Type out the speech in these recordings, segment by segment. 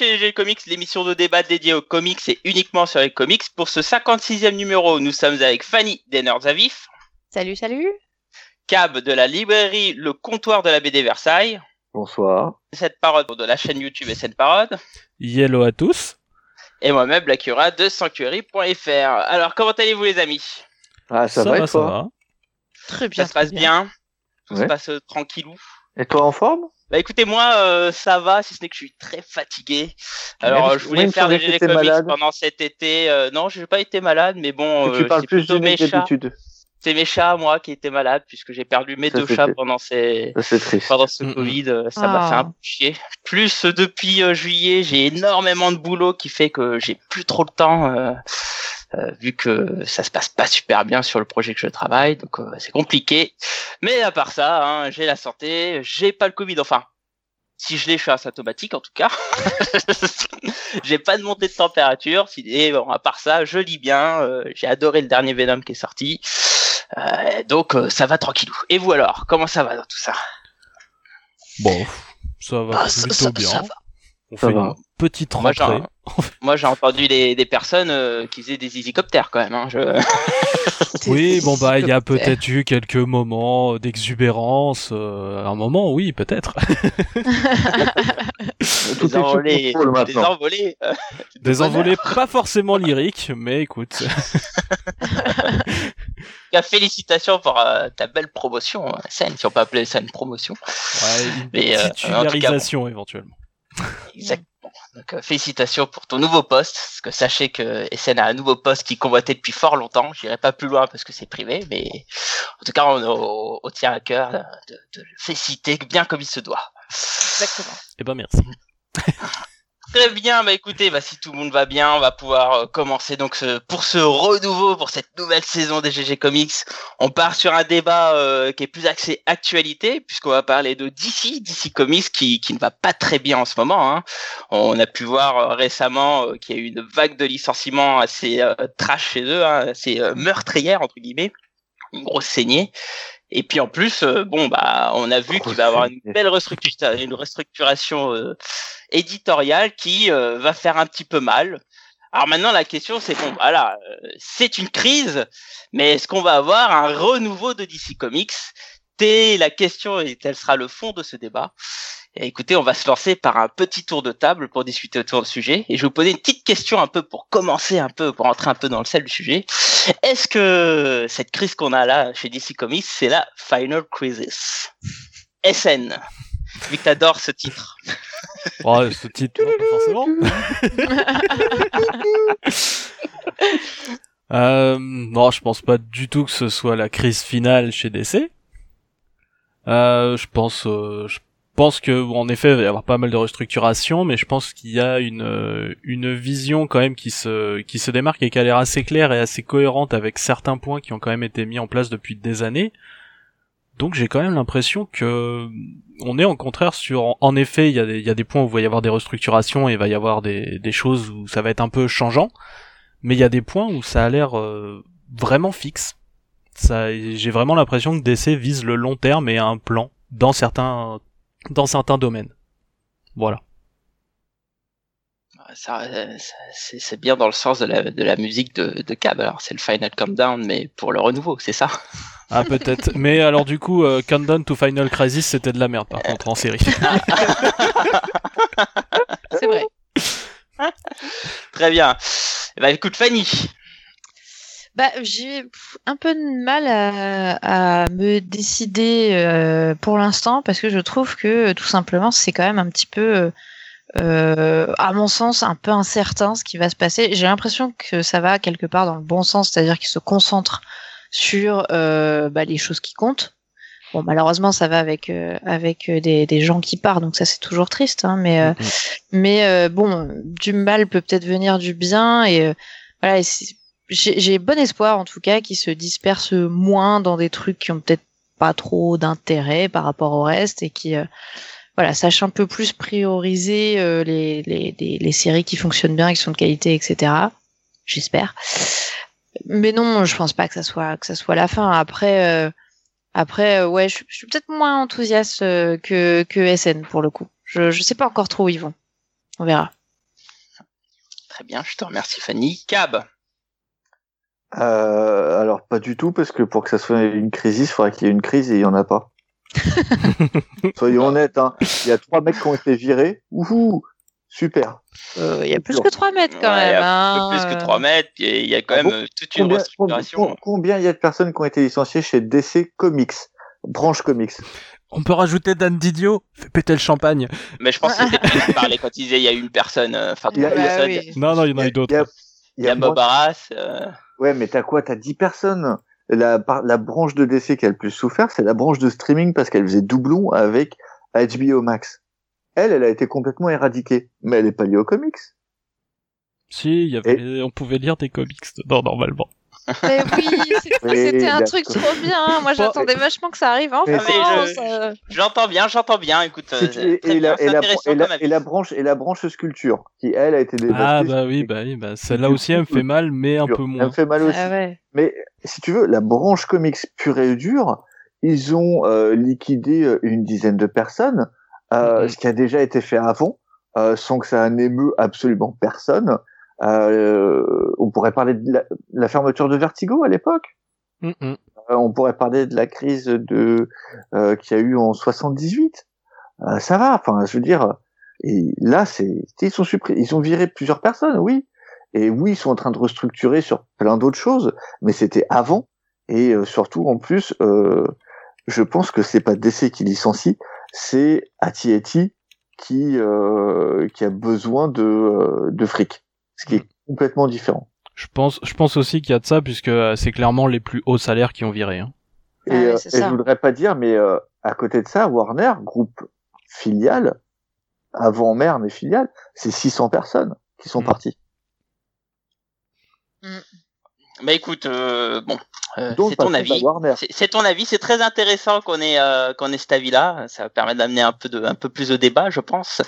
Chez les Comics, l'émission de débat dédiée aux comics et uniquement sur les comics. Pour ce 56e numéro, nous sommes avec Fanny des Nerds à Vif. Salut, salut. Cab de la librairie Le Comptoir de la BD Versailles. Bonsoir. Cette parole de la chaîne YouTube et cette parole. Yellow à tous. Et moi-même, la Cura de Sanctuary.fr. Alors, comment allez-vous les amis? Ah, ça, va, et toi? Très bien. Ça se passe bien? bien, Tout se passe tranquillou? Et toi en forme? Bah écoutez, moi, euh, ça va, si ce n'est que je suis très fatigué. Alors, Même- euh, je voulais faire des comics malade. pendant cet été. Euh, non, j'ai pas été malade, mais bon, tu euh, parles c'est plus plutôt du mes chats. C'est mes chats, moi, qui étaient malades, puisque j'ai perdu mes Ça, deux chats pendant ces pendant ce. Covid. euh, Ça m'a Ah. fait un peu chier. Plus euh, depuis euh, juillet, j'ai énormément de boulot qui fait que j'ai plus trop le temps. Euh, vu que ça se passe pas super bien sur le projet que je travaille, donc euh, c'est compliqué. Mais à part ça, hein, j'ai la santé, j'ai pas le Covid. Enfin, si je l'ai, je suis asymptomatique en tout cas. j'ai pas de montée de température. si- Et bon, à part ça, je lis bien. euh, j'ai adoré le dernier Venom qui est sorti. Euh, donc euh, ça va tranquillou. Et vous alors, comment ça va dans tout ça? Bon, ça va Ah, ça- plutôt ça- bien. ça va. On Ça fait va. Petite Moi, j'ai rentrée. Moi, j'ai entendu des, des personnes euh, qui faisaient des hélicoptères quand même. Hein. Je... Oui, bon bah il y a peut-être eu quelques moments d'exubérance. euh, un moment, oui, peut-être. Tout des contrôle des envolés. euh, Des envolées pas forcément lyriques, mais écoute. Félicitations pour euh, ta belle promotion, scène, si on peut appeler ça une promotion. Ouais, une Mais, euh, en tout cas, titularisation éventuellement. Exactement. Donc, euh, félicitations pour ton nouveau poste. Parce que sachez que SN a un nouveau poste qui convoitait depuis fort longtemps. J'irai pas plus loin parce que c'est privé, mais en tout cas, on, on- on tient à cœur de, de le féliciter bien comme il se doit. Exactement. Eh ben merci. Très bien, bah écoutez, bah si tout le monde va bien, on va pouvoir euh, commencer donc ce, pour ce renouveau, pour cette nouvelle saison des GG Comics. On part sur un débat euh, qui est plus axé actualité, puisqu'on va parler de DC, DC Comics qui, qui ne va pas très bien en ce moment. Hein. On a pu voir euh, récemment euh, qu'il y a eu une vague de licenciements assez trash chez eux, hein, assez meurtrière entre guillemets, une grosse saignée. Et puis en plus, euh, bon bah, on a vu qu'il va y avoir une belle restructuration, une restructuration euh, éditoriale qui euh, va faire un petit peu mal. Alors maintenant, la question c'est bon, voilà, c'est une crise, mais est-ce qu'on va avoir un renouveau de DC Comics? C'est la question et tel sera le fond de ce débat. Et écoutez, on va se lancer par un petit tour de table pour discuter autour du sujet. Et je vais vous poser une petite question un peu pour commencer un peu, pour entrer un peu dans le sel du sujet. Est-ce que cette crise qu'on a là chez DC Comics, c'est la Final Crisis? SN, vu que t'adores ce titre. Oh, ce titre, forcément. Euh, non, je pense pas du tout que ce soit la crise finale chez DC. Euh, je pense, euh, je pense que en effet, il va y avoir pas mal de restructuration, mais je pense qu'il y a une euh, une vision quand même qui se qui se démarque et qui a l'air assez claire et assez cohérente avec certains points qui ont quand même été mis en place depuis des années. Donc j'ai quand même l'impression que on est en contraire sur en effet il y a des il y a des points où il va y avoir des restructurations et il va y avoir des des choses où ça va être un peu changeant mais il y a des points où ça a l'air euh, vraiment fixe. Ça, j'ai vraiment l'impression que DC vise le long terme et un plan dans certains, dans certains domaines. Voilà. Ça, euh, c'est bien dans le sens de la, de la musique de, de Cab. Alors c'est le Final Countdown, mais pour le renouveau, c'est ça? Ah peut-être. mais alors du coup, euh, Countdown to Final Crisis, c'était de la merde par contre en série. C'est vrai. Très bien. Ben, écoute Fanny, Bah, j'ai un peu de mal à, à me décider euh, pour l'instant parce que je trouve que tout simplement c'est quand même un petit peu, euh, euh, à mon sens, un peu incertain ce qui va se passer. J'ai l'impression que ça va quelque part dans le bon sens, c'est-à-dire qu'il se concentre sur euh, bah, les choses qui comptent. Bon, malheureusement, ça va avec euh, avec euh, des, des gens qui partent, donc ça c'est toujours triste. Hein, mais euh, mais euh, bon, du mal peut peut-être venir du bien et euh, voilà. et J'ai bon espoir en tout cas qu'ils se dispersent moins dans des trucs qui ont peut-être pas trop d'intérêt par rapport au reste et qui euh, voilà sachent un peu plus prioriser euh, les, les, les séries qui fonctionnent bien, qui sont de qualité, etc. J'espère. Mais non, je pense pas que ça soit que ça soit la fin. Après. euh, après, euh, ouais, je suis peut-être moins enthousiaste euh, que, que SN pour le coup. Je, je sais pas encore trop où ils vont. On verra. Très bien, je te remercie Fanny. Cab euh, Alors pas du tout, parce que pour que ça soit une crise, il faudrait qu'il y ait une crise et il n'y en a pas. Soyons honnêtes, hein. il y a trois mecs qui ont été virés. Ouhou, super. Euh, il y a plus que 3 mètres quand Ouais, même. Il y a hein, un peu plus que euh. 3 mètres, il y a quand Ah même bon euh, toute une Combien, restructuration. com- combien il y a de personnes qui ont été licenciées chez DC Comics, branche comics On peut rajouter Dan Didio, fais péter le champagne. Mais je pense que c'était plus parler quand il disait il y a une personne, euh, enfin y trois y oui. Non, non, il y en a eu Il y a- d'autres. Il y a Bob Arras. euh, Ouais, mais t'as quoi? T'as 10 personnes. La, branche de DC qui a le plus souffert, c'est la branche de streaming parce qu'elle faisait doublon avec HBO Max. Elle, elle a été complètement éradiquée, mais elle est pas liée aux comics. Si, il y avait, on pouvait lire des comics dedans normalement. Mais oui, c'était un truc trop bien. Moi, j'attendais vachement que ça arrive en France. je- euh. J'entends bien, j'entends bien. Écoute, euh, et, la, c'est et, la, intéressant et, la, comme avis. et la branche et la branche sculpture qui elle a été dévastée. Ah bah oui, bah oui, bah celle-là aussi elle me fait mal, mais un peu Elle moins. me fait mal aussi. Ah ouais. Mais si tu veux, la branche comics pure et dure, ils ont euh, liquidé une dizaine de personnes, euh, Mhm. ce qui a déjà été fait avant, euh, sans que ça n'émeut absolument personne. Euh, on pourrait parler de la, la fermeture de Vertigo à l'époque. Mm. Euh, on pourrait parler de la crise de euh, qu'il y a eu en 78. Euh, ça va, enfin, je veux dire. Et là, c'est ils sont supprimés, ils ont viré plusieurs personnes, oui. Et oui, ils sont en train de restructurer sur plein d'autres choses, mais c'était avant. Et euh, surtout, en plus, euh, je pense que c'est pas DC qui licencie, c'est Ati qui euh, qui a besoin de euh, de fric, ce qui est complètement différent. Je pense, je pense aussi qu'il y a de ça puisque euh, c'est clairement les plus hauts salaires qui ont viré. Hein. Et, Ah oui, euh, et je voudrais pas dire, mais euh, à côté de ça, Warner, groupe filial, avant mère mais filiale, c'est 600 personnes qui sont Mm. parties. Bah écoute, euh, bon, euh, c'est ton passons à avis. C'est- ton avis. C'est très intéressant qu'on ait euh, qu'on ait cet avis-là. Ça va permettre d'amener un peu de un peu plus de débat, je pense.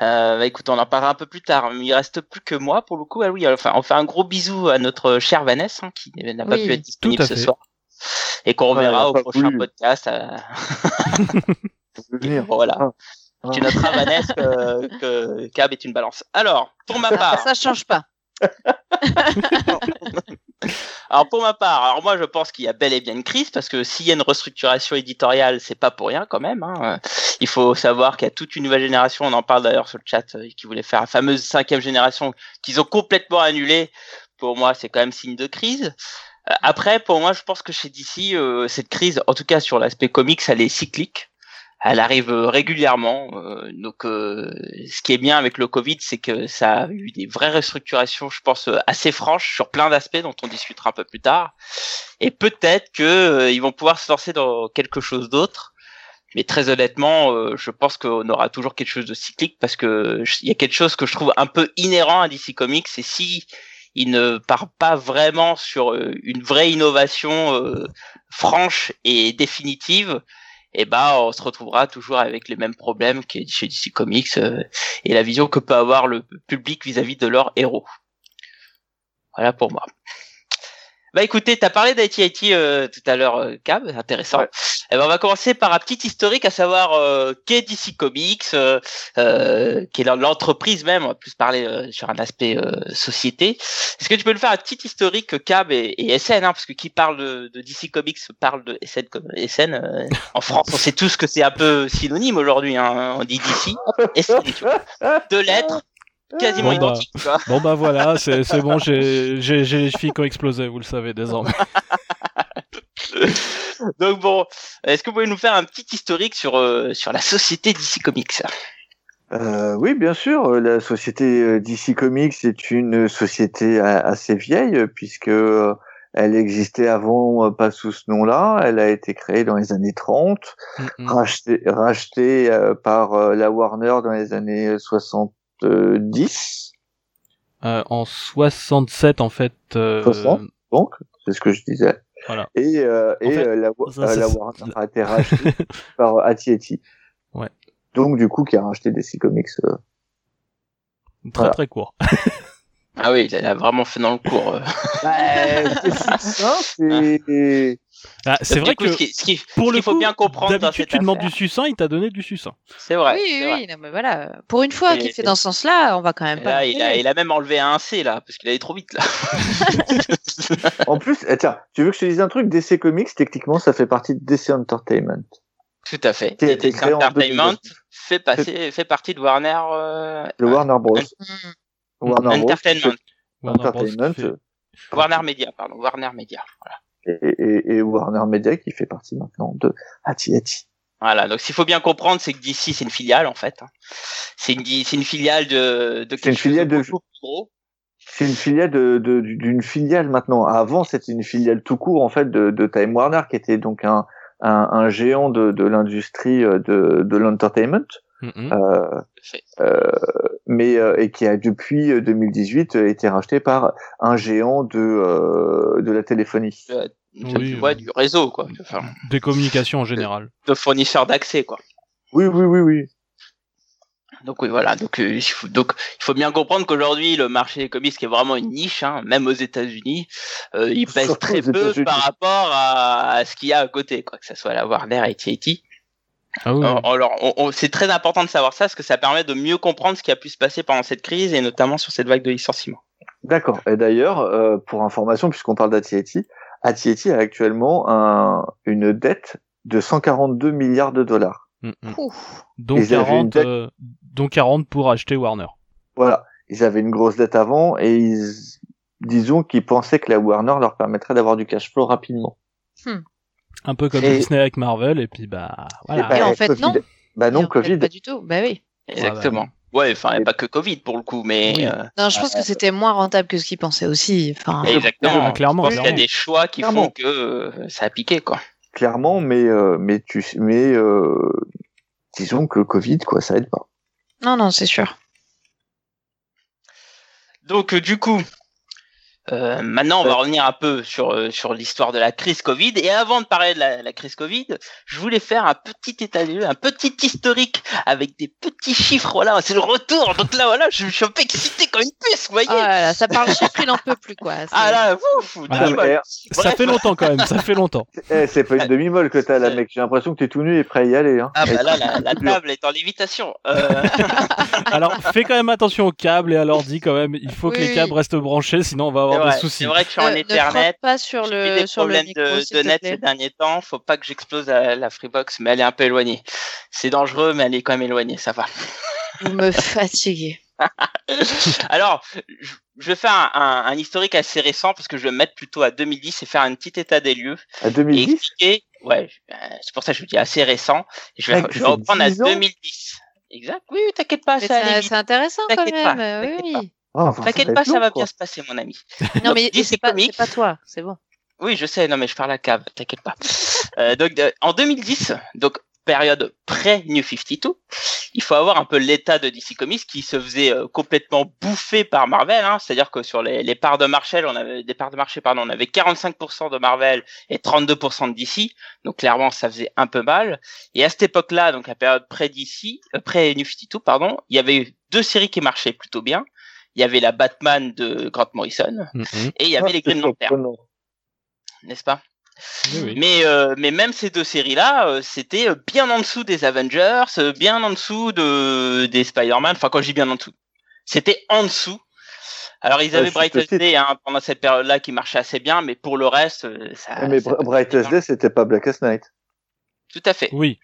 Euh, bah écoute, on en parlera un peu plus tard. Il reste plus que moi pour le coup. Ah oui, enfin, on fait un gros bisou à notre chère Vanessa hein, qui n'a pas Oui, pu être disponible à ce fait. soir et qu'on elle reverra au prochain voulu. podcast. euh, voilà. Ah. Ah. Tu noteras Vanessa que, que Cab est une balance. Alors, pour ma part, ça change pas. Alors pour ma part, alors moi je pense qu'il y a bel et bien une crise parce que s'il y a une restructuration éditoriale, c'est pas pour rien quand même. Hein. Il faut savoir qu'il y a toute une nouvelle génération, on en parle d'ailleurs sur le chat, euh, qui voulait faire la fameuse cinquième génération qu'ils ont complètement annulée. Pour moi, c'est quand même signe de crise. Euh, Après, pour moi, je pense que chez DC, euh, cette crise, en tout cas sur l'aspect comics, elle est cyclique. Elle arrive euh, régulièrement. euh, donc, euh, ce qui est bien avec le Covid, c'est que ça a eu des vraies restructurations, je pense, euh, assez franches sur plein d'aspects dont on discutera un peu plus tard. Et peut-être que euh, ils vont pouvoir se lancer dans quelque chose d'autre. Mais très honnêtement, euh, je pense qu'on aura toujours quelque chose de cyclique parce que il y a quelque chose que je trouve un peu inhérent à DC Comics, c'est si il ne part pas vraiment sur une vraie innovation franche et définitive, et ben on se retrouvera toujours avec les mêmes problèmes que chez DC Comics euh, et la vision que peut avoir le public vis-à-vis de leurs héros. Voilà pour moi. Bah écoutez, t'as parlé d'IT euh, tout à l'heure, euh, Cab, intéressant. Eh ben, on va commencer par un petit historique, à savoir euh, qu'est DC Comics, euh, euh, qui est l'entreprise même, on va plus parler euh, sur un aspect euh, société. Est-ce que tu peux nous faire un petit historique Cab et, et SN, hein, parce que qui parle de, de DC Comics parle de SN comme SN. euh, en France, on sait tous que c'est un peu synonyme aujourd'hui, hein, on dit DC, SN, tu vois. Deux lettres, quasiment Bon, bah. identiques. Bon bah voilà, c'est bon, j'ai les filles qui ont explosé, vous le savez désormais. Donc bon, est-ce que vous pouvez nous faire un petit historique sur euh, sur la société DC Comics? Euh, oui, bien sûr. La société euh, DC Comics est une société a- assez vieille puisque elle existait avant, pas sous ce nom-là. Elle a été créée dans les années 30, Mm, mm. rachetée, rachetée euh, par euh, la Warner dans les années 70. Euh, en 67 en fait. Euh, 60. Donc, c'est ce que je disais. Voilà. Et, euh, et fait, euh, la, wa- ça, euh, la Warner a été rachetée par AT&T. Ouais. Donc, du coup, qui a racheté DC Comics. euh, Très Voilà. très court. Ah oui, il a vraiment fait dans le cours. euh. Bah, c'est succinct, c'est... Ah, c'est vrai coup, que ce qui- ce qui- pour ce le qu'il faut coup, bien comprendre d'habitude tu demandes du succinct, il t'a donné du succinct. C'est vrai. oui, oui, vrai. oui, non, mais voilà. Pour une fois qu'il fait dans ce sens-là, on va quand même Et pas. là, il a, il même enlevé un C là, parce qu'il allait trop vite là. En plus, eh, tiens, tu veux que je te dise un truc? DC Comics, techniquement, ça fait partie de DC Entertainment. Tout à fait. DC Entertainment 2009. fait passer, fait partie de Warner. euh, Le ouais, Warner Bros. Mm. Warner Bros. Entertainment. Warner Bros. Entertainment, euh, Warner Media, pardon. Warner Media. Voilà. et, et, et Warner Media qui fait partie maintenant de Hati Hati. Voilà. Donc, s'il faut bien comprendre, c'est que DC, c'est une filiale en fait. hein. C'est une, c'est une filiale de, de C'est une quelque chose filiale de- beaucoup plus gros. C'est une filiale de, de- d'une filiale maintenant. Avant, c'était une filiale tout court en fait de, de Time Warner, qui était donc un, un, un géant de, de l'industrie euh, de, de l'entertainment, Mhm. euh, euh, mais euh, et qui a depuis euh, 2018 euh, été racheté par un géant de euh, de la téléphonie. De- Oui, ouais, euh. du réseau, quoi. Enfin, Des communications en général. de fournisseurs d'accès, quoi. Oui, oui, oui, oui. Donc oui, voilà. Donc, euh, il faut, donc il faut bien comprendre qu'aujourd'hui le marché des comics qui est vraiment une niche, hein, même aux États-Unis, euh, il pèse très peu par rapport à, à ce qu'il y a à côté, quoi. Que ce soit la Warner et TAT. Ah oui. Alors, c'est très important de savoir ça, parce que ça permet de mieux comprendre ce qui a pu se passer pendant cette crise et notamment sur cette vague de licenciement. D'accord. Et d'ailleurs, euh, pour information, puisqu'on parle d'Atieti, Atieti a actuellement un, une dette de 142 milliards de dollars. Mhm. Ouf. Donc Ils avaient une 40, dette- euh, donc 40 pour acheter Warner. Voilà. Ils avaient une grosse dette avant et ils, disons qu'ils pensaient que la Warner leur permettrait d'avoir du cash flow rapidement. Un peu comme Et- Disney avec Marvel, et puis bah voilà. bah, Et en fait, Covid. non. Bah non, Et en fait, Covid. Pas du tout. Bah oui. Exactement. Ouais, enfin, il pas que Covid pour le coup, mais Oui. euh, Non, je pense que c'était moins rentable que ce qu'ils pensaient aussi. Enfin, exactement. Ah, clairement, qu'il y a des choix qui Clairement. font que euh, ça a piqué, quoi. Clairement, mais euh, mais tu mais euh, disons que Covid quoi, ça aide pas. non, non, c'est sûr. Donc, du coup, euh, maintenant, on va revenir un peu sur, euh, sur l'histoire de la crise Covid. Et avant de parler de la, la crise Covid, je voulais faire un petit état des lieux, un petit historique avec des petits chiffres. Voilà, c'est le retour. Donc là, voilà, je, je suis un peu excité comme une puce, vous voyez. Oh là là, ça parle chiffre, il en peut plus, quoi. Ah là, ouf, Ah, Ça Bref. fait longtemps quand même, ça fait longtemps. eh, c'est pas une demi-molle que t'as là, mec. J'ai l'impression que t'es tout nu et prêt à y aller. Hein. Ah bah là, la, la table est en lévitation. Euh, Alors fais quand même attention aux câbles et à l'ordi quand même. Il faut que les câbles restent branchés, sinon on va c'est avoir vrai, des soucis. c'est vrai que je suis en Ne- ne Ethernet. pas sur le des sur le problèmes micro, de, de net plaît. ces derniers temps. Faut pas que j'explose la, la Freebox, mais elle est un peu éloignée. C'est dangereux, mais elle est quand même éloignée, ça va. Vous me fatiguez. Alors, je je vais faire un, un- un historique assez récent parce que je vais me mettre plutôt à 2010 et faire un petit état des lieux À et 2010. expliquer. Ouais, euh, c'est pour ça que je vous dis assez récent. Et je vais, je fait reprendre à 10 ans 2010. Exact. Oui, t'inquiète pas, Mais ça allait c'est intéressant quand même. pas, euh, oui. Ah, enfin, T'inquiète pas, ça long, va quoi. bien se passer, mon ami. Non, mais DC c'est pas, pas toi, c'est bon. Oui, je sais, non, mais je parle à la cave, t'inquiète pas. Euh, donc, de- en 2010, donc période pré-New 52, il faut avoir un peu l'état de DC Comics qui se faisait euh, complètement bouffer par Marvel, hein, c'est-à-dire que sur les, les parts de marché, on avait des parts de marché, pardon, on avait 45% de Marvel et 32% de DC, donc clairement ça faisait un peu mal. Et à cette époque-là, donc la période pré-DC, euh, pré-New 52, pardon, il y avait eu deux séries qui marchaient plutôt bien. Il y avait la Batman de Grant Morrison Mhm. et il y avait Ah, les Green Lantern, n'est-ce pas? Oui, oui. mais, euh, mais même ces deux séries-là, euh, c'était euh, bien en dessous des Avengers, euh, bien en dessous de, des Spider-Man. Enfin, quand je dis bien en dessous, c'était en dessous. Alors, ils avaient titre. Day hein, pendant cette période-là qui marchait assez bien, mais pour le reste, euh, ça. Mais ça- Br- Brightest Day, c'était pas Blackest Night. Tout à fait. Oui.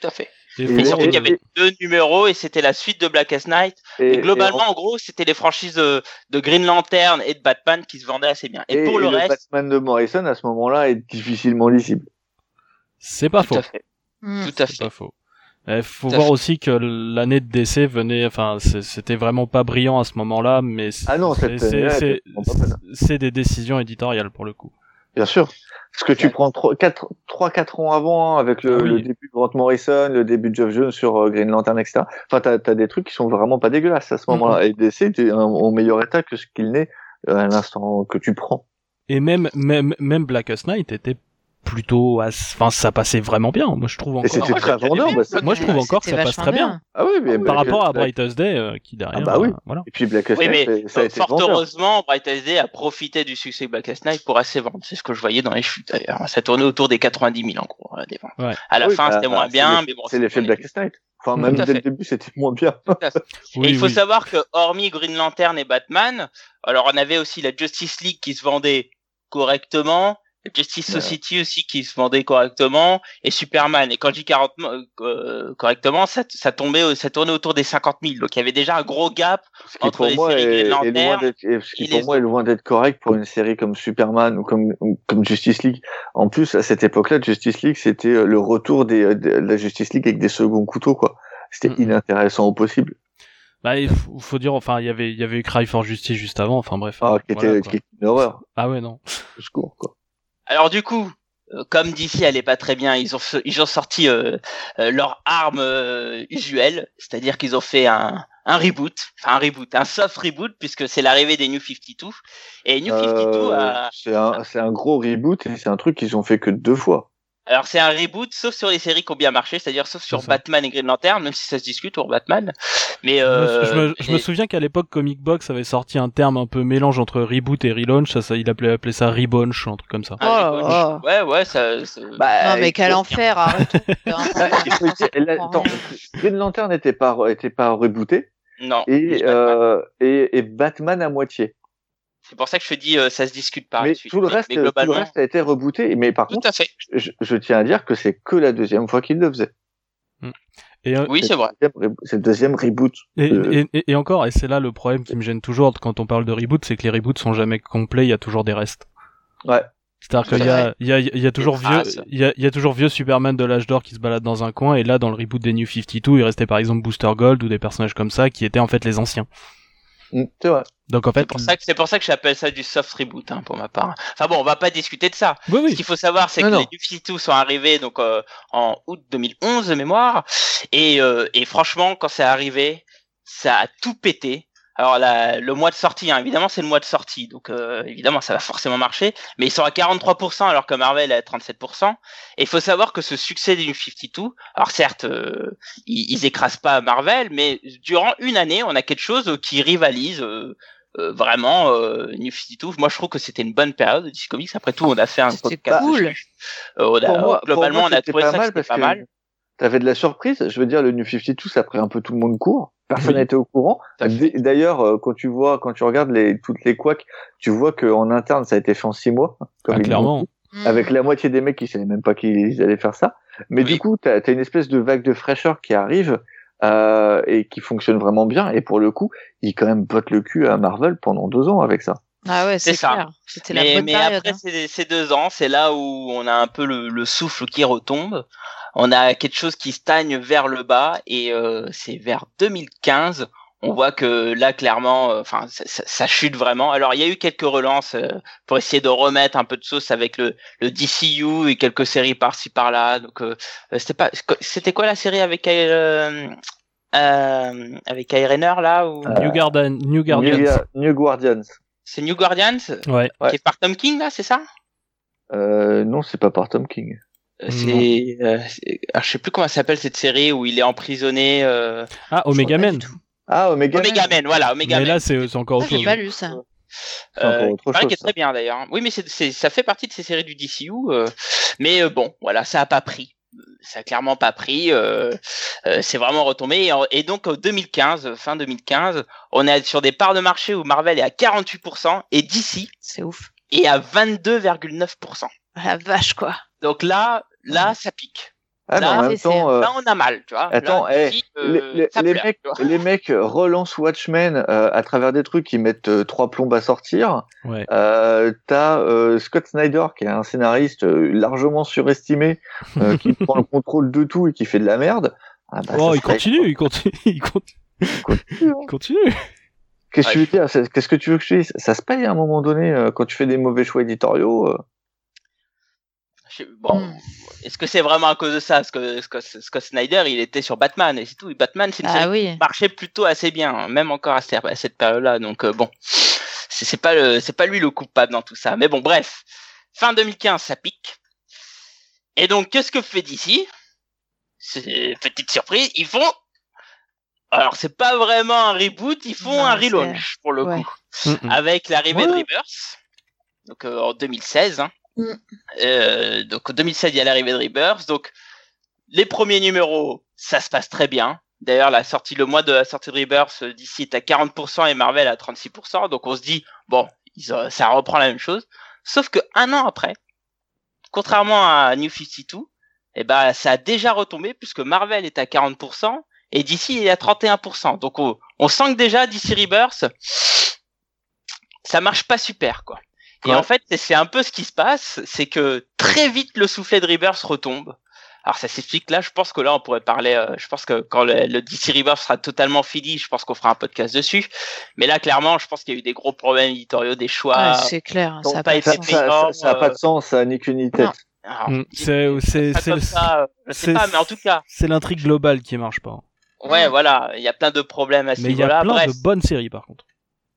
Tout à fait. Et faut- surtout qu'il y avait deux numéros et c'était la suite de Blackest Night. Et, Et, globalement, et, en gros, c'était les franchises de, de Green Lantern et de Batman qui se vendaient assez bien. Et, et- pour et le reste, Batman de Morrison à ce moment-là est difficilement lisible. c'est pas tout faux. à fait. Hmm. Tout à C'est fait. pas faux. Il faut Tout à voir fait. aussi que l'année de décès venait, enfin, c'est- c'était vraiment pas brillant à ce moment-là, mais c'est- Ah c'est- c'est c'est- c'est des décisions éditoriales pour le coup. Bien sûr. Parce que tu Ouais. prends 3-4 ans avant, hein, avec le, Ah oui. le début de Grant Morrison, le début de Geoff Jones sur euh, Green Lantern, etc. Enfin, t'as as des trucs qui sont vraiment pas dégueulasses à ce moment-là. Et DC était en, en meilleur état que ce qu'il n'est euh, à l'instant que tu prends. Et même même même Blackest Night était plutôt, enfin ça passait vraiment bien. Moi je trouve Et encore. c'était moi, très vendeur. bah, ça- Moi je trouve encore que ça c'était passe très bien. Ah oui, mais Par Black- rapport à Black- Brightest Day euh, qui derrière. Ah bah oui. euh, voilà. Et puis Blackest Oui, Night, mais ça- a été fort vendeur. heureusement, Bright SD a profité du succès de Blackest Night pour assez vendre. C'est ce que je voyais dans les chutes d'ailleurs. Ça tournait autour des 90 000 en gros, euh, des ventes. Ouais. À la Oui, fin, bah, c'était moins c'est bien, mais bon. C'est l'effet est- Blackest Night. Enfin, même dès le début, c'était moins bien. Et il faut savoir que hormis Green Lantern et Batman, alors on avait aussi la Justice League qui se vendait correctement, Justice Ouais. Society aussi qui se vendait correctement, et Superman. Et quand je dis 40, euh, correctement, ça, ça tombait, au- ça tournait autour des 50 000. Donc il y avait déjà un gros gap. Ce qui Entre pour les moi séries est, Green est loin et ce qui et pour les moi est loin d'être correct pour une série comme Superman ou comme ou comme Justice League. En plus, à cette époque-là, Justice League, c'était euh, le retour des, euh, de la Justice League avec des seconds couteaux, quoi. C'était inintéressant au possible. Bah, il faut, faut dire, enfin, il y avait, il y avait eu Cry for Justice juste avant, enfin bref. Ah, qui Voilà, était, quoi. qui était une horreur. Ah ouais, non. Au secours, quoi. Alors du coup, euh, comme d'ici elle est pas très bien, ils ont ils ont sorti euh, euh, leur arme euh, usuelle, c'est-à-dire qu'ils ont fait un un reboot, enfin un reboot, un soft reboot puisque c'est l'arrivée des New 52 et New 52 Euh, a c'est un, c'est un gros reboot et c'est un truc qu'ils ont fait que deux fois. Alors c'est un reboot sauf sur les séries qui ont bien marché, c'est-à-dire sauf sur. Batman et Green Lantern, même si ça se discute pour Batman. Mais Je me- euh, je, me, je me et- souviens qu'à l'époque, Comic Box avait sorti un terme un peu mélange entre reboot et relaunch. Ça, ça il appelait, appelait ça rebunch, un truc comme ça. un Oh là. Ouais ouais ça. ça- Bah, Non, mais quel enfer, arrête. Ah, Green Lantern n'était pas, était pas rebooté Non. et, euh, et, et Batman à moitié. C'est pour ça que je te dis euh, ça se discute par mais la suite. tout le reste, mais tout le globalement, reste a été rebooté. Mais par tout contre, à fait. je, je tiens à dire que c'est que la deuxième fois qu'il le faisait. Et, euh, Oui c'est vrai. C'est le deuxième reboot. et, et, et- et encore, et c'est là le problème qui me gêne toujours quand on parle de reboot, c'est que les reboots sont jamais complets. Il y a toujours des restes. Ouais. C'est-à-dire Tout qu'il y a, il y a, il y a toujours vieux, il y a, y a toujours vieux Superman de l'âge d'or qui se balade dans un coin, et là, dans le reboot des New 52, il restait par exemple Booster Gold ou des personnages comme ça qui étaient en fait les anciens. Mm, C'est vrai. Donc en fait, C'est pour ça que c'est pour ça que j'appelle ça du soft reboot hein, pour ma part. Enfin bon, on va pas discuter de ça. oui, Ce oui. qu'il faut savoir, c'est que Non, les New 52 sont arrivés donc euh, en août 2011 de mémoire, et, euh, et franchement, quand c'est arrivé, ça a tout pété. Alors la, le mois de sortie, hein, évidemment, c'est le mois de sortie, donc euh, évidemment, ça va forcément marcher. Mais ils sont à 43%, alors que Marvel est à 37%. Et il faut savoir que ce succès des New 52, alors certes, euh, ils, ils écrasent pas Marvel, mais durant une année, on a quelque chose qui rivalise. euh, euh, vraiment euh, New 52 moi je trouve que c'était une bonne période de DC Comics après tout on a fait un podcast cool. dessus. Euh, on a- Pour moi, globalement pour moi, on a trouvé pas ça mal parce pas que mal T'avais de la surprise. Je veux dire, le New 52, ça a pris un peu tout le monde court. Personne Oui. n'était au courant. D'ailleurs, euh, quand tu vois, quand tu regardes les, toutes les couacs, tu vois qu'en interne, ça a été fait en six mois. Comme Ah, clairement. dit. Mm. Avec la moitié des mecs qui savaient même pas qu'ils allaient faire ça. Mais Oui. du coup, t'as as une espèce de vague de fraîcheur qui arrive euh, et qui fonctionne vraiment bien. Et pour le coup, ils quand même bottent le cul à Marvel pendant deux ans avec ça. Ah ouais, c'est ça. clair. C'était la mais, bonne mais période. après hein. ces, ces deux ans c'est là où on a un peu le, le souffle qui retombe on a quelque chose qui stagne vers le bas et euh, c'est vers 2015 on voit que là clairement euh, enfin ça, ça- ça chute vraiment alors il y a eu quelques relances euh, pour essayer de remettre un peu de sauce avec le, le DCU et quelques séries par-ci par-là donc euh, c'était pas c'était quoi la série avec euh, euh, avec Irener là ou? New Garden, New Guardians. New, Guardians. c'est New Guardians? Ouais. Qui est par Tom King là c'est ça? Euh, non, c'est pas par Tom King. C'est, euh, je sais plus comment ça s'appelle cette série où il est emprisonné. Euh... Ah, Omega Man. Ah, Omega. Omega Man. Man, voilà, Omega Mais Man. là, c'est encore Ah, autre j'ai chose. pas lu ça. C'est encore Euh, autre chose, est ça. très bien d'ailleurs. Oui, mais c'est, c'est, ça fait partie de ces séries du DCU. euh, mais euh, bon, voilà, ça a pas pris. Ça a clairement pas pris. euh, euh, c'est vraiment retombé. Et, et donc, en 2015, fin 2015, on est sur des parts de marché où Marvel est à 48% et DC C'est ouf. est à 22,9%. Ah, La vache, quoi. Donc là, là, ça pique. Ah, mais Là, en même c'est- temps, euh, Là, on a mal, tu vois. Attends, Là, eh, euh, les, pleure, mecs, vois. les mecs relancent Watchmen euh, à travers des trucs qui mettent euh, trois plombes à sortir. Ouais. Euh, T'as euh, Scott Snyder qui est un scénariste euh, largement surestimé, euh, qui prend le contrôle de tout et qui fait de la merde. Ah, bah, Oh, il continue, il continue, il continue. hein. Il continue. Qu'est-ce que tu veux dire? Qu'est-ce que tu veux que je te dise? Ça se paye à un moment donné euh, quand tu fais des mauvais choix éditoriaux. Bon, Hmm. est-ce que c'est vraiment à cause de ça? Parce que Scott, Scott Snyder, il était sur Batman et c'est tout. Et Batman, c'est une série Ah oui. qui marchait plutôt assez bien, hein, même encore à cette, période-là. Donc euh, bon, c'est pas le, c'est pas lui le coupable dans tout ça. Mais bon, bref, fin 2015, ça pique. Et donc, qu'est-ce que fait DC petite surprise, ils font. Alors, c'est pas vraiment un reboot, ils font Non, un relaunch pour le ouais. coup, Mm, avec l'arrivée de Ouais. Rebirth, donc euh, en 2016. Hein. Mm. Euh, donc en 2016, il y a l'arrivée de Rebirth. Donc les premiers numéros, ça se passe très bien. D'ailleurs, la sortie, le mois de la sortie de Rebirth, euh, d'ici est à 40% et Marvel à 36%. Donc on se dit, bon, ça reprend la même chose. Sauf que un an après, contrairement à New 52, eh ben, ça a déjà retombé puisque Marvel est à 40% et DC est à 31%. Donc on, on sent que déjà DC Rebirth, ça marche pas super, quoi. Et en fait, c'est- un peu ce qui se passe, c'est que très vite le soufflet de Rebirth retombe. Alors ça s'explique là, je pense que là on pourrait parler, euh, je pense que quand le, le DC Rebirth sera totalement fini, je pense qu'on fera un podcast dessus. Mais là clairement, je pense qu'il y a eu des gros problèmes éditoriaux, des choix. Ouais, c'est clair, ça a pas Ça, ça, ça, a pas de sens, ça a ni queue ni tête. Non. Alors, Mm, C'est c'est pas c'est euh, c'est- pas, mais en tout cas, c'est l'intrigue globale qui marche pas. ouais, voilà, il y a plein de problèmes à ce Mais il y a niveau-là. plein Bref, de bonnes séries par contre.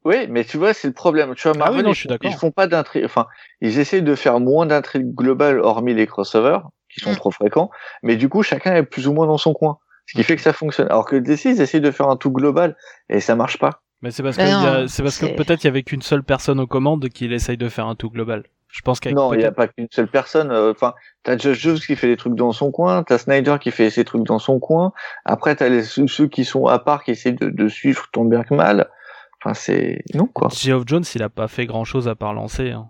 Oui, mais tu vois, c'est le problème. Tu vois, Ah Marvel, oui, non, ils, je suis font- d'accord. ils font pas d'intrigue. Enfin, ils essayent de faire moins d'intrigues globales, hormis les crossovers, qui sont Mm. trop fréquents. Mais du coup, chacun est plus ou moins dans son coin. Ce qui fait que ça fonctionne. Alors que DC, ils essayent de faire un tout global, et ça marche pas. Mais c'est parce Ben que c'est parce que peut-être il y avait qu'une seule personne aux commandes qui essaye de faire un tout global. Je pense qu'avec Non, il y a pas qu'une seule personne. euh, Enfin, t'as Josh Jones qui fait des trucs dans son coin, t'as Snyder qui fait ses trucs dans son coin. Après, t'as les ceux qui sont à part qui essayent de, de suivre ton bien que mal. Enfin, c'est non quoi. Geoff Jones, il a pas fait grand chose à part lancer. hein.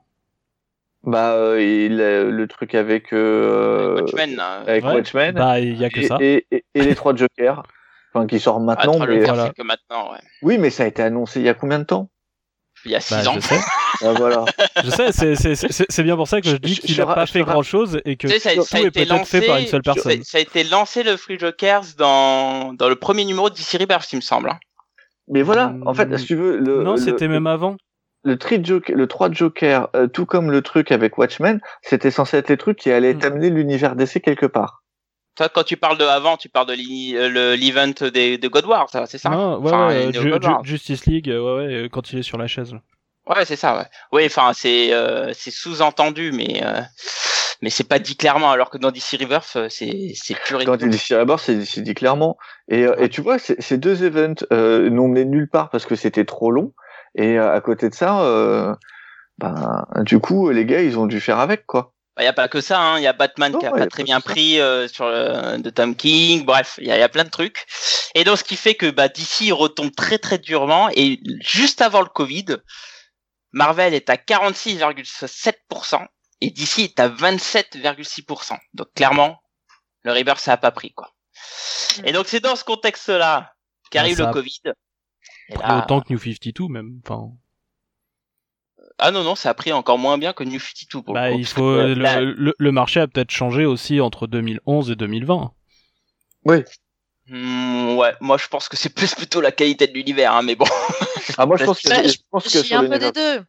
Bah, euh, il a le truc avec euh, Watchmen, hein. avec Ouais. Watchmen Bah, il y a que et, ça. et, et- et les trois Jokers. Enfin, qui sort Ah, maintenant, Troll mais voilà. que maintenant, ouais. oui, mais ça a été annoncé il y a combien de temps? Il y a six Bah, ans. je sais. Ah, Voilà. Je sais, c'est- c'est- c'est c'est bien pour ça que je dis qu'il je a ra- pas fait ra- grand chose et que Tu sais, ça, tout ça a est été peut-être lancé, fait par une seule personne. ça, ça a été lancé le Free Jokers dans, dans le premier numéro de DC Rebirth, il me semble. hein. Mais voilà, en fait, Hmm. si tu veux, le, non, le- c'était même avant. le, tri Joker, le 3 Joker, euh, tout comme le truc avec Watchmen, c'était censé être les trucs qui allaient Hmm. t'amener l'univers DC quelque part. Toi, quand tu parles de avant, tu parles de euh, le- l'event des, de God War, ça, c'est ça Non, ouais, Enfin, ouais, Ju- Ju-. Justice League, euh, ouais, ouais, quand il est sur la chaise. là. Ouais, c'est ça, ouais. Oui, enfin, c'est euh, c'est sous-entendu, mais euh, mais c'est pas dit clairement, alors que dans DC Rebirth, euh, c'est c'est pur et dit à bord, c'est dit clairement. Et, euh, et tu vois, ces deux events euh, n'ont mené nulle part parce que c'était trop long. Et euh, à côté de ça, euh, ben, du coup, les gars, ils ont dû faire avec, quoi. Il y a pas que ça, hein. Il y a Batman Non, qui a ouais, pas a très pas bien pris euh, sur le, de Tom King. Bref, il y y a plein de trucs. Et donc, ce qui fait que bah, DC retombe très très durement. Et juste avant le Covid, Marvel est à 46,7% et DC est à 27,6%. Donc, clairement, le Rebirth, ça a pas pris, quoi. Et donc, c'est dans ce contexte-là qu'arrive le Covid. Et Plus là- Autant que New 52 même. Enfin, Ah non, non, ça a pris encore moins bien que New 52 pour le bah, coup, il faut que, le, là- le, le marché a peut-être changé aussi entre 2011 et 2020. Hmm, ouais, moi je pense que c'est plus plutôt la qualité de l'univers, hein, mais bon. Ah, moi, je pense que, je pense que Il y a sur un le peu des deux.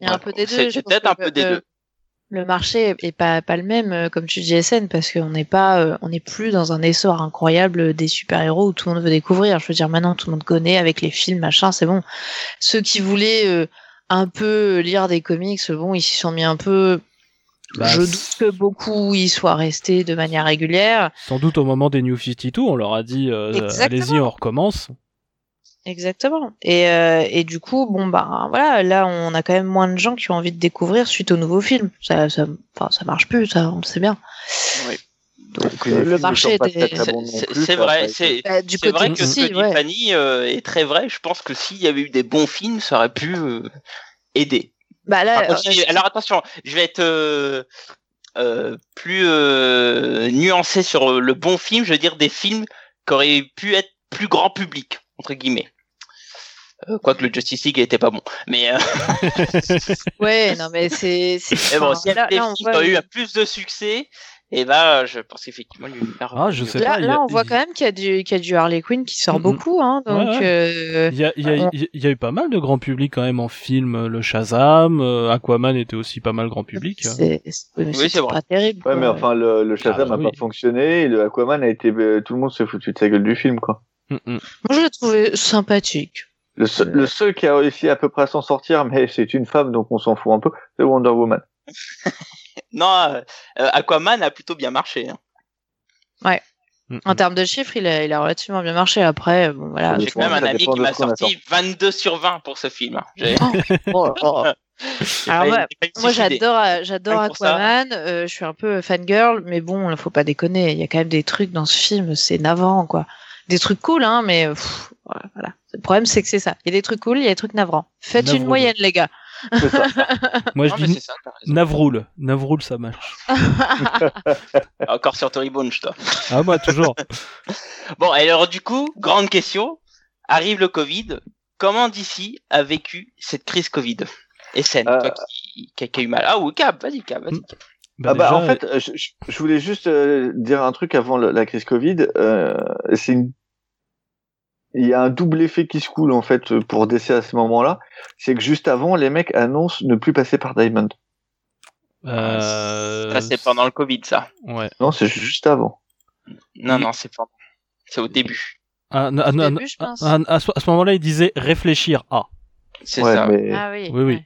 Il y a un peu des c'est- deux. c'est peut-être un peu des le- deux. Le marché est pas pas le même, euh, comme tu dis SN, parce qu'on n'est pas, euh, on n'est plus dans un essor incroyable des super héros où tout le monde veut découvrir. Je veux dire, maintenant tout le monde connaît avec les films, machin, c'est bon. Ceux qui voulaient euh, un peu lire des comics, bon, ils s'y sont mis un peu. Bah, je doute que beaucoup y soient restés de manière régulière. Sans doute au moment des New 52, on leur a dit euh, allez-y, on recommence. Exactement. Et, euh, et du coup, bon bah voilà, là on a quand même moins de gens qui ont envie de découvrir suite au nouveau film. Ça, ça, enfin, ça marche plus, ça, on le sait bien. Oui. Donc euh, le marché était. C'est- vrai, c'est Bah, vrai que ce que si, dit ouais. Fanny euh, est très vrai. Je pense que s'il y avait eu des bons films, ça aurait pu euh, aider. Bah là, Par contre, euh, si- alors attention, je vais être euh, euh, plus euh, nuancé sur le bon film. Je veux dire des films qui auraient pu être plus grand public entre guillemets. Euh, Quoique le Justice League était pas bon, mais, euh, ouais, non mais c'est. c'est- mais bon, y là- là, on ont eu plus de succès, et bah, je pense qu'effectivement l'univers. Ah, je sais Là, pas, il y a- là, on voit quand même qu'il y a du, qu'il y a du Harley Quinn qui sort Mhm. beaucoup, hein. Donc, Ouais, euh, Il y a, il y, a, il y a eu pas mal de grand public quand même en film. Le Shazam, euh, Aquaman était aussi pas mal grand public. c'est c'est- oui, c'est vrai. pas terrible. Ouais, quoi. mais enfin, le, le Shazam Ah, a oui. pas fonctionné, et le Aquaman a été, euh, tout le monde s'est foutu de sa gueule du film, quoi. Mm, mm. Moi, je l'ai trouvé sympathique. Le seul, le seul qui a réussi à peu près à s'en sortir, mais c'est une femme, donc on s'en fout un peu, c'est Wonder Woman. non, euh, euh, Aquaman a plutôt bien marché. hein. Mm, En termes de chiffres, il a, il a relativement bien marché. Après, bon, voilà. J'ai quand même un ami qui de m'a sorti 22 sur 20 pour ce film. J'ai- Oh, oh. j'ai Alors, pas- moi- j'adore, euh, j'adore. Aquaman. euh, je suis un peu fangirl, mais bon, il faut pas déconner. Il y a quand même des trucs dans ce film, c'est navrant, quoi. Des trucs cool, hein, mais pff, voilà. Le problème, c'est que c'est ça. Il y a des trucs cool, il y a des trucs navrants. Faites une moyenne, les gars. Ça. Moi, Non, je dis ça. Navroul. Navroul, ça marche. Encore sur Tory Bones, toi. Ah, moi, toujours. Bon, et alors du coup, grande question. Arrive le Covid. Comment DC a vécu cette crise Covid? Et Euh. toi qui, qui, qui a eu mal. Ah oui, Cap, vas-y, Cap, vas-y. Bah, ah bah, déjà, en fait, je, je- je voulais juste euh, dire un truc avant le- la crise Covid. Euh, c'est une... Il y a un double effet qui se coule en fait pour DC à ce moment-là. C'est que juste avant, les mecs annoncent ne plus passer par Diamond. euh, Ça, c'est pendant le Covid, ça. Ouais. Non, c'est juste avant. Non, non, c'est pendant. C'est au début. Ah, non, ah, non, début, je ah, pense. ah, à ce, à ce moment-là, il disait réfléchir à. C'est Ouais, ça. mais, Ah oui. Oui, oui. ouais.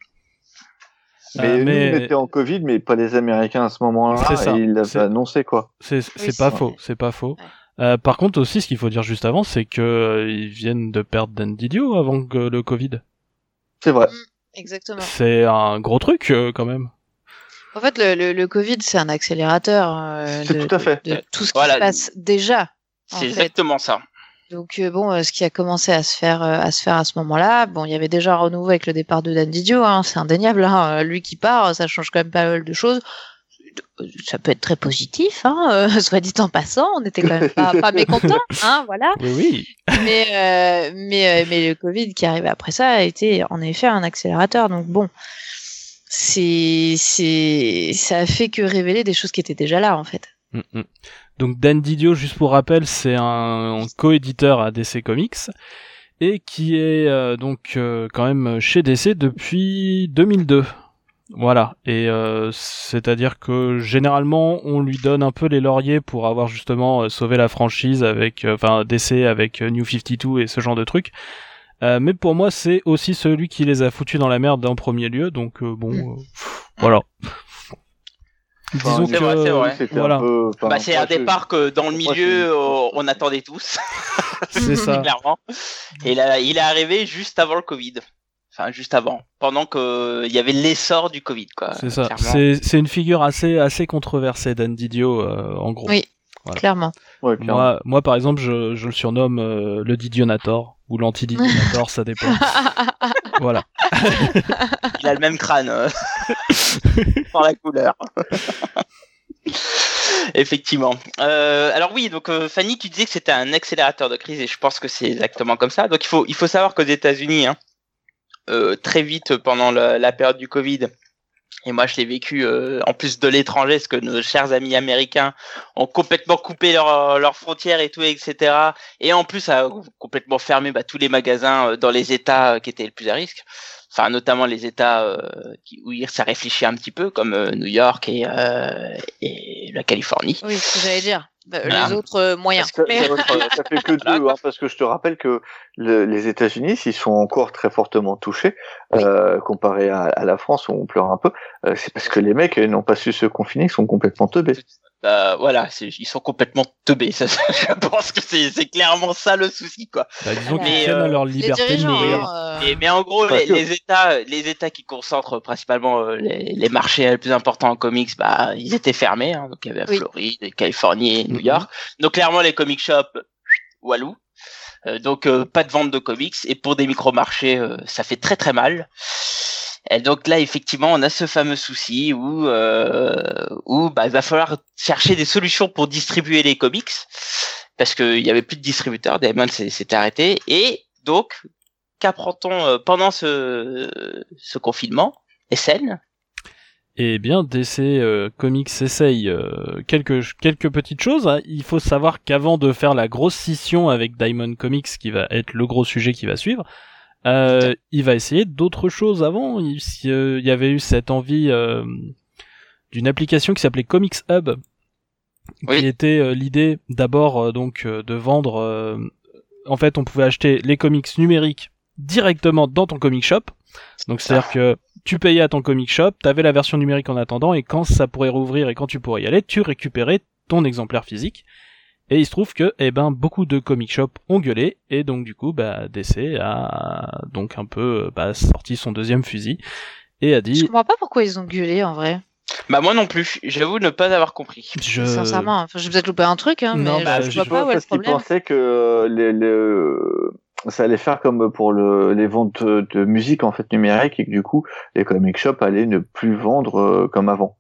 mais, Euh, nous, mais- on était en Covid, mais pas les Américains à ce moment-là. C'est ça. Et ils l'avaient annoncé quoi. C'est c'est Oui, pas faux, c'est pas faux. Euh, par contre aussi, ce qu'il faut dire juste avant, c'est que euh, ils viennent de perdre Dan Didio avant que le Covid. C'est vrai. Exactement. C'est un gros truc euh, quand même. En fait, le, le, le Covid, c'est un accélérateur euh, C'est de, tout à fait. de tout ce qui se passe déjà. C'est exactement ça. Donc euh, bon, euh, ce qui a commencé à se faire euh, à se faire à ce moment-là, bon, il y avait déjà un renouveau avec le départ de Dan Didio, hein, c'est indéniable. Hein, lui qui part, ça change quand même pas mal de choses. Ça peut être très positif, hein, euh, soit dit en passant, on était quand même pas, pas mécontents, hein, voilà. Oui, oui. Mais euh, mais euh, mais le Covid qui arrivait après ça a été en effet un accélérateur. Donc bon, c'est c'est ça a fait que révéler des choses qui étaient déjà là en fait. Mm, mm. Donc Dan Didio, juste pour rappel, c'est un coéditeur à DC Comics et qui est euh, donc quand même chez DC depuis 2002. Voilà, et euh, c'est-à-dire que généralement on lui donne un peu les lauriers pour avoir justement euh, sauvé la franchise avec, euh, enfin DC avec euh, New 52 et ce genre de trucs. Euh, mais pour moi c'est aussi celui qui les a foutus dans la merde en premier lieu, donc euh, bon, Mm. euh, voilà. Enfin, Disons c'est que vrai, c'est vrai. Voilà. un peu. bah, c'est un je- départ que dans le milieu, euh, on attendait tous, c'est ça. clairement. Et là, il est arrivé juste avant le Covid. Enfin, juste avant. Pendant que il y avait l'essor du Covid, quoi. C'est ça. C'est une figure assez assez controversée Dan Didio euh, en gros. Oui. Voilà. Clairement. Ouais, clairement. Moi moi par exemple je, je le surnomme euh, le Didionator ou l'anti-Didionator ça dépend. voilà. Il a le même crâne. euh, Par la couleur. Effectivement. Euh, alors oui, donc euh, Fanny, tu disais que c'était un accélérateur de crise et je pense que c'est exactement comme ça. Donc il faut il faut savoir qu'aux États-Unis, hein, euh, très vite pendant la, période du Covid, et moi je l'ai vécu euh, en plus de l'étranger, parce que nos chers amis américains ont complètement coupé leurs leurs frontières et tout, etc. Et en plus a complètement fermé bah, tous les magasins euh, dans les États euh, qui étaient le plus à risque enfin notamment les États euh, où ça réfléchit un petit peu, comme euh, New York et, euh, et la Californie. Oui, ce que j'allais dire. Bah, Voilà. Les autres euh, moyens. Ça, Mais- ça- ça fait que deux, hein, parce que je te rappelle que le- les États-Unis, s'ils sont encore très fortement touchés, euh, comparé à, à la France où on pleure un peu, euh, c'est parce que les mecs euh, n'ont pas su se confiner, ils sont complètement teubés. Bah, voilà, c'est- ils sont complètement teubés. Ça, je pense que c'est c'est clairement ça le souci, quoi. Bah, disons qu'ils à euh, leur liberté de mourir. hein, euh, Et, mais en gros, les, que. les États, les États qui concentrent principalement euh, les, les marchés les plus importants en comics, bah, ils étaient fermés. Hein, donc il y avait la Oui. Floride, la Californie, et New Mhm. York. Donc clairement, les comic shops, walou. Euh, donc euh, pas de vente de comics. Et pour des micro-marchés, euh, ça fait très très mal. Et donc là, effectivement, on a ce fameux souci où, euh, où bah, il va falloir chercher des solutions pour distribuer les comics parce qu'il y avait plus de distributeurs. Diamond s'est arrêté. Et donc, qu'apprend-on euh, pendant ce, ce confinement SN Eh bien, DC euh, Comics essaye euh, quelques quelques petites choses. hein. Il faut savoir qu'avant de faire la grosse scission avec Diamond Comics, qui va être le gros sujet qui va suivre, euh, il va essayer d'autres choses avant. Il, si, euh, il y avait eu cette envie euh, d'une application qui s'appelait Comics Hub, Oui. qui était euh, l'idée d'abord donc de vendre. euh, en fait, on pouvait acheter les comics numériques directement dans ton comic shop. Donc c'est-à-dire que tu payais à ton comic shop, t'avais la version numérique en attendant, et quand ça pourrait rouvrir et quand tu pourrais y aller, tu récupérais ton exemplaire physique. Et il se trouve que, eh ben, beaucoup de comic shops ont gueulé, et donc du coup, bah, DC a donc un peu bah, sorti son deuxième fusil et a Je dit, comprends pas pourquoi ils ont gueulé en vrai. Bah moi non plus, j'avoue ne pas avoir compris. je... Sincèrement, enfin, j'ai peut-être loupé un truc, hein, Non, mais bah, je, je vois pas où est le parce qu'ils problème. pensaient que euh, les, les, euh, ça allait faire comme pour le, les ventes de musique en fait numérique et que du coup les comic shops allaient ne plus vendre euh, comme avant.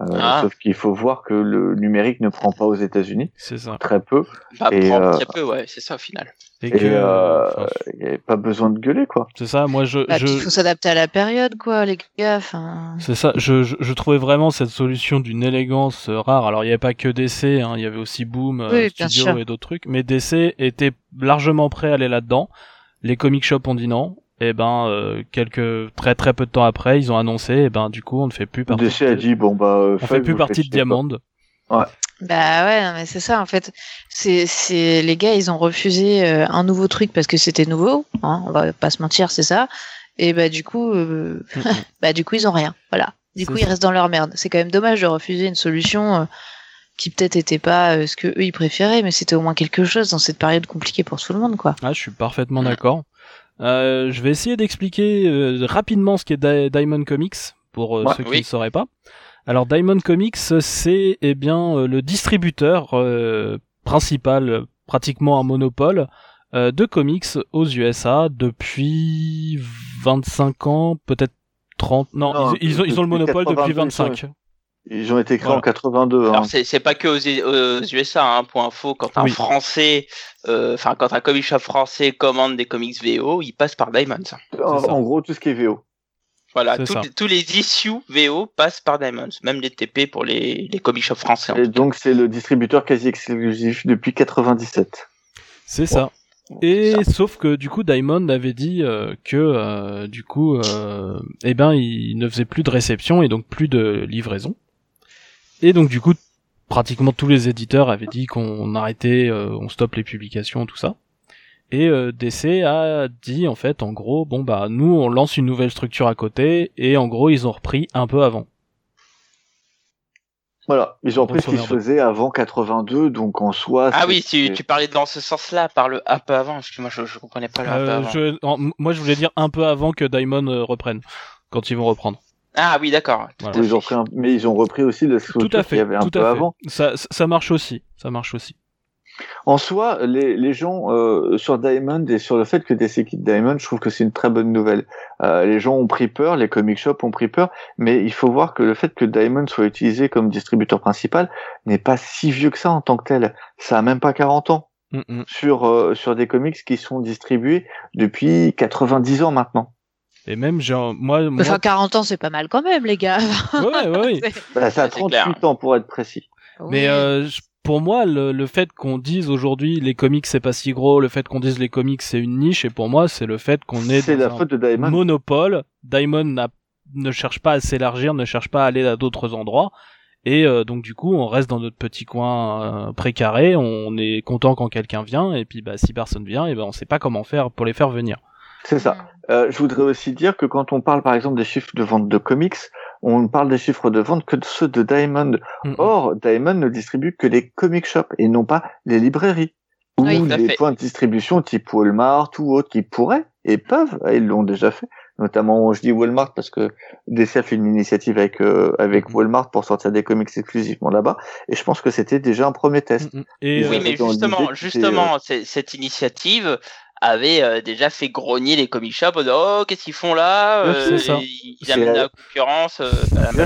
Euh, Ah. Sauf qu'il faut voir que le numérique ne prend pas aux États-Unis, C'est ça. très peu, Bah, Et, prendre euh, très peu, ouais, c'est ça au final. Et et que, euh, enfin, il n'y avait pas besoin de gueuler quoi. c'est ça, moi je, Bah, je... il faut s'adapter à la période, quoi, les gars. Enfin, C'est ça, je, je, je trouvais vraiment cette solution d'une élégance euh, rare. Alors il n'y avait pas que DC, hein, il y avait aussi Boom, euh, Oui, Studio et d'autres trucs, mais DC était largement prêt à aller là-dedans. Les comic shops ont dit non, et ben euh, quelques très très peu de temps après, ils ont annoncé, et ben du coup on ne fait plus partie. DC a de- dit bon bah on fait plus partie de Diamond. bah ouais, non, mais c'est ça en fait. C'est, c'est les gars, ils ont refusé euh, un nouveau truc parce que c'était nouveau. Hein, on va pas se mentir, c'est ça. Et bah du coup, euh, bah du coup ils ont rien. Voilà. Du C'est coup ça. ils restent dans leur merde. C'est quand même dommage de refuser une solution euh, qui peut-être était pas euh, ce que eux ils préféraient, mais c'était au moins quelque chose dans cette période compliquée pour tout le monde, quoi. Ah, je suis parfaitement d'accord. Euh, je vais essayer d'expliquer euh, rapidement ce qu'est Di- Diamond Comics pour euh, Ouais, ceux qui oui. ne sauraient pas. Alors Diamond Comics, c'est eh bien euh, le distributeur euh, principal, pratiquement un monopole euh, de comics aux USA depuis 25 ans, peut-être 30. Non, Non, ils, ils ont, ils ont le monopole depuis 82, 25. Ils ont été créés Voilà. en 82. hein. Alors c'est c'est pas que aux, aux USA, hein, point info, quand un Oui. français, euh, enfin quand un comic shop français commande des comics VO, il passe par Diamond. en, ça. en gros tout ce qui est VO. Voilà, tous les- issues VO passent par Diamond, même les TP pour les, les comic shops français. en Et donc c'est le distributeur quasi exclusif depuis 97. C'est ça. Et sauf que du coup Diamond avait dit euh, que euh, du coup euh, eh ben il ne faisait plus de réception et donc plus de livraison. Et donc du coup pratiquement tous les éditeurs avaient dit qu'on arrêtait, euh, on stoppe les publications, tout ça. Et euh, DC a dit en fait en gros bon bah nous on lance une nouvelle structure à côté et en gros ils ont repris un peu avant. Voilà, ils ont pris ce qui se faisait avant 82, donc en soi. Ah oui, tu, tu parlais dans ce sens-là, par le un peu avant, excuse-moi, je, je comprenais pas le un peu Euh, avant. je- en- moi je voulais dire un peu avant que Diamond reprenne quand ils vont reprendre. Ah oui, d'accord. tout Voilà. à Ils ont fait. pris un- Mais ils ont repris aussi le Tout qu'il fait. y avait un tout peu à fait. avant. Ça, ça ça marche aussi. Ça marche aussi. En soi, les, les gens euh, sur Diamond et sur le fait que DC quitte Diamond, je trouve que c'est une très bonne nouvelle. Euh, les gens ont pris peur, les comic shops ont pris peur, mais il faut voir que le fait que Diamond soit utilisé comme distributeur principal n'est pas si vieux que ça en tant que tel. Ça a même pas 40 ans Mm, mm. sur euh, sur des comics qui sont distribués depuis 90 ans maintenant. Et même, genre, moi, moi... Enfin, 40 ans, c'est pas mal quand même, les gars. ouais, ouais, ouais. Bah, ça a Ça, c'est 38 clair. ans pour être précis. Mais euh, je- pour moi, le, le fait qu'on dise aujourd'hui les comics c'est pas si gros, le fait qu'on dise les comics c'est une niche, et pour moi c'est le fait qu'on est C'est dans la un faute de Diamond. monopole. Diamond n'a- ne cherche pas à s'élargir, ne cherche pas à aller à d'autres endroits. Et euh, donc du coup, on reste dans notre petit coin euh, précaré, on est content quand quelqu'un vient, et puis bah si personne vient, et ben on sait pas comment faire pour les faire venir. C'est ça. Euh, je voudrais aussi dire que quand on parle par exemple des chiffres de vente de comics, on parle des chiffres de vente que de ceux de Diamond. Mm, mm. Or, Diamond ne distribue que les comic shops et non pas les librairies ou Oui, les fait. points de distribution type Walmart ou autres qui pourraient et peuvent, et ils l'ont déjà fait. Notamment, je dis Walmart parce que DC a fait une initiative avec euh, avec. Walmart pour sortir des comics exclusivement là-bas, et je pense que c'était déjà un premier test. Mm, mm. Et euh, Oui, mais justement, justement, c'est- cette initiative avait euh, déjà fait grogner les comic shops. en disant, Oh, qu'est-ce qu'ils font là Euh, sûr. C'est ça. Ils, ils amènent euh, la concurrence. euh,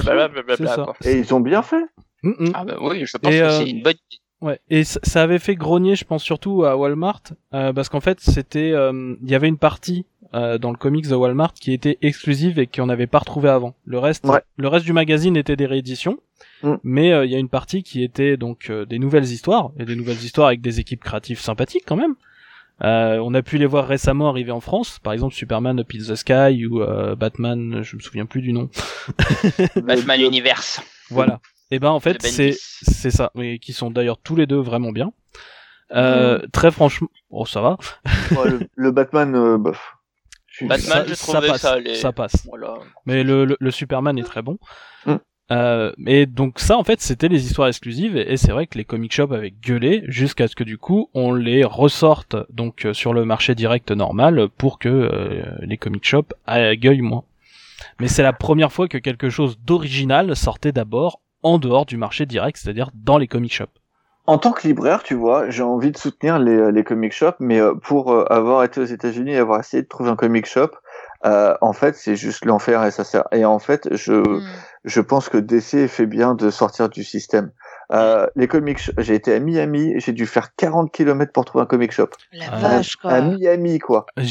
blablabla, ça. quoi. Et ils ont bien fait. mm, mm. Ah bah oui, je pense Et, que euh, c'est une bonne idée. Ouais, et ça avait fait grogner, je pense surtout à Walmart, euh, parce qu'en fait, c'était, euh, il y avait une partie euh, dans le comics de Walmart qui était exclusive et qu'on n'avait pas retrouvé avant. Le reste, Ouais. le reste du magazine était des rééditions, Mm. mais euh, il y a une partie qui était donc euh, des nouvelles histoires et des nouvelles histoires avec des équipes créatives sympathiques quand même. Euh, on a pu les voir récemment arriver en France, par exemple Superman Up in the Sky ou euh, Batman, je me souviens plus du nom. Batman Universe. Voilà. Et ben en fait c'est c'est ça, mais qui sont d'ailleurs tous les deux vraiment bien. Euh, Très franchement, oh ça va. Ouais, le, le Batman, euh, bof. Batman, ça, j'ai ça passe, ça allait. ça passe. Voilà. Mais le, le, le Superman est très bon. Mm. Euh, et donc ça, en fait, c'était les histoires exclusives. Et, c'est vrai que les comic shops avaient gueulé jusqu'à ce que du coup, on les ressorte donc euh, sur le marché direct normal pour que euh, les comic shops gueulent moins. Mais c'est la première fois que quelque chose d'original sortait d'abord en dehors du marché direct, c'est-à-dire dans les comic shops. En tant que libraire, tu vois, j'ai envie de soutenir les, les comic shops, mais euh, pour avoir été aux États-Unis et avoir essayé de trouver un comic shop, euh, en fait, c'est juste l'enfer et ça sert. Et en fait, je, Mm. je pense que DC fait bien de sortir du système. Euh, les comic shops, j'ai été à Miami, j'ai dû faire 40 km pour trouver un comic shop. La Ah, vache, quoi. À Miami, quoi. Ah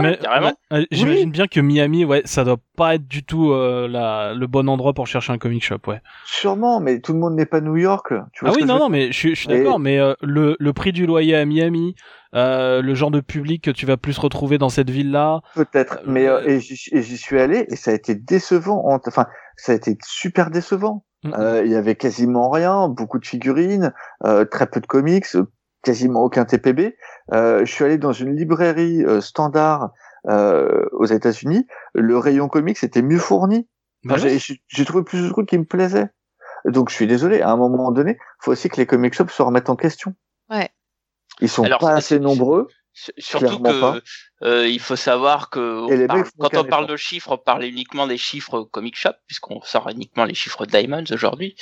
ouais, euh, J'imagine bien que Miami, ouais, ça doit pas être du tout euh, la, le bon endroit pour chercher un comic shop, ouais. Sûrement, mais tout le monde n'est pas New York. Tu vois Ah oui, non, non, mais je, suis- d'accord, mais euh, le, le prix du loyer à Miami, euh, le genre de public que tu vas plus retrouver dans cette ville-là, Peut-être, mais euh, et j'y et j'y suis allé et ça a été décevant. en- Enfin, ça a été super décevant. Euh, Il y avait quasiment rien, beaucoup de figurines, euh, très peu de comics, euh, quasiment aucun TPB. Euh, je suis allé dans une librairie euh, standard euh, aux États-Unis. Le rayon comics était mieux fourni. Bah Enfin, j'ai trouvé plus de trucs qui me plaisaient. Donc je suis désolé. À un moment donné, faut aussi que les comic shops se remettent en question. Ouais. Ils sont Alors, pas assez nombreux. Surtout que euh, il faut savoir que on parle- quand on parle de chiffres, on parle uniquement des chiffres comic shop puisqu'on sort uniquement les chiffres Diamonds aujourd'hui.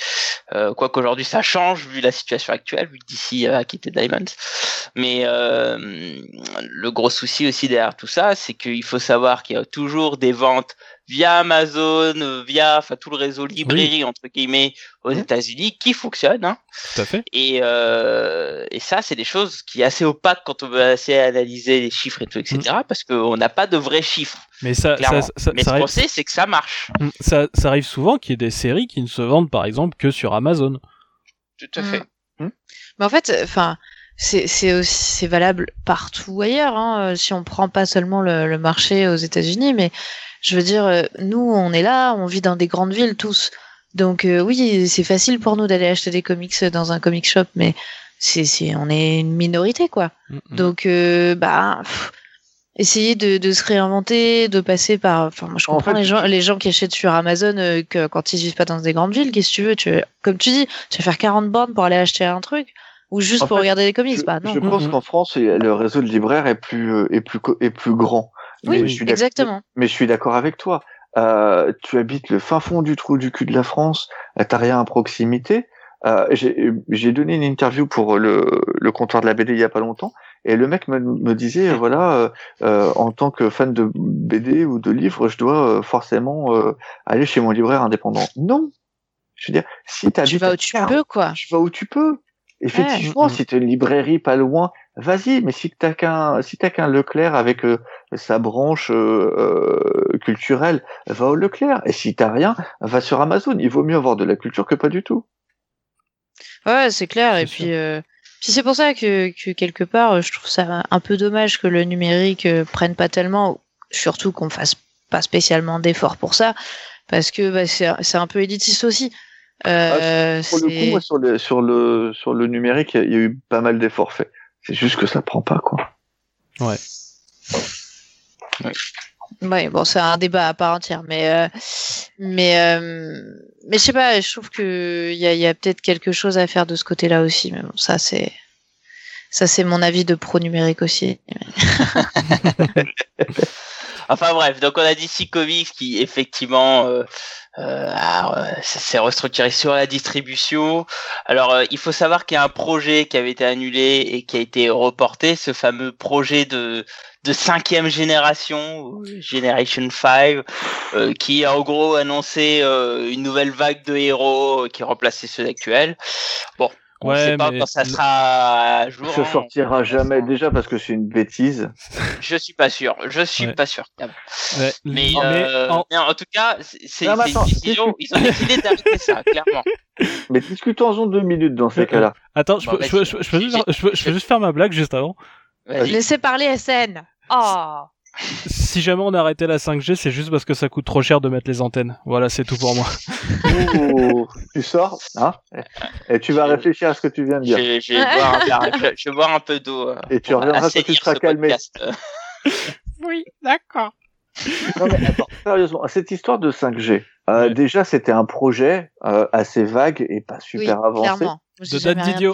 Euh, quoi qu'aujourd'hui ça change vu la situation actuelle, vu que DC a quitté Diamonds. Mais euh, le gros souci aussi derrière tout ça, c'est qu'il faut savoir qu'il y a toujours des ventes via Amazon, via enfin tout le réseau librairie entre guillemets aux Mhm. États-Unis qui fonctionne. Hein. Tout à fait. Et, euh, et ça, c'est des choses qui est assez opaque quand on veut essayer d'analyser les chiffres et tout, etc. Parce qu'on n'a pas de vrais chiffres. Mais ça, ça, Clairement. ça, Mais ça ce arrive, qu'on sait, c'est que ça marche. Mm, ça, ça arrive souvent qu'il y ait des séries qui ne se vendent par exemple que sur Amazon. Tout à fait. Mais en fait, enfin, c'est c'est aussi c'est valable partout ailleurs. Hein, si on prend pas seulement le, le marché aux États-Unis, mais je veux dire, euh, nous, on est là, on vit dans des grandes villes tous. Donc euh, oui, c'est facile pour nous d'aller acheter des comics dans un comic shop, mais c'est c'est on est une minorité quoi. Mm, mm. Donc euh, bah pff, essayer de, de se réinventer, de passer par. Enfin, moi je En comprends fait, les gens les gens qui achètent sur Amazon euh, que quand ils vivent pas dans des grandes villes, qu'est-ce que tu veux, tu comme tu dis, tu vas faire 40 bornes pour aller acheter un truc ou juste pour fait, regarder des comics, Je, bah non. je pense Mhm. qu'en France, le réseau de libraires est plus est plus est plus grand. Oui, Mais je suis d'ac- exactement. Mais je suis d'accord avec toi. Euh, tu habites le fin fond du trou du cul de la France, euh, t'as rien à proximité. Euh, j'ai donné une interview pour le, le comptoir de la BD il y a pas longtemps, et le mec me, me disait voilà, euh, euh, en tant que fan de BD ou de livres, je dois euh, forcément euh, aller chez mon libraire indépendant. Non, je veux dire, si Tu vas où tu 40 peux quoi. tu vas où tu peux. Effectivement, Ouais. si tu as une librairie pas loin, vas-y. Mais si t'as qu'un, si t'as qu'un Leclerc avec euh, sa branche euh, euh, culturelle, va au Leclerc. Et si t'as rien, va sur Amazon. Il vaut mieux avoir de la culture que pas du tout. Ouais, c'est clair. Et puis, euh, puis c'est pour ça que, que quelque part, je trouve ça un peu dommage que le numérique prenne pas tellement, surtout qu'on fasse pas spécialement d'efforts pour ça, parce que bah, c'est c'est un peu élitiste aussi. Euh, Pour le coup, moi, sur le sur le sur le numérique, il y a- il y, a eu pas mal d'efforts faits. C'est juste que ça prend pas quoi. Ouais, bon, c'est un débat à part entière, mais euh, mais euh, mais je sais pas, je trouve que il y a, y a peut-être quelque chose à faire de ce côté-là aussi, mais bon, ça c'est ça c'est mon avis de pro numérique aussi. Enfin bref, donc on a DC Comics qui effectivement euh, euh, a, euh, ça s'est restructuré sur la distribution. Alors euh, il faut savoir qu'il y a un projet qui avait été annulé et qui a été reporté, ce fameux projet de de cinquième génération, Generation 5, euh, qui a en gros annoncé euh, une nouvelle vague de héros qui remplaçait ceux actuels. Bon, on Ouais, sait pas mais quand ça sera à jour. Ça hein. sortira jamais déjà parce que c'est une bêtise. Je suis pas sûr. Je suis Ouais. pas sûr. Ouais, Mais, mais euh, en- mais en tout cas, c'est une décision. Ils ont décidé d'arrêter ça, clairement. Mais discutons-en deux minutes dans ces Euh, cas-là. Attends, je Bon, peux, je, peux, je, peux- je peux juste, faire ma blague juste avant. Laissez parler SN. Oh. Si jamais on a arrêté la 5G, c'est juste parce que ça coûte trop cher de mettre les antennes. Voilà, c'est tout pour moi. Ouh, tu sors, hein? Et tu vas réfléchir à ce que tu viens de dire. Je, je vais boire un, verre- je, je vais boire un peu d'eau. euh, Et tu reviendras quand tu seras calmé. Oui, d'accord. Non mais attends, sérieusement, cette histoire de 5G, euh, Ouais. déjà c'était un projet euh, assez vague et pas super oui, avancé. clairement. J'ai De date d'idiot.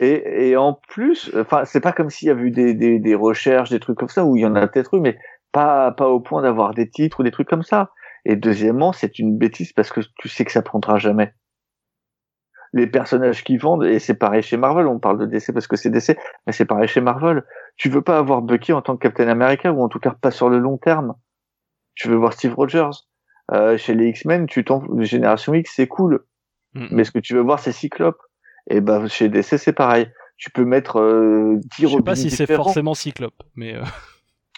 Et, et en plus, enfin, c'est pas comme s'il y avait eu des, des, des recherches, des trucs comme ça, où il y en a peut-être eu, mais pas, pas au point d'avoir des titres ou des trucs comme ça. Et deuxièmement, c'est une bêtise parce que tu sais que ça prendra jamais. Les personnages qui vendent, et c'est pareil chez Marvel, on parle de DC parce que c'est DC, mais c'est pareil chez Marvel. Tu veux pas avoir Bucky en tant que Captain America, ou en tout cas pas sur le long terme. Tu veux voir Steve Rogers. Euh, chez les X-Men, tu tombes, Génération X, c'est cool. Mm. Mais ce que tu veux voir, c'est Cyclope. Et ben chez DC, c'est pareil. Tu peux mettre euh, 10 Je sais Robins pas si c'est forcément Cyclope, mais euh,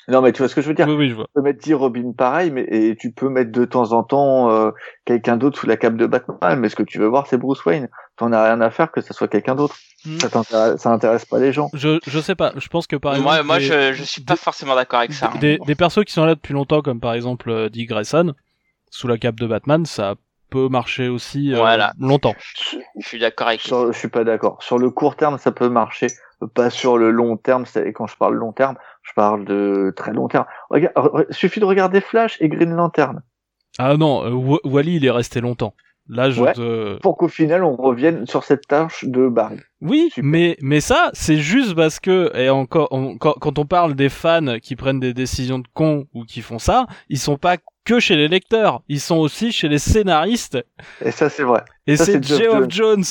Non, mais tu vois ce que je veux dire. oui, oui, je vois. Tu peux mettre 10 Robins pareil, mais et tu peux mettre de temps en temps euh, quelqu'un d'autre sous la cape de Batman. Mais ce que tu veux voir, c'est Bruce Wayne. T'en as rien à faire que ça soit quelqu'un d'autre. Mm. Ça t'intéresse, ça intéresse pas les gens. Je, je sais pas. Je pense que par exemple, moi, moi des- je, je suis pas forcément d'accord avec ça. hein. des, des persos qui sont là depuis longtemps, comme par exemple euh, Dick Grayson, sous la cape de Batman, ça peut marcher aussi euh, Voilà. longtemps. Je suis d'accord avec Sur- je suis pas d'accord. Sur le court terme, ça peut marcher, pas sur le long terme. quand je parle long terme, je parle de très long terme. Regarde, re- suffit de regarder Flash et Green Lantern Ah non, euh, Wa- Wally, il est resté longtemps. Là, je Ouais. te... pour qu'au final on revienne sur cette tâche de Barry. Oui, Super. mais mais ça, c'est juste parce que et encore, on- quand, quand on parle des fans qui prennent des décisions de cons ou qui font ça, ils sont pas que chez les lecteurs, ils sont aussi chez les scénaristes. Et ça, c'est vrai. Et Ça, c'est c'est Geoff Jones.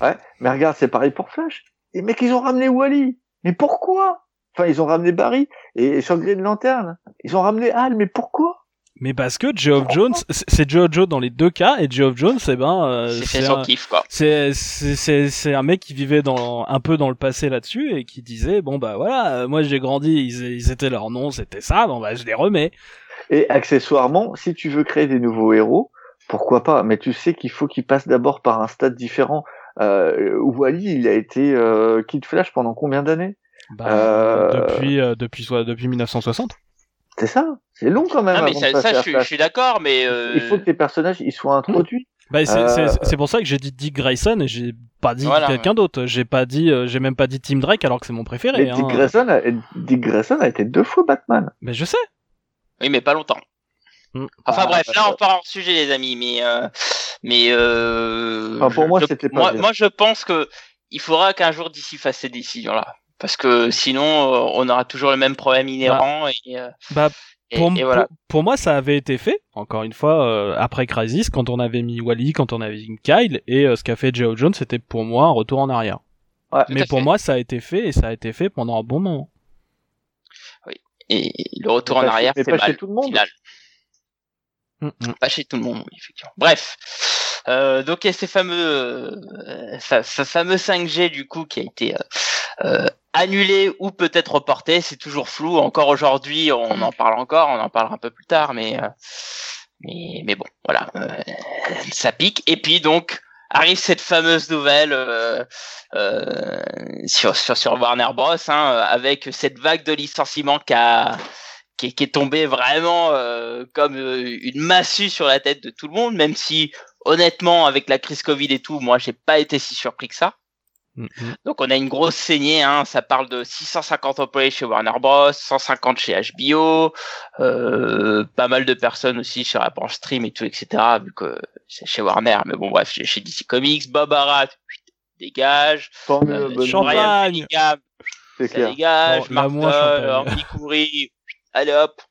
Ouais. Mais regarde, c'est pareil pour Flash. Et mec, ils ont ramené Wally. Mais pourquoi? Enfin, ils ont ramené Barry. Et sur Green Lantern, ils ont ramené Hal. Mais pourquoi? Mais parce que Geoff Jones, c'est Geoff Jones dans les deux cas, et Geoff Jones, eh ben, euh, C'est fait c'est son un, kiff, quoi. c'est c'est c'est c'est un mec qui vivait dans un peu dans le passé là-dessus et qui disait bon bah voilà, euh, moi j'ai grandi, ils, ils étaient leur nom, c'était ça, bon bah je les remets. Et accessoirement, si tu veux créer des nouveaux héros, pourquoi pas? Mais tu sais qu'il faut qu'ils passent d'abord par un stade différent. Euh, Wally, il a été euh, Kid Flash pendant combien d'années? Bah, Euh, depuis euh, depuis soit depuis 1960. C'est ça. C'est long quand même. Ah, mais ça, je, suis- je Flash. suis d'accord, mais euh, Il faut que les personnages ils soient introduits. Bah, c'est Euh, c'est- c'est pour ça que j'ai dit Dick Grayson et j'ai pas dit Voilà, quelqu'un d'autre. J'ai pas dit, euh, j'ai même pas dit Tim Drake alors que c'est mon préféré. Hein. Dick, Grayson a, Dick Grayson a été deux fois Batman. Mais je sais. Oui, mais pas longtemps. Mm. Enfin Ah, bref, bah, là on part hors sujet, les amis, mais euh, mais euh, Enfin, pour moi, je- c'était pas moi, moi, je pense que il faudra qu'un jour d'ici fasse ces décisions-là, parce que sinon euh, on aura toujours le même problème inhérent et, euh, Bah, et, pour, et voilà. pour, pour moi, ça avait été fait, encore une fois, euh, après Crisis, quand on avait mis Wally, quand on avait mis Kyle, et euh, ce qu'a fait Geoff Jones, c'était pour moi un retour en arrière. Ouais. Mais pour fait. moi, ça a été fait, et ça a été fait pendant un bon moment. Et le retour Mais en arrière, c'est pas mal. chez tout le monde. au final. Mm, mm. Pas chez tout le monde, oui, effectivement. Bref, euh, donc il y a ces fameux, euh, fa- fa- fameux 5G du coup qui a été euh, annulé ou peut-être reporté, c'est toujours flou. Encore aujourd'hui, on en parle encore, on en parlera un peu plus tard, mais euh, mais, mais bon, voilà, euh, ça pique. Et puis donc arrive cette fameuse nouvelle euh, euh, sur, sur sur Warner Bros. Hein, avec cette vague de licenciements qui est, qui est tombé vraiment euh, comme une massue sur la tête de tout le monde, même si honnêtement avec la crise Covid et tout, moi j'ai pas été si surpris que ça. Mm, mm. Donc on a une grosse saignée, hein, ça parle de 650 employés chez Warner Bros, 150 chez HBO, euh, pas mal de personnes aussi sur la branche stream et tout, etc. Vu que c'est chez Warner, mais bon bref, chez, chez DC Comics, Bob dégage, mieux, euh, Champagne. Brian Cunningham, c'est ça clair. dégage, Bon, champagne. Coury, allez hop,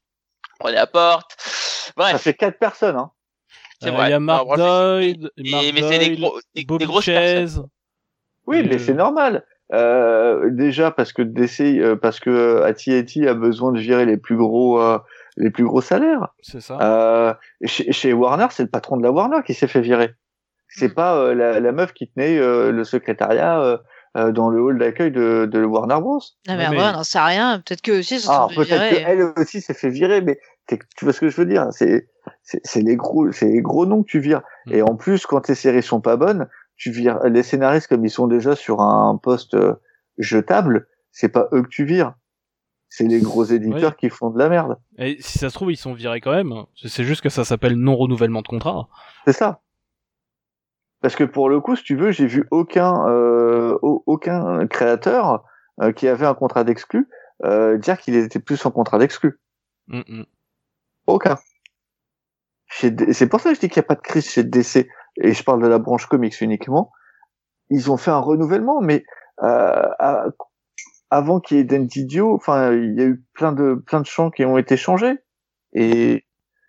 prenez la porte. Ça Bref, fait quatre personnes. Hein. c'est Euh, vrai. Il y a Mark Doyle, mais c'est des, gros, des, grosses personnes. Oui, Euh, mais c'est normal. Euh, déjà parce que DC, euh, parce que euh, AT&T a besoin de virer les plus gros, euh, les plus gros salaires. C'est ça. Euh, chez, chez Warner, c'est le patron de la Warner qui s'est fait virer. C'est Mm. pas euh, la, la meuf qui tenait euh, le secrétariat euh, euh, dans le hall d'accueil de, de Warner Bros. Non, mais Ouais, mais- on n'en sait rien. Peut-être que aussi, Ah, peut-être qu'elle aussi s'est fait virer, mais tu vois ce que je veux dire? C'est c'est c'est les gros, c'est les gros noms que tu vires. Mm. Et en plus, quand tes séries sont pas bonnes, tu vires les scénaristes comme ils sont déjà sur un poste euh, jetable. C'est pas eux que tu vires. C'est les gros éditeurs qui font de la merde. Et si ça se trouve, ils sont virés quand même. C'est juste que ça s'appelle non-renouvellement de contrat. C'est ça. Parce que pour le coup, si tu veux, j'ai vu aucun euh, au- aucun créateur euh, qui avait un contrat d'exclus euh, dire qu'il était plus en contrat d'exclus. Mm, mm. Aucun. C'est pour ça que je dis qu'il n'y a pas de crise chez DC. Et je parle de la branche comics uniquement. Ils ont fait un renouvellement, mais euh, avant qu'il y ait d'Endidio, enfin, il y a eu plein de plein de champs qui ont été changés. Et,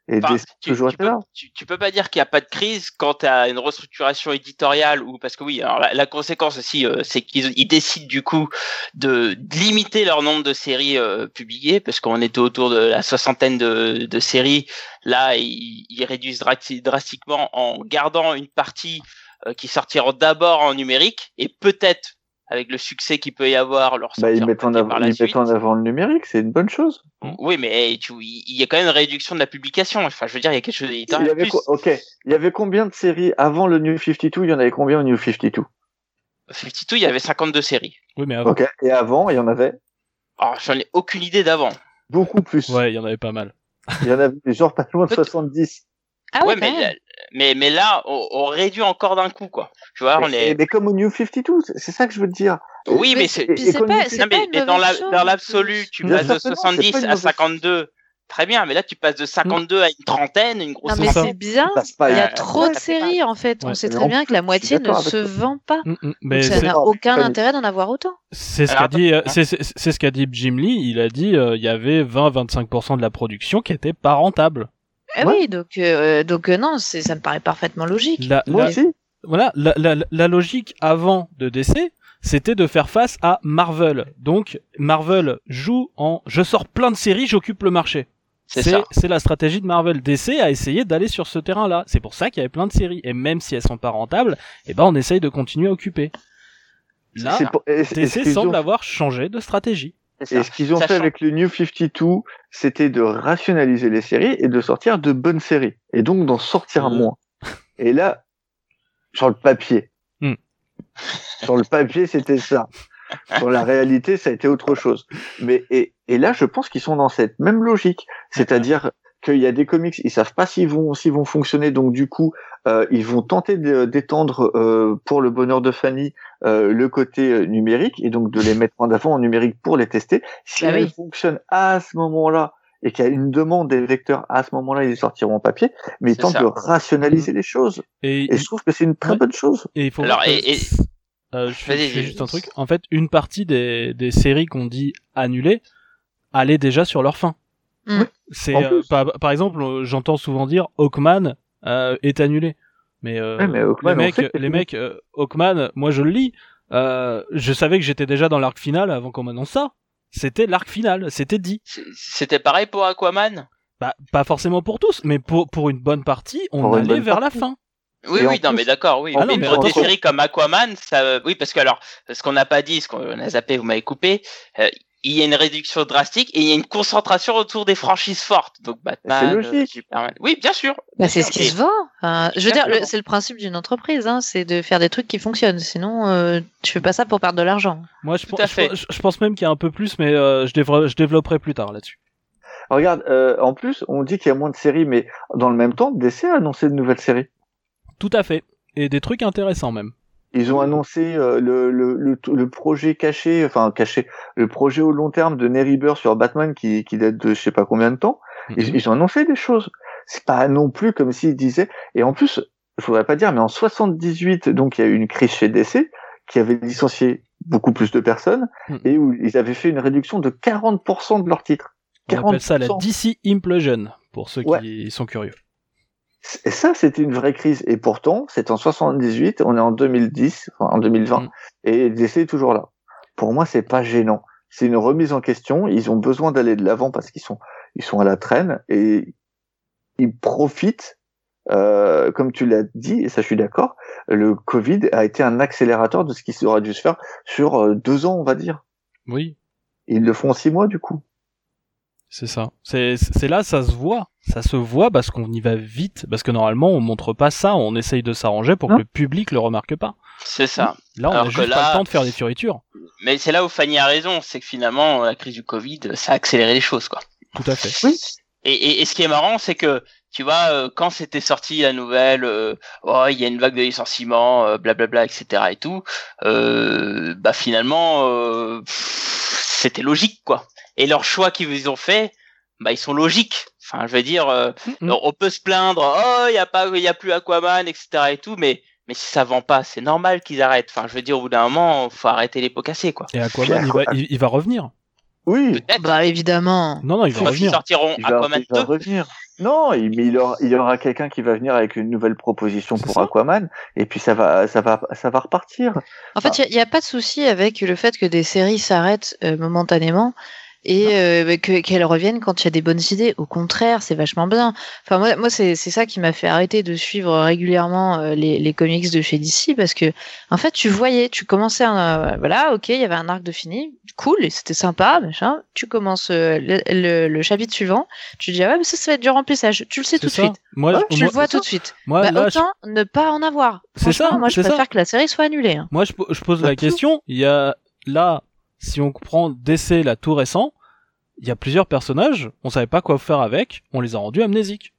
et Enfin, tu, toujours tu été peux, là. tu, tu peux pas dire qu'il n'y a pas de crise quand tu as une restructuration éditoriale ou parce que oui, alors la, la conséquence aussi, euh, c'est qu'ils ils décident du coup de, de limiter leur nombre de séries euh, publiées parce qu'on était autour de la soixantaine de, de séries. Là, ils, ils réduisent drasti- drastiquement en gardant une partie euh, qui sortiront d'abord en numérique et peut-être avec le succès qu'il peut y avoir leur Bah, ils mettent en mettent en avant le numérique, c'est une bonne chose. Oui, mais hey, tu, il il y a quand même une réduction de la publication. Enfin, je veux dire, il y a quelque chose Il y d'éditorial. avait plus. ok, il y avait combien de séries avant le New 52 Il y en avait combien au New 52 52, il y avait 52 séries. Oui, mais avant. Ok, et avant, il y en avait? Alors, j'en ai aucune idée d'avant. beaucoup plus. Ouais, il y en avait pas mal. Il y en avait genre pas loin de Peut- 70. Ah ouais, ouais, mais, mais, mais là, on, on réduit encore d'un coup, quoi. Tu vois, on mais, est. mais comme au New 52, c'est- c'est ça que je veux te dire. Oui, mais c'est. mais, pas une mais dans l'absolu, tu passes de que non, c'est 70 pas une à mauvaise- 52. Très bien, mais là, tu passes de 52 à une trentaine, une grosse Non mais c'est bien. pas Il y a Euh, trop de séries en fait. On sait très en bien que la moitié ne se toi. vend pas. Mm, mm. Donc Mais ça c'est- n'a aucun intérêt d'en avoir autant. C'est ce qu'a dit, attends, c'est c'est- c'est ce qu'a dit Jim Lee. Il a dit, euh, il y avait 20-25% de la production qui était pas rentable. Ah Ouais. oui, donc euh, donc euh, non, c'est ça me paraît parfaitement logique. La, Moi la- aussi. voilà, la, la, la logique avant de DC, c'était de faire face à Marvel. Donc Marvel joue en, je sors plein de séries, j'occupe le marché. C'est ça. C'est la stratégie de Marvel. DC a essayé d'aller sur ce terrain-là. C'est pour ça qu'il y avait plein de séries. Et même si elles sont pas rentables, eh ben on essaye de continuer à occuper. Là, pour- DC semble ont- avoir changé de stratégie. Et ce qu'ils ont fait avec le New 52, c'était de rationaliser les séries et de sortir de bonnes séries. Et donc d'en sortir Mhm. moins. Et là, sur le papier. Hmm. Sur le papier, c'était ça. Sur la réalité, ça a été autre chose. Mais et, et là, je pense qu'ils sont dans cette même logique. C'est-à-dire qu'il y a des comics, ils savent pas s'ils vont s'ils vont fonctionner, donc du coup, euh, ils vont tenter de- d'étendre euh, pour le bonheur de Fanny euh, le côté euh, numérique et donc de les mettre en avant en numérique pour les tester. Si Bah elles oui. fonctionnent à ce moment-là et qu'il y a une demande des lecteurs à ce moment-là, ils les sortiront en papier. Mais ils tentent ça. de rationaliser les choses. Et, Et je trouve que c'est une très Ouais. bonne chose. et il faut Alors, et- et- Euh, je fais, je fais juste un truc. En fait, une partie des, des séries qu'on dit annulées allaient déjà sur leur fin. Mm. C'est euh, par, par exemple, euh, j'entends souvent dire Hawkman euh, est annulé. Mais, euh, Ouais, mais Hawkman, les mecs, les euh, Hawkman, moi je le lis. Euh, je savais que j'étais déjà dans l'arc final avant qu'on m'annonce ça. C'était l'arc final, c'était dit. C'était pareil pour Aquaman? Bah, pas forcément pour tous, mais pour pour une bonne partie, on Pour allait vers partie. la fin. Oui, Et oui, non, plus- mais d'accord, oui. Ah mais non, mais pour des séries comme Aquaman, ça, oui, parce que alors, ce qu'on n'a pas dit, ce qu'on a zappé, vous m'avez coupé, euh, il y a une réduction drastique et il y a une concentration autour des franchises fortes. Donc Batman, C'est logique. euh, Superman. Oui, bien sûr. Bah, c'est ce qui se vend. Enfin, je veux dire, c'est le principe d'une entreprise, hein, c'est de faire des trucs qui fonctionnent. Sinon, euh, tu fais pas ça pour perdre de l'argent. Moi, je, Tout pense- à fait. je, je pense même qu'il y a un peu plus, mais euh, je, développerai, je développerai plus tard là-dessus. Regarde, euh, en plus, on dit qu'il y a moins de séries, mais dans le même temps, DC a annoncé de nouvelles séries. Tout à fait. Et des trucs intéressants même. Ils ont annoncé euh, le, le, le, le projet caché, enfin caché, le projet au long terme de Neri Burr sur Batman qui, qui date de je sais pas combien de temps. Ils, Mhm. ils ont annoncé des choses. C'est pas non plus comme s'ils disaient. Et en plus, je voudrais pas dire, mais en 78, donc il y a eu une crise chez DC qui avait licencié beaucoup plus de personnes Mhm. et où ils avaient fait une réduction de 40% de leurs titres. On appelle ça la 40%. DC Implosion, pour ceux Ouais. qui sont curieux. Et ça, c'était une vraie crise. Et pourtant, c'est en 78, on est en 2010, enfin en 2020, Mm. et DC est toujours là. Pour moi, c'est pas gênant. C'est une remise en question. Ils ont besoin d'aller de l'avant parce qu'ils sont, ils sont à la traîne et ils profitent. Euh, comme tu l'as dit, et ça je suis d'accord, le Covid a été un accélérateur de ce qui aurait dû se faire sur euh, deux ans, on va dire. Oui, Ils le font en six mois du coup. C'est ça. C'est là, ça se voit. Ça se voit parce qu'on y va vite. Parce que normalement, on montre pas ça. On essaye de s'arranger pour que le public le remarque pas. C'est ça. Là, on Alors a juste pas le temps de faire des fioritures. Mais c'est là où Fanny a raison, c'est que finalement, la crise du Covid, ça a accéléré les choses, quoi. Tout à fait. Oui. Et, et, et ce qui est marrant, c'est que tu vois, euh, quand c'était sorti la nouvelle, euh, oh, il y a une vague de licenciements, euh, blablabla, etc. et tout, euh, bah finalement, euh, c'était logique, quoi. Et leurs choix qu'ils ont fait, bah ils sont logiques. Enfin, je veux dire, euh, Mm. on peut se plaindre, oh il y a pas, il y a plus Aquaman, etc. et tout, mais mais si ça vend pas, c'est normal qu'ils arrêtent. Enfin, je veux dire, au bout d'un moment, faut arrêter les pots cassés, quoi. Et Aquaman, il va, il, il va revenir. Oui, Peut-être. Bah évidemment. Non, non, il va ils revenir. sortiront il va, Aquaman il va 2, revenir. Non, il, mais il y aura, il y aura quelqu'un qui va venir avec une nouvelle proposition pour ça. Aquaman, et puis ça va, ça va, ça va repartir. En fait, il n'y a, pas de souci avec le fait que des séries s'arrêtent euh, momentanément et euh, que- qu'elles reviennent quand il y a des bonnes idées. Au contraire, c'est vachement bien. Enfin, moi, moi c'est c'est ça qui m'a fait arrêter de suivre régulièrement euh, les, les comics de chez DC parce que, en fait, tu voyais, tu commençais, un, euh, voilà, ok, il y avait un arc de fini, cool, et c'était sympa, machin. Tu commences euh, le, le- le chapitre suivant, tu dis, ah ouais, mais ça, ça va être du remplissage. Tu le sais tout de suite. Moi, Ouais, Tu moi, le vois tout ça. de suite. moi, Bah, là, je- autant ne pas en avoir. C'est ça, moi, je c'est ça. préfère que la série soit annulée. hein. Moi, je, je pose la Bah, question. Il y a là, si on prend DC là tout récent, il y a plusieurs personnages. On savait pas quoi faire avec. On les a rendus amnésiques,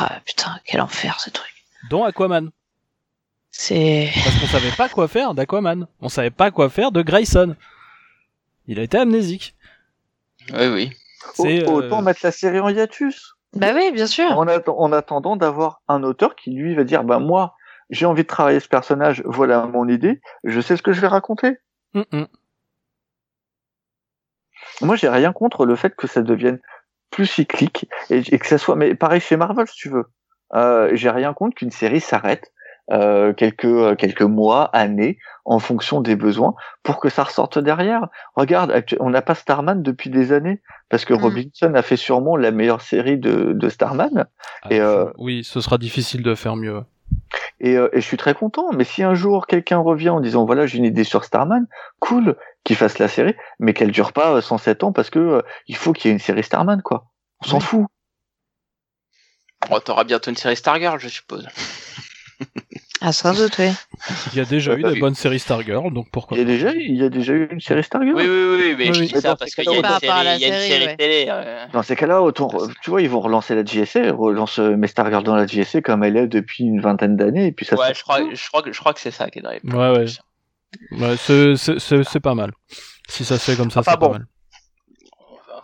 Ah putain, quel enfer ce truc. dont Aquaman, C'est. parce qu'on savait pas quoi faire d'Aquaman. On savait pas quoi faire de Grayson. Il a été amnésique. oui, oui. C'est, euh, Autant mettre la série en hiatus. Bah oui, bien sûr. En, atten- en attendant d'avoir un auteur qui lui va dire, bah moi, j'ai envie de travailler ce personnage, voilà mon idée, je sais ce que je vais raconter. Hum, hum. Moi, j'ai rien contre le fait que ça devienne plus cyclique et, et que ça soit, mais pareil chez Marvel, si tu veux. Euh, j'ai rien contre qu'une série s'arrête euh, quelques euh, quelques mois, années, en fonction des besoins, pour que ça ressorte derrière. Regarde, on n'a pas Starman depuis des années parce que Mm. Robinson a fait sûrement la meilleure série de, de Starman. Et, Ah, euh, Oui, ce sera difficile de faire mieux. Et, euh, et je suis très content. Mais si un jour quelqu'un revient en disant voilà j'ai une idée sur Starman, cool, qu'il fasse la série, mais qu'elle dure pas euh, 107 ans parce que euh, il faut qu'il y ait une série Starman quoi. On s'en Oui. fout. Bon, t'auras bientôt une série Stargirl, je suppose. Ah, sans doute, oui. Il y a déjà eu bah des oui. bonnes séries Stargirl, donc pourquoi Il y a pas. déjà il y a déjà eu une série Stargirl. Oui, oui, oui, mais Oui, je oui. dis Mais ça parce qu'il y a une série, la il y a une série, série ouais. télé. euh, Dans ces cas-là, autant tu vois ils vont relancer la JSA, ils relancent euh, mes Stargirl dans la JSA comme elle est depuis une vingtaine d'années et puis ça. Ouais, se- je crois, je crois que je crois que c'est ça qui est dans les plans. Ouais, ouais. Ouais, c'est- c'est c'est- c'est pas mal. Si ça se fait comme ça, Enfin c'est bon. pas mal.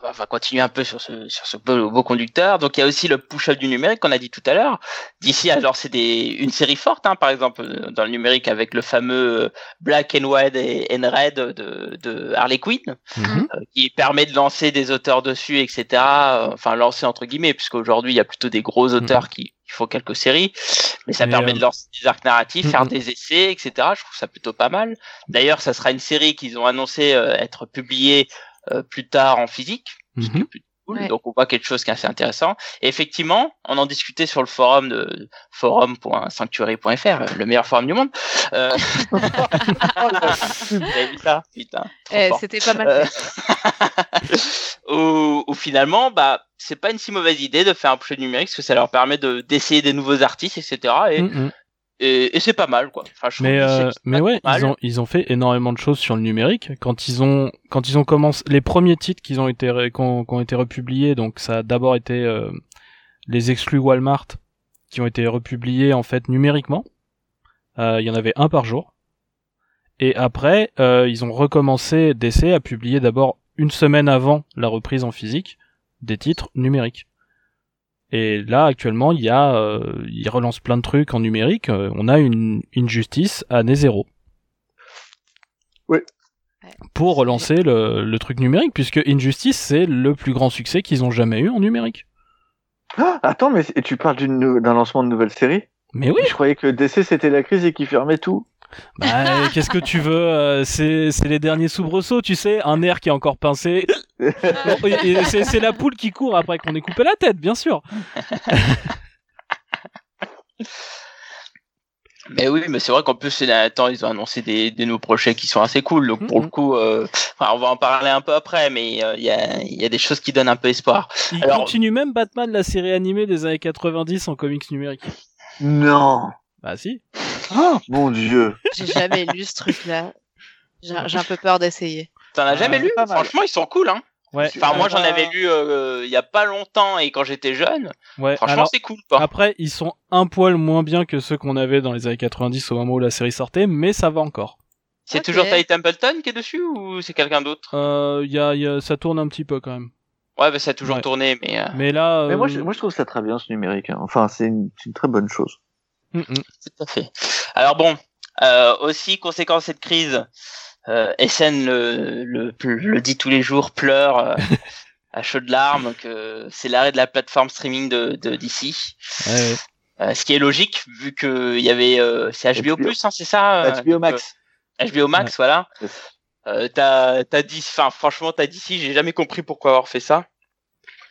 On va- on va continuer un peu sur ce, sur ce beau, beau conducteur. Donc il y a aussi le push-up du numérique qu'on a dit tout à l'heure. D'ici, alors c'est des, une série forte, hein, par exemple euh, dans le numérique avec le fameux euh, Black and White et and Red de, de Harley Quinn, Mhm. euh, qui permet de lancer des auteurs dessus, etc. Enfin lancer entre guillemets, puisqu'aujourd'hui il y a plutôt des gros auteurs qui, qui font quelques séries, mais ça permet euh, de lancer des arcs narratifs, faire Mhm. des essais, etc. Je trouve ça plutôt pas mal. D'ailleurs, ça sera une série qu'ils ont annoncé euh, être publiée plus tard en physique. Mhm. plutôt cool. Ouais. Donc on voit quelque chose qui est assez intéressant. Et effectivement, on en discutait sur le forum de forum.sanctuary.fr, euh, le meilleur forum du monde. Euh, vous avez vu ça Putain. trop Eh. C'était pas mal. Euh, où, où finalement, bah, c'est pas une si mauvaise idée de faire un projet numérique parce que ça leur permet de d'essayer des nouveaux artistes, etc. Et. Et, et c'est pas mal, quoi. Enfin, je trouve Mais euh, mais ouais, mal. ils ont ils ont fait énormément de choses sur le numérique quand ils ont quand ils ont commencé les premiers titres qui ont été qui ont, qui ont été republiés donc ça a d'abord été euh, les exclus Walmart qui ont été republiés en fait numériquement. Euh, Il y en avait un par jour. Et après, ils ont recommencé d'essai à publier d'abord une semaine avant la reprise en physique des titres numériques. Et là, actuellement, il y a, euh, ils relancent plein de trucs en numérique. Euh, on a une injustice à année zéro. Oui. Pour relancer le, le truc numérique, puisque Injustice, c'est le plus grand succès qu'ils ont jamais eu en numérique. Ah, attends, mais tu parles d'une nou- d'un lancement de nouvelle série? Mais oui, Je croyais que DC c'était la crise et qu'ils fermaient tout. Bah, qu'est-ce que tu veux euh, C'est les derniers soubresauts, tu sais, un air qui est encore pincé. C'est la poule qui court après qu'on ait coupé la tête, bien sûr. Mais oui, mais c'est vrai qu'en plus, ces derniers temps, ils ont annoncé des, des nouveaux projets qui sont assez cool. Donc, pour le coup, euh, enfin, on va en parler un peu après, mais euh, il y, a, il y a des choses qui donnent un peu espoir. Il Alors- continue même Batman, la série animée des années 90 en comics numériques. Non. Bah si. Oh, mon dieu. J'ai jamais lu ce truc-là. J'ai j'ai un peu peur d'essayer. T'en as jamais lu pas mal. Franchement, ils sont cool, hein. Ouais. Enfin, moi, j'en Ah. avais lu euh, il y a pas longtemps et quand j'étais jeune. Ouais. Franchement, c'est cool, quoi. après, ils sont un poil moins bien que ceux qu'on avait dans les années 90 au moment où la série sortait, mais ça va encore. C'est toujours Ty Templeton qui est dessus ou c'est quelqu'un d'autre? Euh, y a, y a, ça tourne un petit peu quand même. Ouais, bah, ça a toujours Ouais. tourné, mais. euh, Mais là, Mais moi, euh, je, moi, je trouve ça très bien, ce numérique. hein. Enfin, c'est une, très bonne chose. mm, mm. Tout à fait. Alors bon, euh, aussi conséquence de cette crise, euh, SN le, le, le dit tous les jours, pleure euh, à chaudes larmes que c'est l'arrêt de la plateforme streaming de, de DC. Ouais, ouais. Euh, ce qui est logique vu que il y avait euh, c'est HBO, HBO. plus, hein, c'est ça euh, HBO donc, Max. euh, HBO Max, voilà. Euh, t'as t'as dit, enfin franchement t'as DC, j'ai jamais compris pourquoi avoir fait ça.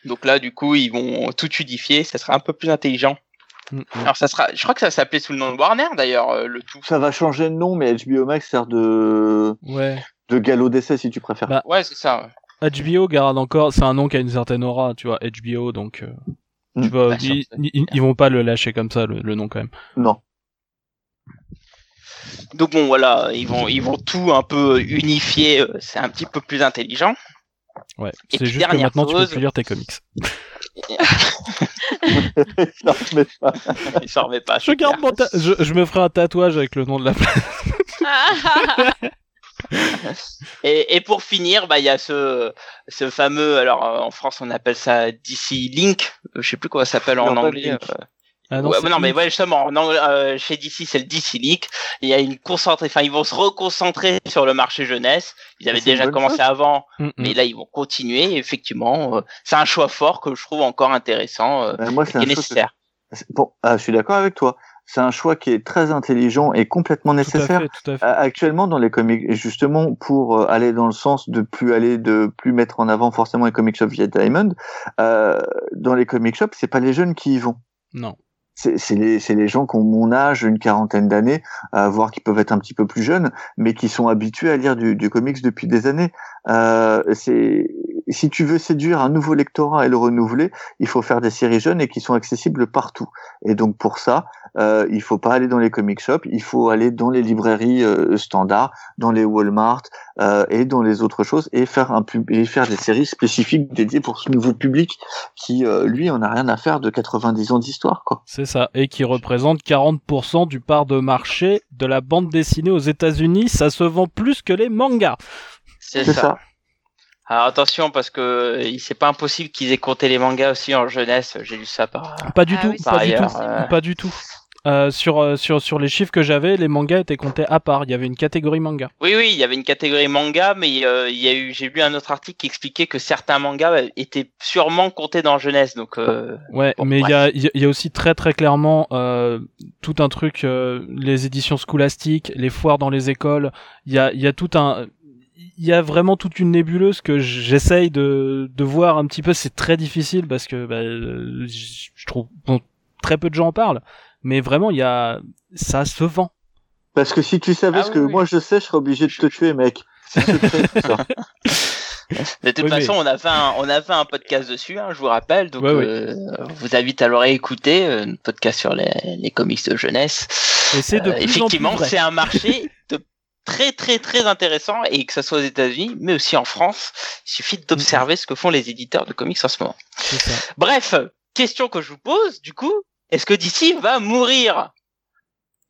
Donc là, du coup, ils vont tout unifier, ça sera un peu plus intelligent. Mm, mm. Alors ça sera, je crois que ça s'appelait sous le nom de Warner d'ailleurs, euh, le tout. Ça va changer de nom, mais HBO Max sert de, Ouais. de galop d'essai, si tu préfères. Bah, Ouais, c'est ça. ouais. HBO garde encore, c'est un nom qui a une certaine aura, tu vois, HBO, donc euh, tu Mm. vois, Bah, ils, ils, ils vont pas le lâcher comme ça, le, le nom quand même. Non. Donc bon, voilà, ils vont, ils vont tout un peu unifier. euh, C'est un petit peu plus intelligent. Ouais. C'est juste que maintenant tu peux plus lire tes comics. Pas. Il s'en remet pas. Je c'est garde clair. mon ta- je, je me ferai un tatouage avec le nom de la place. Et, et pour finir, bah il y a ce, ce fameux. Alors en France, on appelle ça DC Link. Je sais plus comment ça s'appelle en anglais. Euh, Ah ouais, non, mais Link. ouais, justement, euh, chez DC, c'est le DC Link. Il y a une concentrée, enfin, ils vont se reconcentrer sur le marché jeunesse. Ils avaient C'est une déjà commencé chose. avant, Mm, mm. mais là, ils vont continuer. Et effectivement, euh, c'est un choix fort que je trouve encore intéressant euh, Euh, moi, c'est et un choix que- nécessaire. Bon, ah, je suis d'accord avec toi. C'est un choix qui est très intelligent et complètement Tout à nécessaire. fait, tout à fait. Actuellement, dans les comics, et justement pour euh, aller dans le sens de plus aller, de plus mettre en avant forcément les comic shops via Diamond, euh, dans les comic shops, c'est pas les jeunes qui y vont. Non. C'est les, les gens qui ont mon âge, une quarantaine d'années, euh, voire qui peuvent être un petit peu plus jeunes, mais qui sont habitués à lire du, du comics depuis des années. Euh, c'est si tu veux séduire un nouveau lectorat et le renouveler, il faut faire des séries jeunes et qui sont accessibles partout. Et donc pour ça, euh, il faut pas aller dans les comic shops, il faut aller dans les librairies euh, standards, dans les Walmart euh, et dans les autres choses et faire un pub et faire des séries spécifiques dédiées pour ce nouveau public qui euh, lui en a rien à faire de 90 ans d'histoire quoi. C'est ça. Et qui représente 40% du part de marché de la bande dessinée aux États-Unis. Ça se vend plus que les mangas. C'est C'est ça. ça. Alors attention parce que euh, il- c'est pas impossible qu'ils aient compté les mangas aussi en jeunesse. J'ai lu ça par. Pas du Ah tout. oui, pas du ailleurs, tout. euh. Pas du tout. Euh, sur, euh, sur, sur les chiffres que j'avais, les mangas étaient comptés à part. Il y avait une catégorie manga. Oui, oui, il y avait une catégorie manga, mais euh, il y a eu, j'ai lu un autre article qui expliquait que certains mangas étaient sûrement comptés dans jeunesse. Donc, euh, Ouais, Bon, mais il y a, il y a- il y a aussi très très clairement euh, tout un truc, euh, les éditions scolastiques, les foires dans les écoles. Il y a, il y a tout un, il y a vraiment toute une nébuleuse que j'essaye de, de voir un petit peu. C'est très difficile parce que bah, je trouve bon, très peu de gens en parlent, mais vraiment il y a, ça se vend. Parce que si tu savais Ah ce oui, que oui. moi je sais, je serais obligé de te tuer, mec. C'est ça. de toute Oui, mais- façon, on a fait un, on a fait un podcast dessus, hein, je vous rappelle. Donc, Ouais, euh, vous invite à le réécouter, euh, notre podcast sur les, les comics de jeunesse. Et c'est de Euh, effectivement, c'est un marché de très très très intéressant et que ce soit aux États-Unis, mais aussi en France. Il suffit d'observer ce que font les éditeurs de comics en ce moment. Ça. Bref, question que je vous pose, du coup, est-ce que DC va mourir?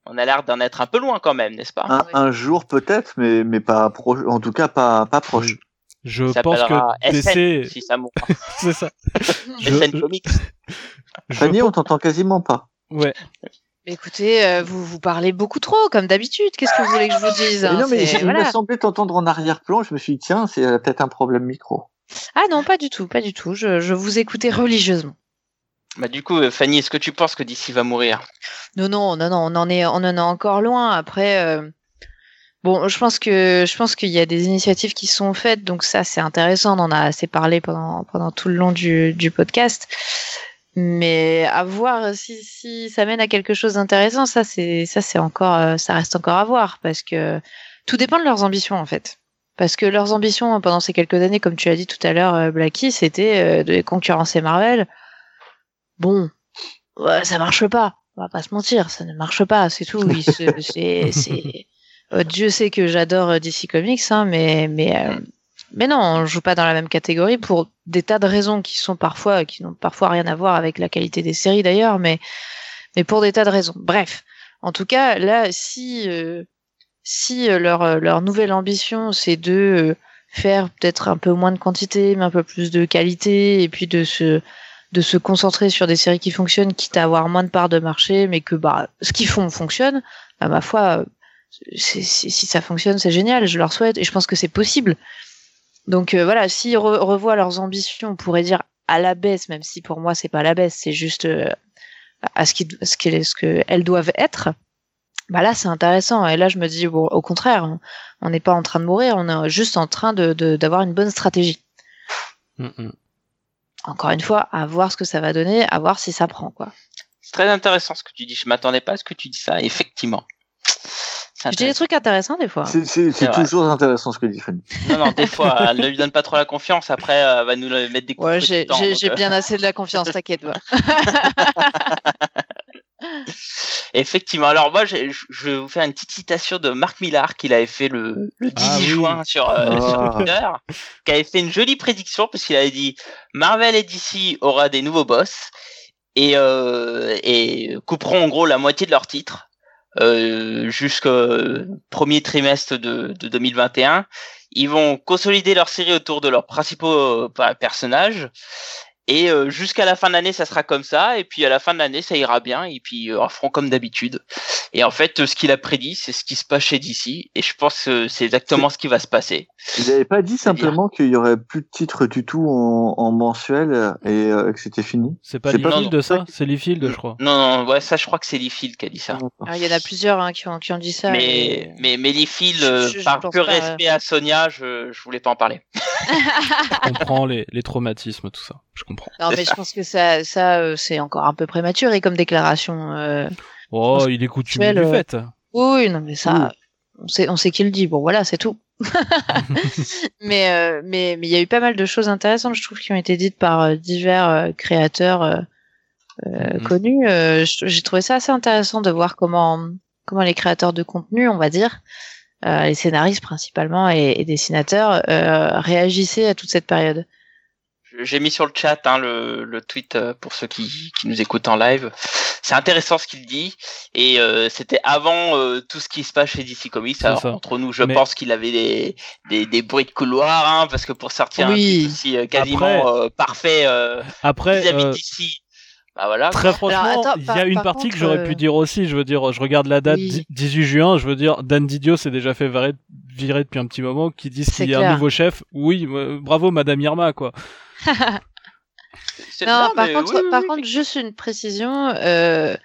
On a l'air d'en être un peu loin quand même, n'est-ce pas? Un, un jour peut-être, mais mais pas proche. En tout cas, pas pas proche. Je Ça pense que SN, si ça mourra. c'est ça. Je- SN je- Comics. je Fanny, on t'entend quasiment pas. Ouais. Écoutez, euh, vous vous parlez beaucoup trop, comme d'habitude. Qu'est-ce que vous voulez que je vous dise Mais hein, non, mais il voilà. semblé t'entendre en arrière-plan. Je me suis dit tiens, c'est euh, peut-être un problème micro. Ah non, pas du tout, pas du tout. Je, je vous écoutais religieusement. Bah, du coup, euh, Fanny, est-ce que tu penses que DC va mourir? Non, non, non, non, on en est, on en est encore loin. Après, euh, bon, je pense que, je pense qu'il y a des initiatives qui sont faites, donc ça, c'est intéressant. On en a assez parlé pendant, pendant tout le long du, du podcast. Mais à voir si, si ça mène à quelque chose d'intéressant, ça, c'est, ça, c'est encore, euh, ça reste encore à voir parce que tout dépend de leurs ambitions, en fait. Parce que leurs ambitions pendant ces quelques années, comme tu as dit tout à l'heure, euh, Blacky, c'était euh, de concurrencer Marvel. Bon, ouais, ça marche pas. On va pas se mentir, ça ne marche pas, c'est tout. C'est, c'est... Euh, Dieu sait que j'adore DC Comics, hein, mais, mais, euh, mais non, on joue pas dans la même catégorie pour des tas de raisons qui sont parfois, qui n'ont parfois rien à voir avec la qualité des séries d'ailleurs, mais, mais pour des tas de raisons. Bref, en tout cas, là, si, euh, si euh, leur, euh, leur nouvelle ambition, c'est de faire peut-être un peu moins de quantité, mais un peu plus de qualité, et puis de se, de se concentrer sur des séries qui fonctionnent, quitte à avoir moins de parts de marché, mais que bah, ce qu'ils font fonctionne, bah, ma foi, si ça fonctionne, c'est génial, je leur souhaite, et je pense que c'est possible. Donc euh, voilà, s'ils re- revoient leurs ambitions, on pourrait dire à la baisse, même si pour moi c'est pas à la baisse, c'est juste euh, à ce qu'elles ce ce doivent être. Bah là c'est intéressant et là je me dis bon, au contraire, on- n'est pas en train de mourir, on est juste en train de de- d'avoir une bonne stratégie. Mm, mm. Encore une fois, à voir ce que ça va donner, à voir si ça prend quoi. C'est très intéressant ce que tu dis. Je m'attendais pas à ce que tu dis ça, effectivement. C'est Je dis des trucs intéressants des fois. C'est c'est- c'est C'est vrai. toujours intéressant ce que dit Fanny. Non, non, des fois, elle ne lui donne pas trop la confiance. Après, elle va nous mettre des coups Ouais, de j'ai temps, j'ai- donc, j'ai euh, bien assez de la confiance, t'inquiète pas. Effectivement. Alors moi, j'ai- je je vais vous faire une petite citation de Marc Millard qu'il avait fait le, le 18 Ah oui. juin sur, euh, Ah. sur Twitter, qui avait fait une jolie prédiction parce qu'il avait dit Marvel et DC aura des nouveaux boss et, euh, et couperont en gros la moitié de leurs titres euh, jusqu'au premier trimestre de, de 2021. Ils vont consolider leur série autour de leurs principaux euh, personnages. Et euh, jusqu'à la fin de l'année, ça sera comme ça. Et puis à la fin de l'année, ça ira bien. Et puis euh, ils feront comme d'habitude. Et en fait, euh, ce qu'il a prédit, c'est ce qui se passe chez DC. Et je pense que c'est exactement ce qui va se passer. Il n'avait pas dit simplement qu'il y aurait plus de titres du tout en, en mensuel et euh, que c'était fini? C'est pas Liefeld ça? C'est Liefeld, je crois. Non, non, ouais, ça, je crois que c'est Liefeld qui a dit ça. Ah, Il y en a plusieurs hein, qui, ont, qui ont dit ça. Mais, et- mais, mais Liefeld, Je- euh, je- par pur respect à Sonia, je, je voulais pas en parler. Je comprends les, les traumatismes, tout ça. Je comprends. Non, mais je pense que ça, ça euh, c'est encore un peu prématuré comme déclaration. euh. Oh, pense il est coutumier du euh, fait. Oui, non, mais ça, on sait, on sait qui le dit. Bon, voilà, c'est tout. mais, euh, mais, mais il y a eu pas mal de choses intéressantes, je trouve, qui ont été dites par euh, divers euh, créateurs Mhm. connus. Euh, J'ai trouvé ça assez intéressant de voir comment, comment les créateurs de contenu, on va dire, euh, les scénaristes principalement et, et dessinateurs, euh, réagissaient à toute cette période. J'ai mis sur le chat hein, le, le tweet euh, pour ceux qui, qui nous écoutent en live. C'est intéressant ce qu'il dit et euh, c'était avant euh, tout ce qui se passe chez DC Comics. Alors, entre nous, je Mais- pense qu'il avait des, des, des bruits de couloir hein, parce que pour sortir Oui. un aussi euh, quasiment Après- euh, parfait euh, Après, vis-à-vis euh, DC, bah voilà. très franchement, attends, il y par- a une par partie contre, que j'aurais euh, pu dire aussi. Je veux dire, je regarde la date Oui. dix- 18 juin. Je veux dire, Dan Didio s'est déjà fait virer, virer depuis un petit moment. Qui disent qu'il y a clair. un nouveau chef. Oui, euh, bravo Madame Irma, quoi. Non, non, par contre, oui, oui, par oui. contre, juste une précision. Euh,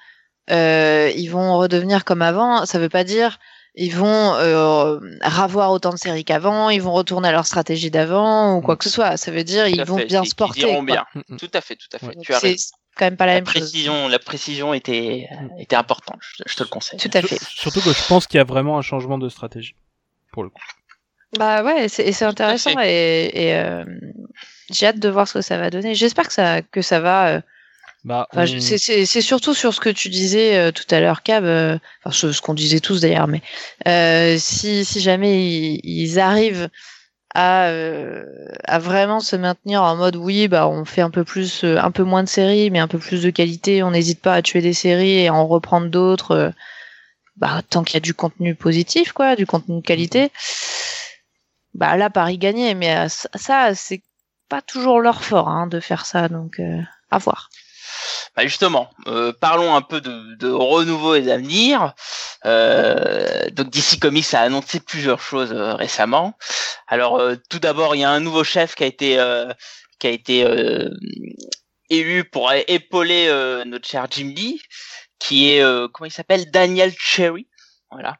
euh, ils vont redevenir comme avant. Ça veut pas dire ils vont euh, ravoir autant de séries qu'avant. Ils vont retourner à leur stratégie d'avant ou quoi que ce soit. Ça veut dire Tout ils vont fait, bien se porter. Ils iront bien. Mm, mm. Tout à fait, tout à fait. Ouais. Tu raison. quand même pas la La même chose. précision, la précision était, était importante. Je, je te le conseille. Tout à fait. Sur- Surtout que je pense qu'il y a vraiment un changement de stratégie. Pour le coup. Bah ouais, c'est et c'est intéressant et, et euh, j'ai hâte de voir ce que ça va donner. J'espère que ça que ça va. euh, Bah, on- c'est- c'est c'est surtout sur ce que tu disais euh, tout à l'heure, Cab, euh, enfin ce, ce qu'on disait tous d'ailleurs, mais euh, si, si jamais ils, ils arrivent à, à vraiment se maintenir en mode oui, bah on fait un peu plus, un peu moins de séries, mais un peu plus de qualité, on n'hésite pas à tuer des séries et à en reprendre d'autres, bah tant qu'il y a du contenu positif, quoi, du contenu de qualité, bah là Paris gagné, mais ça, c'est pas toujours leur fort hein, de faire ça, donc euh, à voir. Bah justement, euh, parlons un peu de, de renouveau et d'avenir. Euh, donc DC Comics a annoncé plusieurs choses euh, récemment. Alors euh, tout d'abord, il y a un nouveau chef qui a été euh, qui a été euh, élu pour épauler euh, notre cher Jim Lee, qui est euh, comment il s'appelle? Daniel Cherry. Voilà.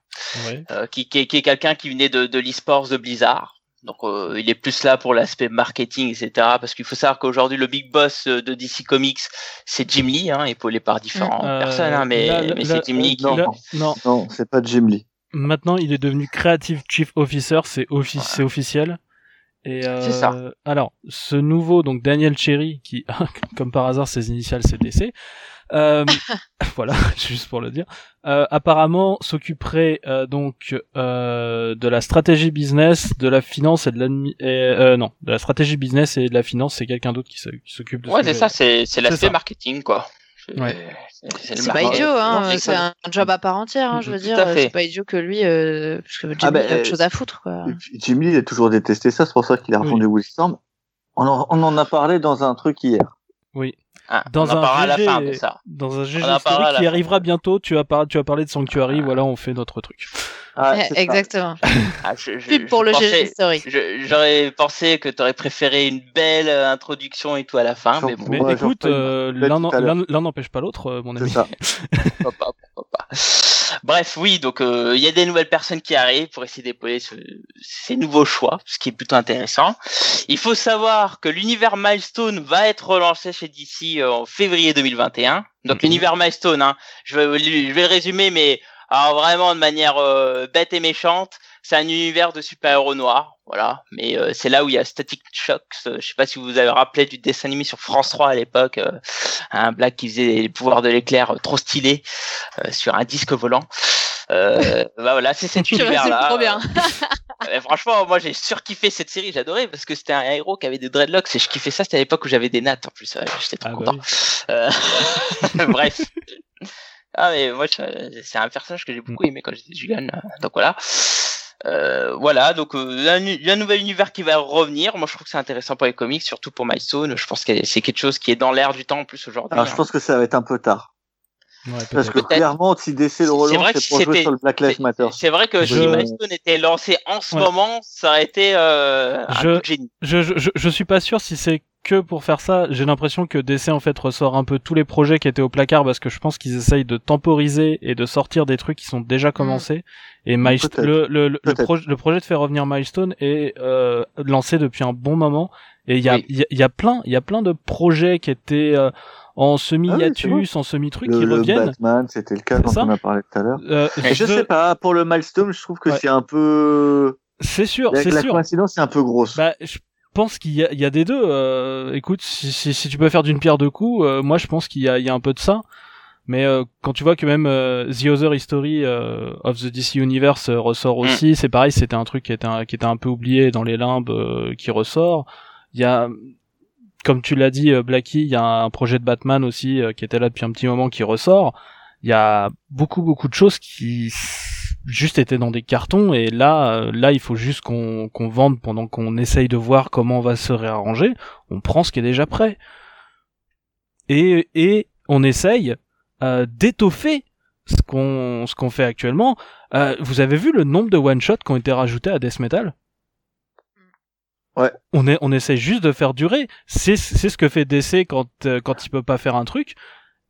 ouais. Euh, qui, qui est, qui est quelqu'un qui venait de, de l'e-sports de Blizzard. Donc euh, il est plus là pour l'aspect marketing, etc. Parce qu'il faut savoir qu'aujourd'hui le big boss euh, de DC Comics, c'est Jim Lee, hein, épaulé par différentes Euh, personnes, hein, mais, c'est Jim Lee qui... non. Là- non, Non, c'est pas Jim Lee. maintenant il est devenu Creative Chief Officer, c'est offi- c'est officiel. Et euh, C'est ça. alors, ce nouveau, donc Daniel Cherry, qui, comme par hasard, ses initiales c'est DC, euh, voilà, juste pour le dire, euh, apparemment s'occuperait euh, donc euh, de la stratégie business, de la finance et de l'admi... et, Euh, non, de la stratégie business et de la finance, c'est quelqu'un d'autre qui s'o- qui s'occupe de Ouais, ce c'est ça, c'est c'est l'aspect marketing, quoi. C'est Ouais. c'est le C'est pas idiot, hein. C'est un job à part entière, hein, je veux Tout dire. C'est pas idiot que lui, euh, parce que Jimmy Ah, bah, a autre euh, chose à foutre, quoi. Jimmy, il a toujours détesté ça, c'est pour ça qu'il a Oui. refondu Wildstorm. On en, on en a parlé dans un truc hier. Oui. Ah, Dans un parlera à la GG fin de ça. Dans un GG historique qui arrivera bientôt, tu as, par... tu as parlé de Sanctuary, voilà, on fait notre truc. Ah. Exactement. Ah, je- je- Pub je pour le pensais- GG historique. J'aurais pensé que tu aurais préféré une belle euh, introduction et tout à la fin, mais bon, Mais Ouais, écoute, euh, l'un n'empêche pas l'autre, euh, mon ami. ça. pourquoi pas, pourquoi pas. Bref, oui, donc euh, il y a des nouvelles personnes qui arrivent pour essayer d'épauler ce- ces nouveaux choix, ce qui est plutôt intéressant. Il faut savoir que l'univers Milestone va être relancé chez DC en février 2021. Donc Mhm. l'univers Milestone, hein, je, vais, je vais le résumer, mais alors vraiment de manière euh, bête et méchante, c'est un univers de super-héros noirs, voilà. Mais euh, c'est là où il y a Static Shocks. euh, je sais pas si vous vous avez rappelé du dessin animé sur France 3 à l'époque, euh, un black qui faisait les pouvoirs de l'éclair trop stylé sur un disque volant. Bah voilà, c'est cet univers-là. trop bien. Franchement, moi j'ai surkiffé cette série, j'adorais parce que c'était un héros qui avait des dreadlocks et je kiffais ça. C'était à l'époque où j'avais des nattes en plus. J'étais trop Ah bah content. oui. Euh, Bref. Ah mais moi c'est un personnage que j'ai beaucoup aimé quand j'étais jeune. euh, Donc voilà. Euh, voilà, donc euh, il y a un- il y a un nouvel univers qui va revenir. Moi je trouve que c'est intéressant pour les comics, surtout pour Milestone. Je pense que c'est quelque chose qui est dans l'air du temps en plus aujourd'hui. Alors, je hein. pense que ça va être un peu tard. Ouais, Parce que clairement, si DC le C'est relance, vrai que c'est pour jouer sur le Black Lives Matter. C'est vrai que Je- si Milestone était lancé en ce Ouais. moment, ça aurait été euh, un Je- coup de génie. Je, je, je, je suis pas sûr si c'est que pour faire ça. J'ai l'impression que DC en fait ressort un peu tous les projets qui étaient au placard parce que je pense qu'ils essayent de temporiser et de sortir des trucs qui sont déjà commencés. Et Milest- Peut-être. le, le, le, projet- le projet de faire revenir Milestone est euh, lancé depuis un bon moment. Et il y a, Oui. y, a, il y a plein, il y a plein de projets qui étaient euh, en Ah oui, semi-hiatus, en semi-truc qui le reviennent. Batman, c'était le cas ça. on a parlé tout à l'heure. Euh, je sais pas, pour le Milestone, je trouve que Ouais. c'est un peu... C'est sûr, La, c'est la sûr. coïncidence est un peu grosse. Bah, je pense qu'il y y a des deux. Euh, écoute, si, si, si tu peux faire d'une pierre deux coups, euh, moi je pense qu'il y y a un peu de ça. Mais euh, quand tu vois que même euh, The Other History euh, of the DC Universe euh, ressort aussi, c'est pareil, c'était un truc qui était un, qui était un peu oublié dans les limbes, euh, qui ressort. Il y a, comme tu l'as dit, Blackie, il y a un projet de Batman aussi euh, qui était là depuis un petit moment qui ressort. Il y a beaucoup beaucoup de choses qui juste étaient dans des cartons et là euh, là il faut juste qu'on qu'on vende pendant qu'on essaye de voir comment on va se réarranger. On prend ce qui est déjà prêt et et on essaye euh, d'étoffer ce qu'on ce qu'on fait actuellement. Euh, vous avez vu le nombre de one shots qui ont été rajoutés à Death Metal? Ouais. On est on essaye juste de faire durer. C'est c'est ce que fait DC quand euh, quand il peut pas faire un truc.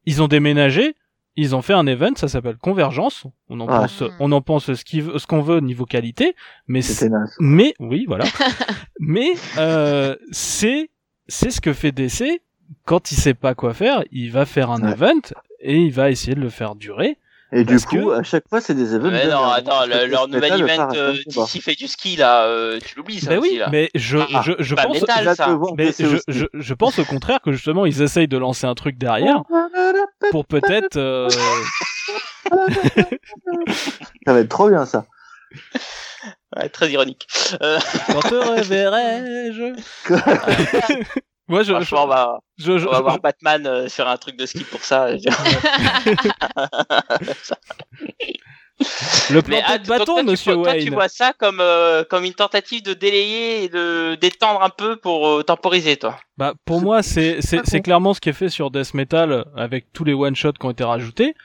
Ils ont déménagé, ils ont fait un event, ça s'appelle Convergence. On en Ouais. pense on en pense ce qu'il veut- ce qu'on veut niveau qualité, mais c'est- mais oui, voilà. mais euh, c'est c'est ce que fait DC quand il sait pas quoi faire, il va faire un Ouais. event et il va essayer de le faire durer. Et du coup, que- à chaque fois, c'est des événements. Mais non, attends, le- leur nouvel event euh, d'ici fait du ski là, euh, tu l'oublies ça ben aussi oui, là. mais je Ah, je, je pas pense métal, ça. mais je, aussi. je, je pense au contraire que justement ils essayent de lancer un truc derrière pour peut-être euh, Ça va être trop bien, ça. Ouais, très ironique. Euh, quand te reverrai-je? Moi je franchement, on va, je, je, on va voir Batman euh, sur un truc de ski pour ça. le plan ah, de bâton toi, tu monsieur vois- toi, tu Wayne. vois ça comme euh, comme une tentative de délayer et de d'étendre un peu pour euh, temporiser toi. Bah pour moi c'est c'est clairement ce qui est fait sur Death Metal avec tous les one shots qui ont été rajoutés.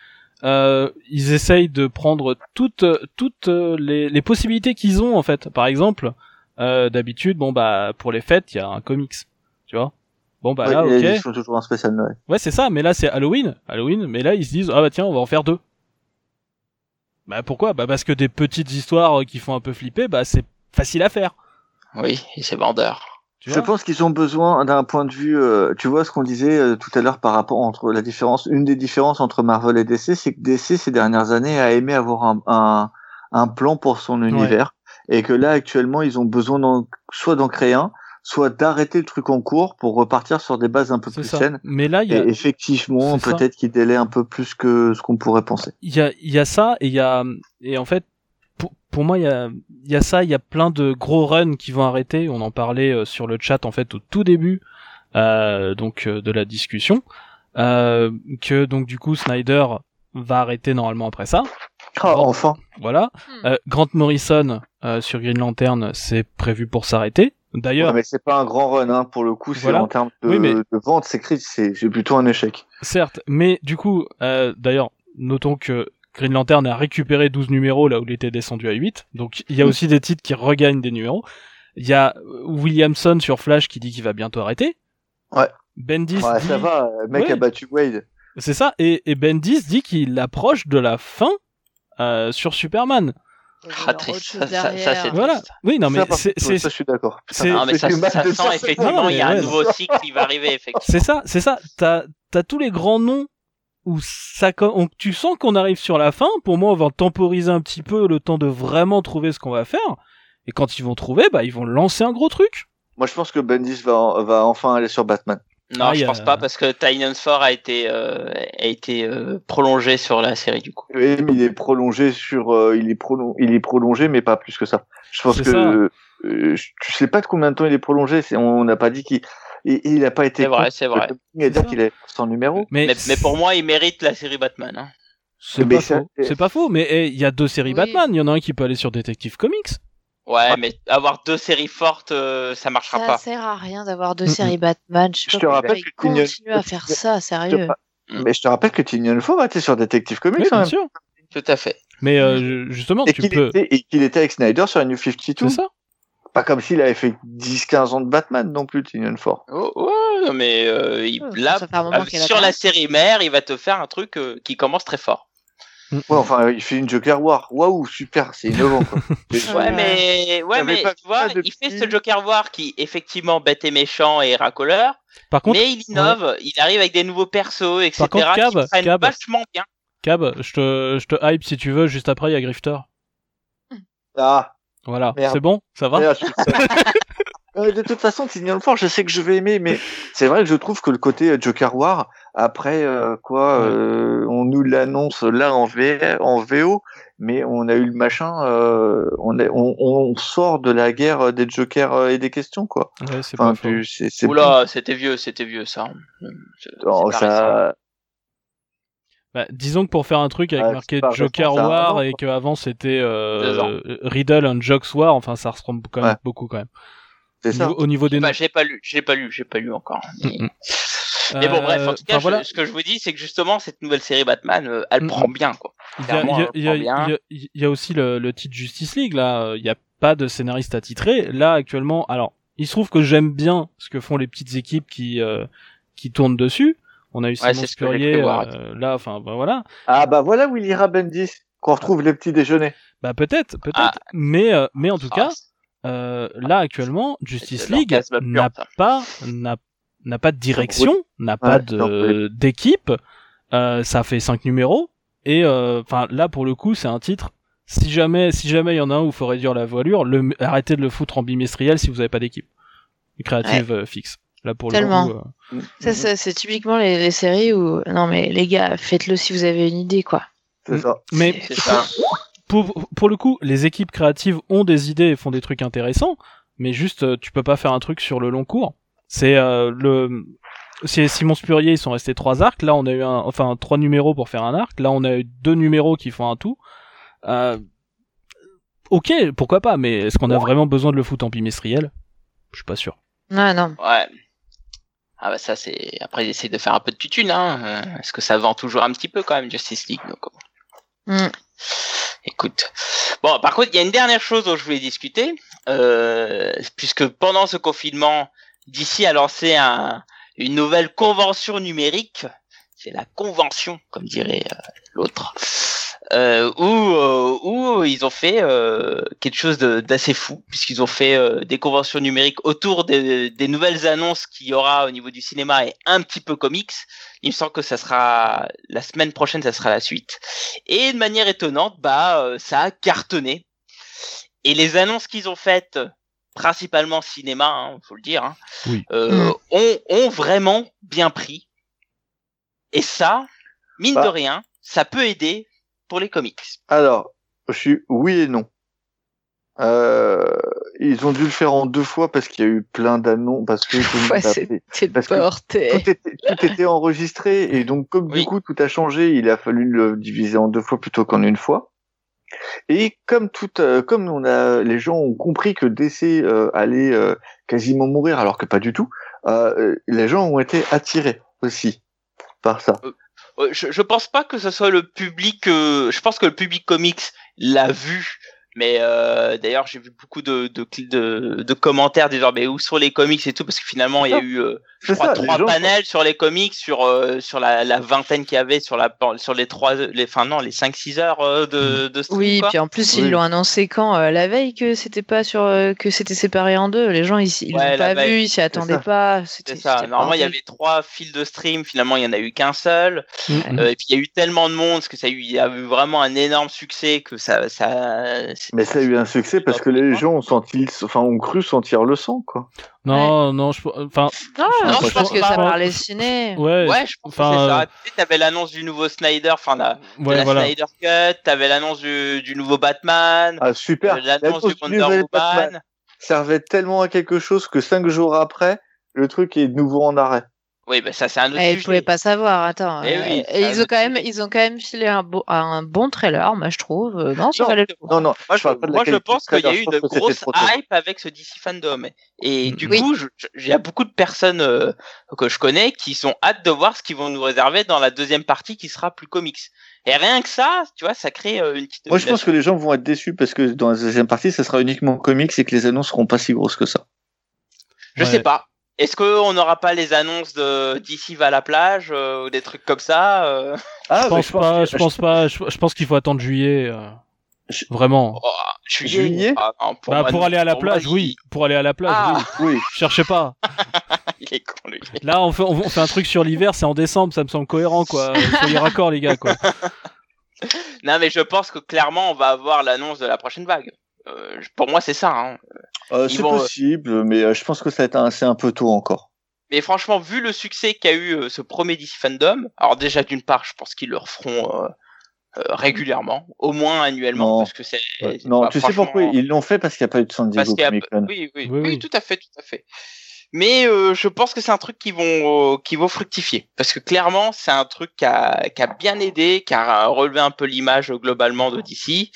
Euh, ils essayent de prendre toutes toutes euh, les, les possibilités qu'ils ont en fait. Par exemple, euh, d'habitude bon bah pour les fêtes il y a un comics, tu. Bon bah Ouais, là ok. Ils font toujours un spécial Noël. Ouais c'est ça, mais là c'est Halloween, Halloween, mais là ils se disent ah bah tiens on va en faire deux. Bah pourquoi? Bah parce que des petites histoires qui font un peu flipper, bah c'est facile à faire. Oui, et c'est vendeur. Tu Je pense qu'ils ont besoin d'un point de vue. euh, tu vois ce qu'on disait euh, tout à l'heure par rapport entre la différence. Une des différences entre Marvel et DC, c'est que DC ces dernières années a aimé avoir un, un, un plan pour son univers et que là actuellement ils ont besoin d'en- soit d'en créer un, soit d'arrêter le truc en cours pour repartir sur des bases un peu plus ça. saines. Mais là il y Et a effectivement, C'est ça. peut-être qu'ils délaient un peu plus que ce qu'on pourrait penser. il y a il y a ça et il y a et en fait pour, pour moi il y a il y a ça il y a plein de gros runs qui vont arrêter on en parlait euh, sur le chat en fait au tout début euh, donc euh, de la discussion euh, que donc du coup Snyder va arrêter normalement après ça. Oh, enfin. Voilà. Hmm. Euh, Grant Morrison euh, sur Green Lantern, c'est prévu pour s'arrêter. D'ailleurs, Ouais, mais c'est pas un grand run, hein. Pour le coup, c'est Voilà. en termes de, Oui, mais- de vente, c'est c'est plutôt un échec. certes, mais du coup, euh, d'ailleurs, notons que Green Lantern a récupéré 12 numéros là où il était descendu à 8. Donc il y a Mm. aussi des titres qui regagnent des numéros. Il y a Williamson sur Flash qui dit qu'il va bientôt arrêter. Ouais. Bendis Ouais, dit... ça va, le mec Ouais. a battu Wade. C'est ça, et, et Bendis dit qu'il approche de la fin euh, sur Superman. Ah, triste. Ça, ça, ça, c'est Voilà. triste. Oui, non mais c'est ça, je suis d'accord. c'est- Non, mais ça, ça sent ça. effectivement, Non, il y a un nouveau cycle qui va arriver, effectivement. c'est ça, c'est ça. T'as t'as tous les grands noms où ça on- tu sens qu'on arrive sur la fin. Pour moi, on va temporiser un petit peu le temps de vraiment trouver ce qu'on va faire. Et quand ils vont trouver, bah ils vont lancer un gros truc. Moi, je pense que Bendis va, va enfin aller sur Batman. Non, Ah, je il pense pas parce que 4 a été, euh, a été euh, prolongé sur la série du coup. Oui, mais il est prolongé sur, euh, il est prolongé, il est prolongé, mais pas plus que ça. Je pense que, euh, je- tu sais pas de combien de temps il est prolongé. C'est, on n'a pas dit qu'il, il a pas été. C'est vrai, c'est vrai. à dire qu'il est sans numéro. Mais, Mais, mais pour moi, il mérite la série Batman. Hein. c'est pas faux. C'est pas faux. Mais eh, il y a deux séries Oui. Batman. Il y en a un qui peut aller sur Detective Comics. Ouais, mais avoir deux séries fortes, euh, ça marchera Ça pas. sert à rien d'avoir deux Mm, séries Batman. Je, sais Je pas te rappelle que à faire ça, sérieux. Mm. Mais je te rappelle que Tynion Ford était sur Detective Comics Oui, bien sûr. Tout à fait. Mais euh, justement, Et tu qu'il peux. était, et qu'il était avec Snyder sur la New 52. C'est ça. Pas comme s'il avait fait 10-15 ans de Batman non plus, Tynion Ford. Oh, ouais, non, mais euh, il- Ouais, là, ça euh, sur la série mère, il va te faire un truc euh, qui commence très fort. Mm. Ouais, enfin, il fait une Joker War. Waouh, super, c'est innovant, quoi. Ouais, mais, ouais, mais tu vois, il fait ce Joker War qui, effectivement, bête et méchant et racoleur, Par contre, mais il innove, il arrive avec des nouveaux persos, etc. Par contre, Cab, qui Cab. vachement bien. Cab, je te, je te hype si tu veux. Juste après, il y a Grifter. Ah, Voilà. C'est bon? Ça va? Merde. Euh, de toute façon, Tynion Ford, je sais que je vais aimer, mais c'est vrai que je trouve que le côté Joker War, après, euh, quoi, euh, on nous l'annonce là en, V, en VO, mais on a eu le machin, euh, on, est, on, on sort de la guerre des Jokers euh, et des questions, quoi. Ouais, c'est Enfin, pas faux. tu- c'est, c'est Oula, c'était vieux, c'était vieux ça. C'est- Oh, c'est pas récent. ça, Bah, disons que pour faire un truc avec Ah, marqué Joker War et qu'avant c'était euh, Riddle and Jokes War, enfin ça ressemble quand même Ouais. beaucoup quand même. c'est Au ça. niveau, au niveau des Bah, j'ai pas lu, j'ai pas lu, j'ai pas lu encore. Mais, Mm, mm. Mais bon, bref, en Euh, tout cas, je- ce que je vous dis, c'est que justement, cette nouvelle série Batman, euh, elle Mm, prend bien, quoi. Il y a, aussi le, le titre Justice League là. euh, Il n'y a pas de scénariste attitré là actuellement. Alors, il se trouve que j'aime bien ce que font les petites équipes qui euh, qui tournent dessus. On a eu Simon que j'ai Spurrier euh, là. Enfin, bah, voilà. Ah, bah voilà où il ira Bendis, qu'on retrouve les petits déjeuners. Bah peut-être, peut-être. Ah. Mais euh, mais en tout Ah, cas, euh, là actuellement, Justice League n'a pas n'a n'a pas de direction, n'a pas de d'équipe. Euh, ça fait cinq numéros et euh, enfin là pour le coup c'est un titre. Si jamais si jamais il y en a un où il faut réduire la voilure, le, arrêtez de le foutre en bimestriel si vous n'avez pas d'équipe créative euh, fixe. Là pour Tellement. le coup. euh, Ça, ça, c'est typiquement les, les séries où non mais les gars, faites-le si vous avez une idée quoi. C'est ça. Mais C'est ça. pour, pour le coup, les équipes créatives ont des idées et font des trucs intéressants, mais juste tu peux pas faire un truc sur le long cours. C'est euh, le c'est Simon Spurrier, ils sont restés trois arcs. Là, on a eu un, enfin trois numéros pour faire un arc. Là, on a eu deux numéros qui font un tout. Euh, ok, pourquoi pas, mais est-ce qu'on a vraiment besoin de le foutre en bimestriel? Je suis pas sûr. Non non. Ouais. Ah bah ça c'est après ils essaient de faire un peu de tutune hein. Euh, Est-ce que ça vend toujours un petit peu quand même Justice League donc, Mm. Écoute. Bon par contre il y a une dernière chose dont je voulais discuter euh, puisque pendant ce confinement DC a lancé un, une nouvelle convention numérique. C'est la convention comme dirait euh, l'autre. Euh, où, euh, où ils ont fait euh, quelque chose d'assez fou, puisqu'ils ont fait des conventions numériques autour des, des nouvelles annonces qu'il y aura au niveau du cinéma et un petit peu comics. Il me semble que ça sera la semaine prochaine, ça sera la suite. Et de manière étonnante, bah ça a cartonné. Et les annonces qu'ils ont faites, principalement cinéma, hein, faut le dire, hein, Oui. euh, Mm. ont, ont vraiment bien pris. Et ça, mine Bah. de rien, ça peut aider pour les comics. Alors, je suis oui et non. Euh, ils ont dû le faire en deux fois parce qu'il y a eu plein d'annonces, parce que tout le monde Ouais, a c'était fait- le parce que bordel. tout était, tout était enregistré et donc comme Oui. du coup tout a changé, il a fallu le diviser en deux fois plutôt qu'en une fois. Et comme tout, euh, comme on a, les gens ont compris que DC euh, allait euh, quasiment mourir alors que pas du tout, les gens ont été attirés aussi par ça. Je, je pense pas que ce soit le public. je pense que le public comics l'a vu. Mais euh, d'ailleurs, j'ai vu beaucoup de, de, de, de commentaires disant mais où sont les comics et tout parce que finalement il y a eu euh, je C'est crois ça, les trois gens- panels sur les comics sur euh, sur la, la vingtaine qu'il y avait sur la sur les trois les enfin non les 5 6 heures euh, de de stream, Oui, quoi. puis en plus Oui. ils l'ont annoncé quand euh, la veille que c'était pas sur euh, que c'était séparé en deux. Les gens ils ils Ouais, l'ont la pas veille. vu, ils s'y attendaient pas. C'était C'est ça. Normalement, il y avait trois fils de stream. Finalement, il y en a eu qu'un seul. Euh, et puis, il y a eu tellement de monde, parce que ça a eu, il y a eu vraiment un énorme succès que ça, ça. Mais ça a eu un succès parce que les gens ont senti, enfin ont cru sentir le sang quoi. Non, non, je, enfin, Non, Non, je je pense que pas. ça parlait ciné. ouais, Ouais, je pense enfin, que c'est euh, ça. Tu t'avais l'annonce du nouveau Snyder, enfin la, de ouais, la voilà. Snyder Cut. T'avais l'annonce du, du nouveau Batman. Ah super. euh, L'annonce du Wonder Batman Woman. servait tellement à quelque chose que cinq jours après, le truc est de nouveau en arrêt. Oui, bah ça, c'est un autre Eh, ils sujet. pouvaient pas savoir. Attends. Eh oui, et un ils ont quand même, ils ont quand même filé un, beau, un bon trailer, moi je trouve. Euh, Non, Non, le. Non non. Moi, je, parle pas de la moi, je pense qu'il y a eu je une grosse hype avec ce DC fandom. Et Mm. du Oui. coup, je- je- il y a beaucoup de personnes euh, que je connais qui sont hâte de voir ce qu'ils vont nous réserver dans la deuxième partie qui sera plus comics. Et rien que ça, tu vois, ça crée euh, une petite. Moi, je pense que les gens vont être déçus parce que dans la deuxième partie, ça sera uniquement comics et que les annonces seront pas si grosses que ça. Je Ouais. sais pas. Est-ce qu'on n'aura pas les annonces de d'ici va à la plage euh, ou des trucs comme ça euh Ah, Je pense pas, je pense pas, je, je pense qu'il faut attendre juillet. euh, Je- Vraiment. oh, Juillet, ah, non, pour, Bah, moi, pour non. aller à la Pour moi, plage, il- oui. Pour aller à la plage, Ah. oui. Oui. Cherchez pas. Il est con, lui. Là, on fait, on fait un truc sur l'hiver, c'est en décembre, ça me semble cohérent, quoi. Soyez raccord, les gars, quoi. Non, mais je pense que clairement, on va avoir l'annonce de la prochaine vague. Euh, pour moi, c'est ça. Hein. Euh, c'est vont, euh, possible, mais euh, je pense que ça va c'est un peu tôt encore. Mais franchement, vu le succès qu'a eu euh, ce premier DC Fandom, alors déjà d'une part, je pense qu'ils le referont euh, euh, régulièrement, au moins annuellement, Non. parce que c'est. Ouais. c'est Non, pas tu sais pourquoi ils l'ont fait? Parce qu'il n'y a pas eu de San Diego Comic Con. oui, oui, Oui, oui, oui. tout à fait, tout à fait. Mais euh, je pense que c'est un truc qui vont euh, qui vont fructifier parce que clairement c'est un truc qui a, qui a bien aidé, qui a relevé un peu l'image globalement de DC.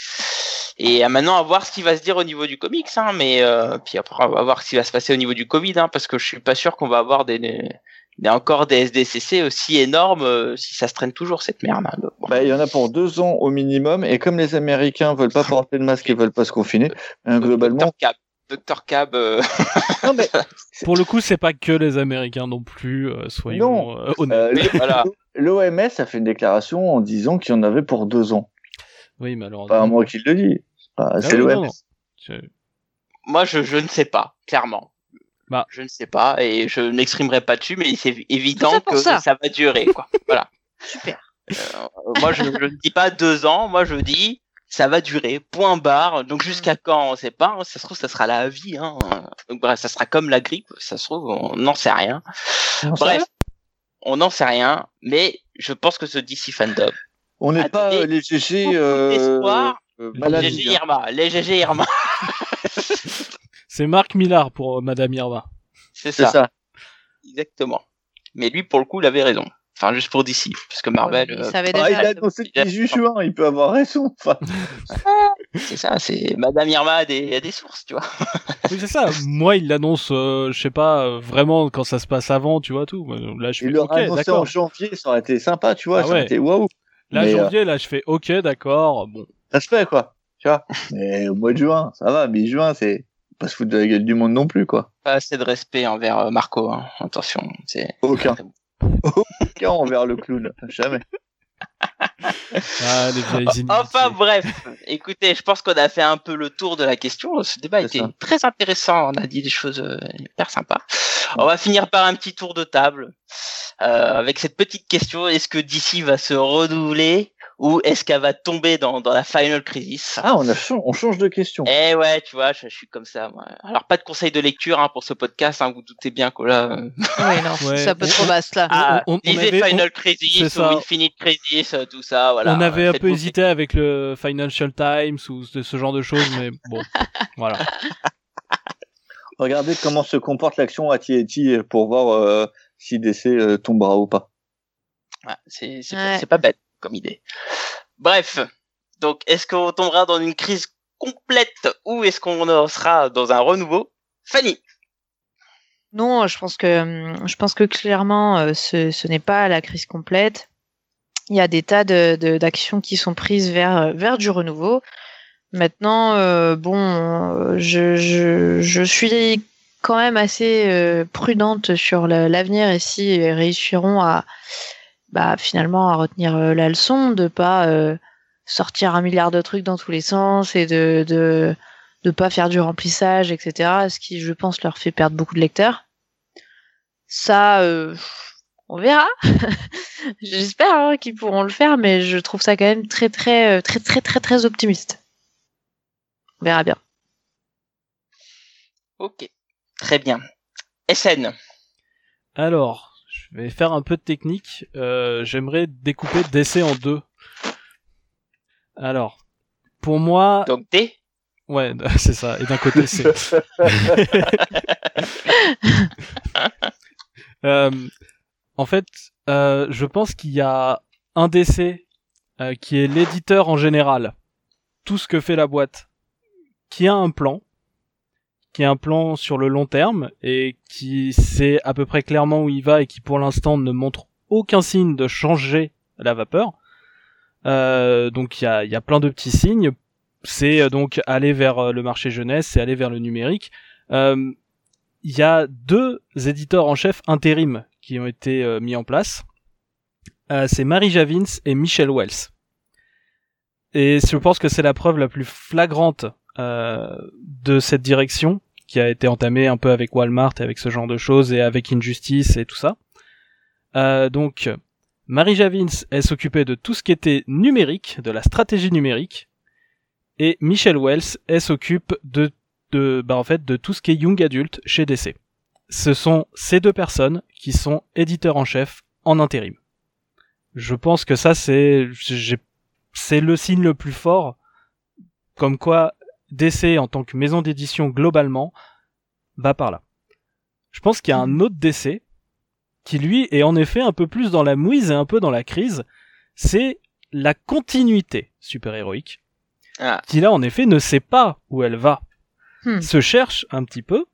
Et euh, maintenant à voir ce qui va se dire au niveau du comics, hein, mais euh, puis après on va voir ce qui va se passer au niveau du Covid, hein, parce que je suis pas sûr qu'on va avoir des, des encore des SDCC aussi énormes euh, si ça se traîne toujours cette merde. hein. Donc, bon. Bah, il y en a pour deux ans au minimum, et comme les Américains veulent pas porter le masque et veulent pas se confiner, euh, globalement. Dr Cab, Dr Cab, euh, Non, mais, Pour le coup, c'est pas que les Américains non plus, euh, soyons euh, honnêtes. euh, voilà. L'OMS a fait une déclaration en disant qu'il y en avait pour deux ans. Oui, malheureusement. Pas moi qui le dis. Ah c'est non. Je- Moi, je, je ne sais pas, clairement. Bah. Je ne sais pas et je ne m'exprimerai pas dessus, mais c'est évident que ça. ça. va durer. Quoi. voilà. Super. Euh, moi, je, je ne dis pas deux ans. Moi, je dis ça va durer. Point barre. Donc jusqu'à quand On sait pas. Ça se trouve, ça sera la vie. Hein. Donc bref, ça sera comme la grippe. Ça se trouve, on n'en sait rien. Bref, on n'en sait rien. Mais je pense que ce DC fandom, On n'est pas euh, les GG beaucoup euh, euh, les GG. Irma, les GG Irma, C'est Marc Millard pour Madame Irma. c'est ça. ça. Exactement. Mais lui, pour le coup, il avait raison. Enfin, juste pour DC, parce que Marvel, Il euh, savait Ah, il déjà. a annoncé le 18 juin, il peut avoir raison. Enfin, c'est ça, c'est Madame Irma a des, a des sources, tu vois. Oui, c'est ça. Moi, il l'annonce, euh, je sais pas, vraiment quand ça se passe avant, tu vois tout. Là, je fais il l'aurait ok, annoncé en janvier, ça aurait été sympa, tu vois, Ah ça aurait ouais. été waouh. Là, Mais, euh, janvier, là, je fais ok, d'accord. Bon, Ça se fait, quoi. Tu vois. Mais au mois de juin, ça va, mais juin, c'est pas se foutre de la gueule du monde non plus, quoi. Pas assez de respect envers euh, Marco, hein. attention. C'est Aucun. Aucun envers le clown. Jamais. Ah. Enfin bref, écoutez, je pense qu'on a fait un peu le tour de la question. Ce débat était ça. très intéressant. On a dit des choses euh, hyper sympas. On va finir par un petit tour de table euh, avec cette petite question est-ce que DC va se renouveler ou est-ce qu'elle va tomber dans, dans la Final Crisis Ah, on, a on change de question. Eh ouais, tu vois, je, suis comme ça. Moi. Alors, pas de conseil de lecture hein, pour ce podcast, hein, vous doutez bien que là... Euh, oui, non, c'est un peu trop vaste là. Ah, on, on, lisez Final Crisis ou Infinite Crisis, euh, tout ça, voilà. On avait un peu hésité avec le Financial Times ou ce genre de choses, mais bon, voilà. Regardez comment se comporte l'action à TNT pour voir euh, si DC euh, tombera ou pas. Ouais, c'est c'est pas bête idée. Bref, donc est-ce qu'on tombera dans une crise complète ou est-ce qu'on sera dans un renouveau? Fanny Non, je pense que je pense que clairement euh, ce, n'est pas la crise complète. Il y a des tas de d'actions qui sont prises vers vers du renouveau. Maintenant, euh, bon, je, je, je, suis quand même assez euh, prudente sur l'avenir et si réussiront à bah, finalement à retenir euh, la leçon, de pas sortir un milliard de trucs dans tous les sens et de de de pas faire du remplissage, etc. Ce qui, je pense, leur fait perdre beaucoup de lecteurs. Ça, on verra. J'espère hein, qu'ils pourront le faire, mais je trouve ça quand même très très très très très très optimiste. On verra bien. Ok, très bien. SN. Alors, je vais faire un peu de technique. Euh, j'aimerais découper DC en deux. Alors, pour moi. Donc D? Ouais, c'est ça. Et d'un côté, c'est. euh, en fait, euh, je pense qu'il y a un DC euh, qui est l'éditeur en général. Tout ce que fait la boîte qui a un plan, qui a un plan sur le long terme et qui sait à peu près clairement où il va et qui pour l'instant ne montre aucun signe de changer la vapeur. Euh, donc il y a, y a plein de petits signes. C'est euh, donc aller vers euh, le marché jeunesse, c'est aller vers le numérique. Il y a deux éditeurs en chef intérim qui ont été mis en place. c'est Marie Javins et Michel Wells. Et je pense que c'est la preuve la plus flagrante de cette direction qui a été entamée un peu avec Walmart et avec ce genre de choses et avec Injustice et tout ça. Euh, donc, Marie Javins, elle s'occupait de tout ce qui était numérique, de la stratégie numérique, et Michelle Wells, elle s'occupe de, de, bah en fait, de tout ce qui est young adult chez DC. Ce sont ces deux personnes qui sont éditeurs en chef en intérim. Je pense que ça c'est, c'est le signe le plus fort, comme quoi DC en tant que maison d'édition globalement va par là. Je pense qu'il y a un autre DC qui lui est en effet un peu plus dans la mouise et un peu dans la crise, c'est la continuité super-héroïque. Ah. Qui là en effet ne sait pas où elle va. Hmm. Se cherche un petit peu.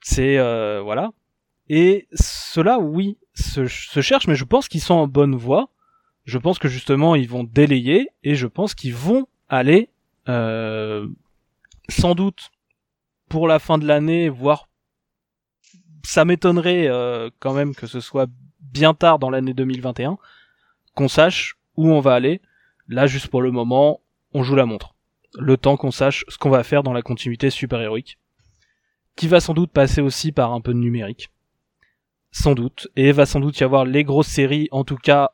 C'est euh, voilà. Et cela oui se, se cherche mais je pense qu'ils sont en bonne voie. Je pense que justement ils vont délayer et je pense qu'ils vont aller euh, sans doute pour la fin de l'année, voire ça m'étonnerait euh, quand même que ce soit bien tard dans l'année 2021, qu'on sache où on va aller. Là, juste pour le moment, on joue la montre. Le temps qu'on sache ce qu'on va faire dans la continuité super-héroïque. Qui va sans doute passer aussi par un peu de numérique. Sans doute. Et va sans doute y avoir les grosses séries, en tout cas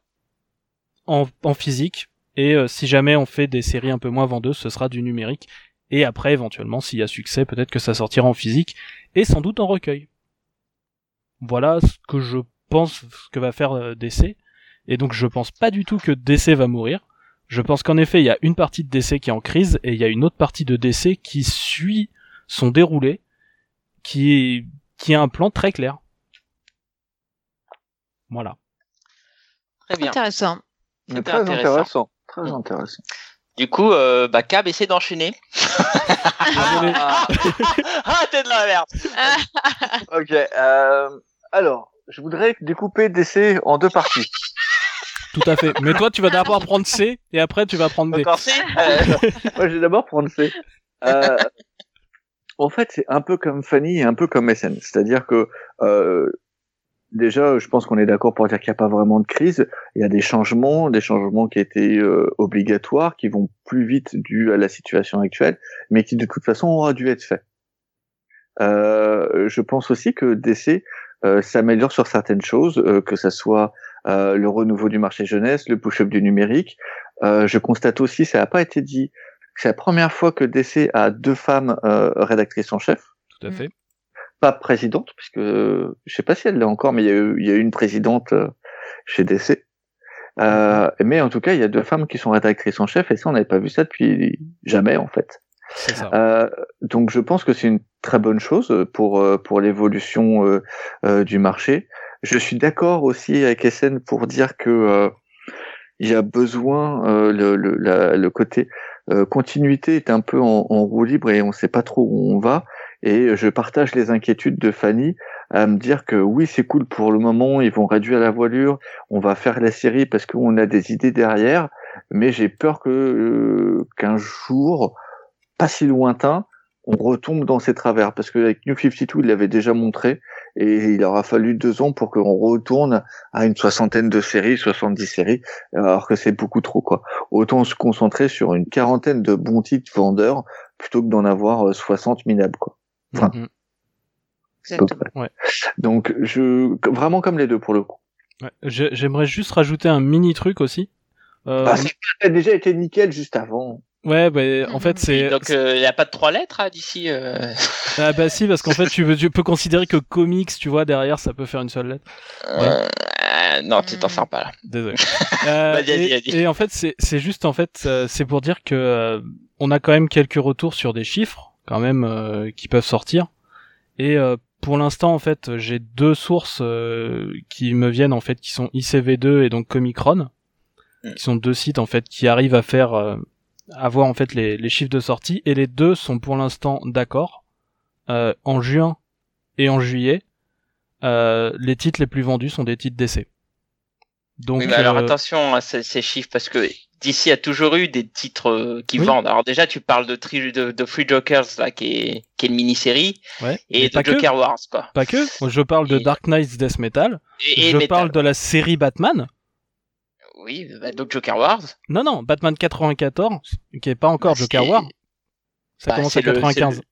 en, physique. Et euh, si jamais on fait des séries un peu moins vendeuses, ce sera du numérique. Et après, éventuellement, s'il y a succès, peut-être que ça sortira en physique et sans doute en recueil. Voilà ce que je pense ce que va faire euh, DC. Et donc je pense pas du tout que DC va mourir. Je pense qu'en effet, il y a une partie de DC qui est en crise et il y a une autre partie de DC qui suit son déroulé, qui est, qui a un plan très clair. Voilà. Très bien. Intéressant. Très intéressant. Très intéressant. Du coup, euh, bah, Cab essaie d'enchaîner. ah, t'es de la merde. ok. Euh, alors, je voudrais découper DC en deux parties. Tout à fait. Mais toi, tu vas d'abord prendre C et après tu vas prendre D. C Moi, je vais d'abord prendre C. Euh, en fait, c'est un peu comme Fanny et un peu comme SN. C'est-à-dire que euh, déjà, je pense qu'on est d'accord pour dire qu'il n'y a pas vraiment de crise. Il y a des changements, des changements qui étaient euh, obligatoires, qui vont plus vite dû à la situation actuelle, mais qui de toute façon aura dû être faits. Euh, je pense aussi que DC euh, s'améliore sur certaines choses, euh, que ça soit le renouveau du marché jeunesse, le push-up du numérique, Euh, je constate aussi, ça n'a pas été dit, que c'est la première fois que DC a deux femmes euh, rédactrices en chef. Tout à fait. Pas présidente, puisque je sais pas si elle l'est encore, mais il y a eu, il y a eu une présidente euh, chez DC. Euh, mais en tout cas, il y a deux femmes qui sont rédactrices en chef, et ça, on n'avait pas vu ça depuis jamais, en fait. Ça. Euh, donc je pense que c'est une très bonne chose pour euh, pour l'évolution euh, euh, du marché. Je suis d'accord aussi avec SN pour dire que euh, il y a besoin euh, le, le, la- le côté euh, continuité est un peu en, en roue libre et on sait pas trop où on va. Et je partage les inquiétudes de Fanny à me dire que oui c'est cool pour le moment, ils vont réduire la voilure, on va faire la série parce qu'on a des idées derrière, mais j'ai peur que euh, qu'un jour pas si lointain, on retombe dans ces travers. Parce que avec New 52, il l'avait déjà montré, et il aura fallu deux ans pour qu'on retourne à une soixantaine de séries, 70 séries, alors que c'est beaucoup trop, quoi. Autant se concentrer sur une quarantaine de bons titres vendeurs, plutôt que d'en avoir euh, 60 minables, quoi. Enfin, Mhm. Exactement. Ouais. Donc, je, vraiment comme les deux pour le coup. Ouais. J'ai- J'aimerais juste rajouter un mini truc aussi. Euh, Ah, ça a déjà été nickel juste avant. ouais, bah, en fait, c'est. Donc il n'y a pas de trois lettres hein, d'ici. euh. Ah bah si, parce qu'en fait, tu, veux- tu peux considérer que comics, tu vois, derrière, ça peut faire une seule lettre. Euh, non, tu t'en sers pas là. Désolé. Euh, Vas-y, vas-y, et, vas-y. et en fait, c'est juste en fait, euh, c'est pour dire que euh, on a quand même quelques retours sur des chiffres, quand même, euh, qui peuvent sortir. Et euh, pour l'instant, en fait, j'ai deux sources euh, qui me viennent en fait, qui sont ICV2 et donc Comicron, Mm. qui sont deux sites en fait qui arrivent à faire euh, avoir en fait les, les chiffres de sortie. Et les deux sont pour l'instant d'accord. Euh, en juin et en juillet, euh, les titres les plus vendus sont des titres d'essai. Donc, oui, mais alors euh, attention à ces, ces chiffres parce que d'ici a toujours eu des titres euh, qui Oui. vendent. Alors déjà, tu parles de, tri- de, de Free Jokers là, qui est, qui est une mini-série ouais, et de que. Joker Wars quoi. Pas que. Je parle de Et- Dark Knight's Death Metal. Et, et je Metal. parle de la série Batman. Oui, bah, donc Joker Wars. Non, non, Batman 94, qui est pas encore Bah, Joker c'est- War. Ça bah, commence à le- 95. c'est le-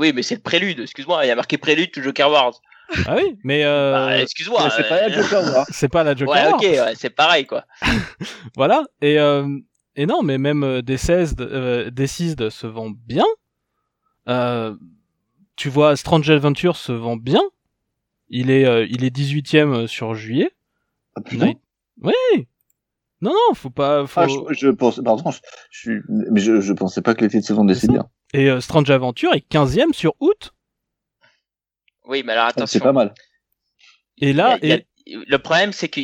Oui, mais c'est le prélude. Excuse-moi, il y a marqué prélude to Joker Wars. Ah oui, mais euh, Bah, excuse-moi. C'est pas euh, la Joker War. c'est pas la Joker Ouais, ok, ouais, c'est pareil quoi. Voilà. Et, euh, et non, mais même euh, des 16, euh, des 6 se vend bien. Euh, tu vois, Strange Adventure se vend bien. Il est, euh, il est 18ème sur juillet. Ah, putain. Night- Oui. Non, non, faut pas. Faut... Ah, je, je pense, pardon, je, je suis, mais je, je pensais pas que les titres se vendaient si bien. Et euh, Strange Adventure est 15ème sur août. Oui, mais alors Ah, C'est attention. pas mal. Et là, a- et- Le problème, c'est que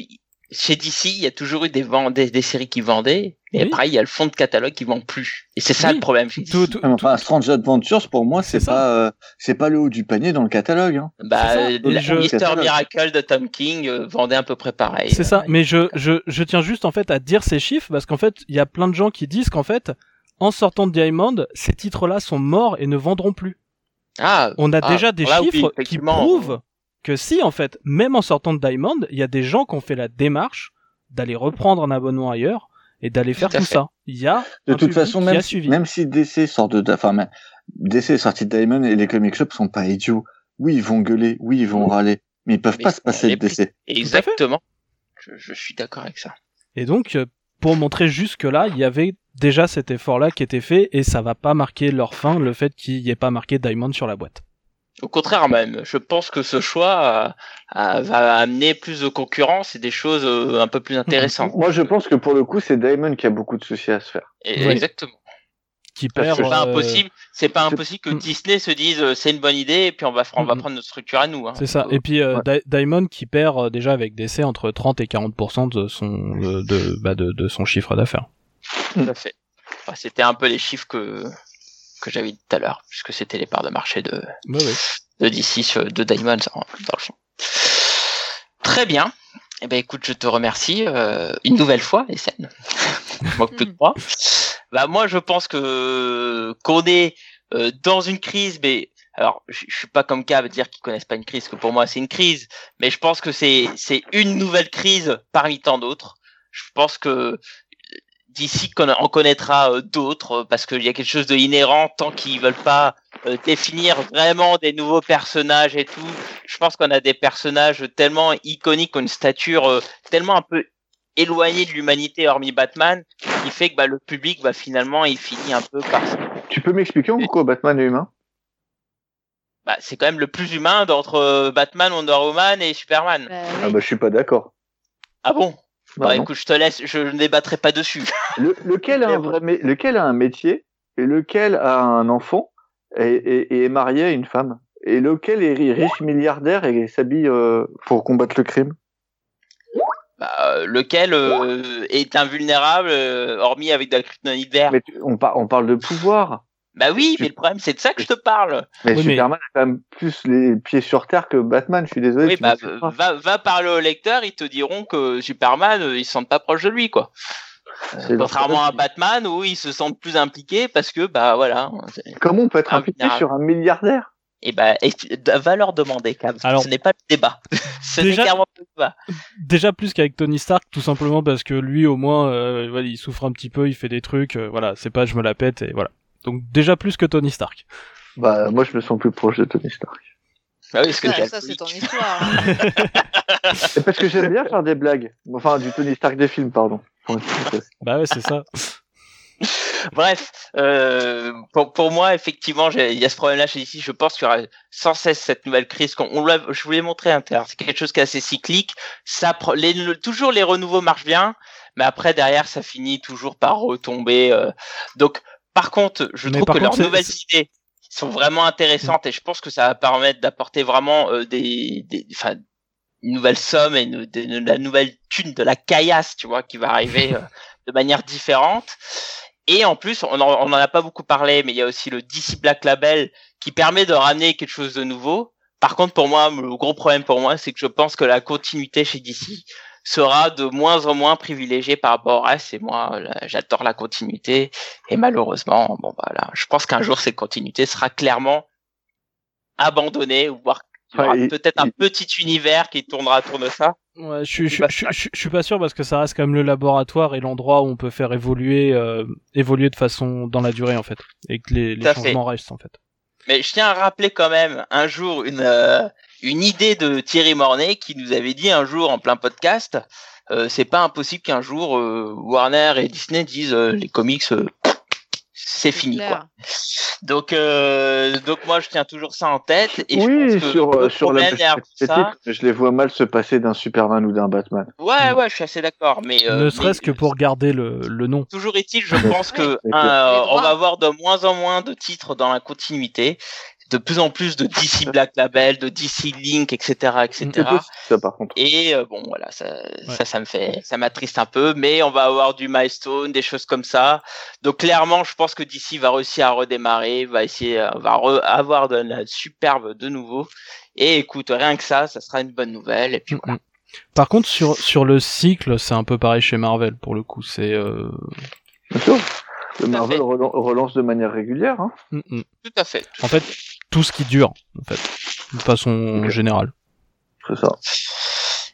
chez DC, il y a toujours eu des, vend- des, des séries qui vendaient, mais Oui. après, il y a le fond de catalogue qui vend plus. Et c'est ça Oui. le problème chez DC. tout, tout- Enfin, Strange Adventures, pour moi, c'est pas, euh, c'est pas le haut du panier dans le catalogue. Hein. Bah, C'est ça. la- Je- Mister. Miracle de Tom King euh, vendait à peu près pareil. C'est ça, mais je, je, je tiens juste en fait à dire ces chiffres parce qu'en fait, il y a plein de gens qui disent qu'en fait, en sortant de Diamond, ces titres-là sont morts et ne vendront plus. Ah, On a ah, déjà des oui, chiffres qui prouvent que si, en fait, même en sortant de Diamond, il y a des gens qui ont fait la démarche d'aller reprendre un abonnement ailleurs et d'aller faire Tout ça. Il y a De un toute façon, qui même a si, suivi. même si DC sort de, enfin, même- DC est sorti de Diamond et les comic shops sont pas idiots. Oui, ils vont gueuler, oui, ils vont râler, mais ils peuvent Mais pas se passer de DC. Exactement. Je, je suis d'accord avec ça. Et donc, euh, pour montrer jusque là, il y avait déjà cet effort-là qui était fait et ça va pas marquer leur fin, le fait qu'il n'y ait pas marqué Diamond sur la boîte. Au contraire même, je pense que ce choix euh, euh, va amener plus de concurrence et des choses euh, un peu plus intéressantes. Moi, je pense que pour le coup, c'est Diamond qui a beaucoup de soucis à se faire. Et-. Exactement. Qui perd. C'est pas euh, impossible. C'est pas impossible que Mm. Disney se dise euh, c'est une bonne idée et puis on va, on va Mm. prendre notre structure à nous. hein. C'est ça. Et puis euh, Ouais. Di- Diamond qui perd euh, déjà avec DC entre 30 et 40% de son de, de, bah, de, de son chiffre d'affaires. Tout à fait. Enfin, c'était un peu les chiffres que que j'avais dit tout à l'heure, puisque c'était les parts de marché de Ouais, ouais. de DC de Diamond dans le fond. Très bien. Eh ben écoute, je te remercie euh, une nouvelle fois, Essène. Il manque plus que trois. Bah moi, je pense que qu'on est euh, dans une crise, mais alors je, je suis pas comme Cab dire qu'ils connaissent pas une crise, que pour moi c'est une crise, mais je pense que c'est c'est une nouvelle crise parmi tant d'autres. Je pense que d'ici qu'on en connaîtra euh, d'autres euh, parce qu'il y a quelque chose de inhérent tant qu'ils veulent pas euh, définir vraiment des nouveaux personnages et tout. Je pense qu'on a des personnages tellement iconiques, une stature euh, tellement un peu éloigné de l'humanité hormis Batman, qui fait que bah, le public, bah, finalement, il finit un peu par Tu peux m'expliquer pourquoi Batman est humain? Bah, c'est quand même le plus humain d'entre Batman, Wonder Woman et Superman. Bah, Ah bah je suis pas d'accord. Ah bon? Bah, écoute, je te laisse, je ne débattrai pas dessus. Le- lequel a un vrai mé- lequel a un métier et lequel a un enfant et, et- et est marié à une femme? Et lequel est ri- riche milliardaire et s'habille euh, pour combattre le crime? Bah, euh, lequel euh, est invulnérable, euh, hormis avec de la kryptonite verte? Mais tu- on, par- on parle de pouvoir. Bah oui, mais le problème, c'est de ça que je te parle. Mais Oui, mais- Superman a quand même plus les pieds sur terre que Batman. Je suis désolé. Oui, bah, va, va parler au lecteur, ils te diront que Superman, euh, ils se sentent pas proches de lui, quoi. Leur Contrairement à. Batman, où ils se sentent plus impliqués parce que, bah voilà. Comment on peut être impliqué sur un milliardaire? Et bah, et tu- va leur demander, Cam. Alors, ce n'est pas le débat. Ce n'est déjà- clairement pas le débat. Déjà plus qu'avec Tony Stark, tout simplement parce que lui, au moins, euh, voilà, il souffre un petit peu, il fait des trucs, euh, voilà, c'est pas je me la pète et voilà. Donc déjà plus que Tony Stark. Bah moi je me sens plus proche de Tony Stark. Bah oui, parce que Ça, c'est ton histoire. hein. Et parce que j'aime bien faire des blagues. Enfin du Tony Stark des films pardon. Bah ouais, c'est ça. Bref, euh, pour, pour moi, effectivement, j'ai- il y a ce problème-là chez ici. Je pense qu'il y aura sans cesse cette nouvelle crise. qu'on- On, l'a- je vous l'ai montré à l'intérieur. C'est quelque chose qui est assez cyclique. Ça, les, le- toujours les renouveaux marchent bien, mais après derrière, ça finit toujours par retomber. euh. Donc, par contre, je Mais trouve que contre, leurs nouvelles idées sont vraiment intéressantes et je pense que ça va permettre d'apporter vraiment euh, des, des, enfin, une nouvelle somme et une, de, de la nouvelle thune de la caillasse, tu vois, qui va arriver euh, de manière différente. Et en plus, on en, on en a pas beaucoup parlé, mais il y a aussi le DC Black Label qui permet de ramener quelque chose de nouveau. Par contre, pour moi, le gros problème pour moi, c'est que je pense que la continuité chez DC sera de moins en moins privilégiée par rapport. Et moi, là, j'adore la continuité. Et malheureusement, bon voilà, je pense qu'un jour cette continuité sera clairement abandonnée, ou voire il y aura Ouais, et- peut-être un et- petit univers qui tournera autour de ça. Ouais, je, suis- je, pas je, je, je suis pas sûr parce que ça reste quand même le laboratoire et l'endroit où on peut faire évoluer, euh, évoluer de façon dans la durée en fait, et que les, les Tout à fait. changements restent en fait. Mais je tiens à rappeler quand même un jour une euh, une idée de Thierry Mornay qui nous avait dit un jour en plein podcast, euh, c'est pas impossible qu'un jour euh, Warner et Disney disent euh, les comics euh, c'est fini quoi. Donc euh, donc moi je tiens toujours ça en tête et je oui pense que sur le sur la ça, je les vois mal se passer d'un Superman ou d'un Batman. ouais ouais je suis assez d'accord mais euh, ne serait-ce que pour garder le, le nom. Toujours est-il, je pense que euh, on va avoir de moins en moins de titres dans la continuité, de plus en plus de DC Black Label, de DC Link, etc., etc. ça par contre. Et euh, bon, voilà, ça, ça, ça me fait, ça m'attriste un peu, mais on va avoir du milestone, des choses comme ça. Donc clairement, je pense que DC va réussir à redémarrer, va essayer, euh, va avoir de la superbe de nouveau. Et écoute, rien que ça, ça sera une bonne nouvelle. Et puis voilà. Mm, mm. Par contre, sur, sur le cycle, c'est un peu pareil chez Marvel pour le coup. C'est euh... Marvel relance de manière régulière. Hein. mm, mm. Tout à fait. en fait tout ce qui dure en fait, de façon générale. C'est ça.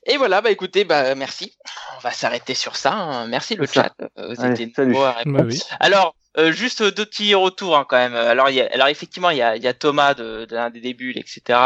Et voilà, bah écoutez, bah merci. On va s'arrêter sur ça. hein. Merci le ça. chat. Euh, Vous Allez, étiez salut. à. Bah oui. Alors, euh, juste deux petits retours hein, quand même. Alors, il y a, alors effectivement, il y a, il y a Thomas de, de l'un des débuts, etc.,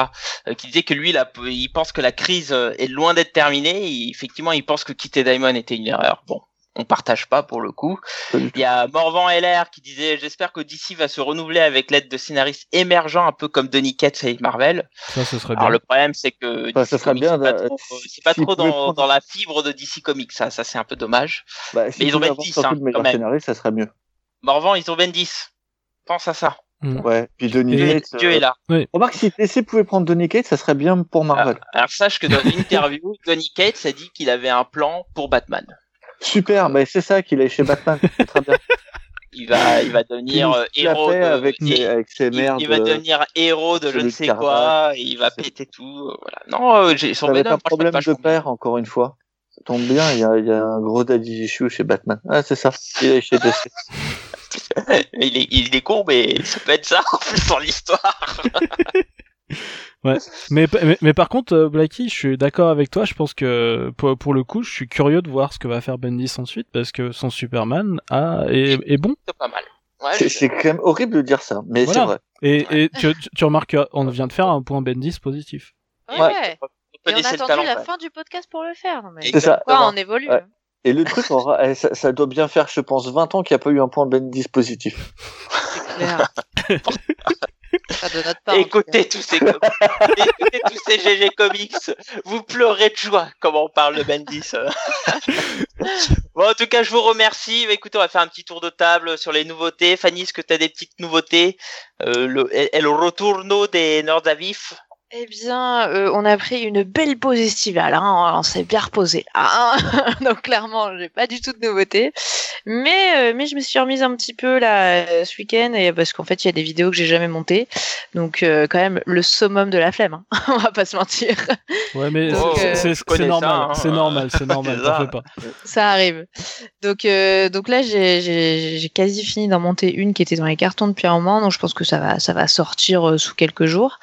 euh, qui disait que lui, là, il pense que la crise euh, est loin d'être terminée. Et effectivement, il pense que quitter Diamond était une erreur. Bon, on partage pas pour le coup. Il y a Morvan LR qui disait j'espère que DC va se renouveler avec l'aide de scénaristes émergents, un peu comme Donny Cates avec Marvel. Ça, ce serait Alors bien. le problème c'est que Bah, DC ça serait Comics, bien c'est pas trop, c'est pas trop dans, prendre- dans la fibre de DC Comics, ça, ça c'est un peu dommage. Bah, si Mais ils ont veux 26, avoir surtout hein, de meilleurs quand même. scénaristes, ça serait mieux. Morvan, ils ont 20. Pense à ça. Ouais. Puis Donny Dieu, Cates. Dieu euh, est là. Remarque, si DC pouvait prendre Donny Cates, ça serait bien pour Marvel. Alors sache que dans une interview, Donny Cates a dit qu'il avait un plan pour Batman. Super, mais c'est ça qu'il est chez Batman. c'est très bien. Il va, il va devenir euh, héros de, avec, il- ses, avec ses il, merdes. il va devenir héros de je ne sais quoi, et il va C'est- péter tout. euh, Voilà. Non, euh, j'ai son Venom, un franchement, problème de père, encore une fois. Ça tombe bien, il y a, il y a un gros daddy issue chez Batman. Ah, c'est ça. Il est chez DC. il, est, il est con, mais ça peut être ça en plus dans l'histoire. Mais, mais, mais par contre, euh, Blacky, je suis d'accord avec toi. Je pense que pour, pour le coup, je suis curieux de voir ce que va faire Bendis ensuite parce que son Superman a, est, est bon. C'est pas mal. Ouais, C'est je- c'est quand même horrible de dire ça, mais Voilà. c'est vrai. Et, et tu, remarques qu'on vient de faire un point Bendis positif. Ouais. Ouais. ouais. on peut Et on a attendu talent. la ouais. fin du podcast pour le faire. Mais C'est ça. quoi, on évolue. Ouais. Et le truc, eh, ça, ça doit bien faire, je pense, 20 ans qu'il n'y a pas eu un point Bendis positif. Clair. De notre part. Écoutez tous ces com- écoutez tous ces GG Comics, vous pleurez de joie comment on parle de Bendis. bon, en tout cas, je vous remercie. Bah, écoutez, on va faire un petit tour de table sur les nouveautés. Fanny, est-ce que tu as des petites nouveautés? Euh, le, El Retorno des Nordavif Eh bien, euh, on a pris une belle pause estivale. Hein, on s'est bien reposé là. hein. Donc clairement, j'ai pas du tout de nouveautés. Mais euh, mais je me suis remise un petit peu là euh, ce week-end et parce qu'en fait, il y a des vidéos que j'ai jamais montées. Donc euh, quand même le summum de la flemme. hein. on va pas se mentir. Ouais, mais c'est- euh, normal, hein. c'est normal, c'est normal, C'est t'en ça. fais pas. Ça arrive. Donc, euh, donc là, j'ai- j'ai j'ai quasi fini d'en monter une qui était dans les cartons depuis un moment. Donc, je pense que ça va, ça va sortir euh, sous quelques jours.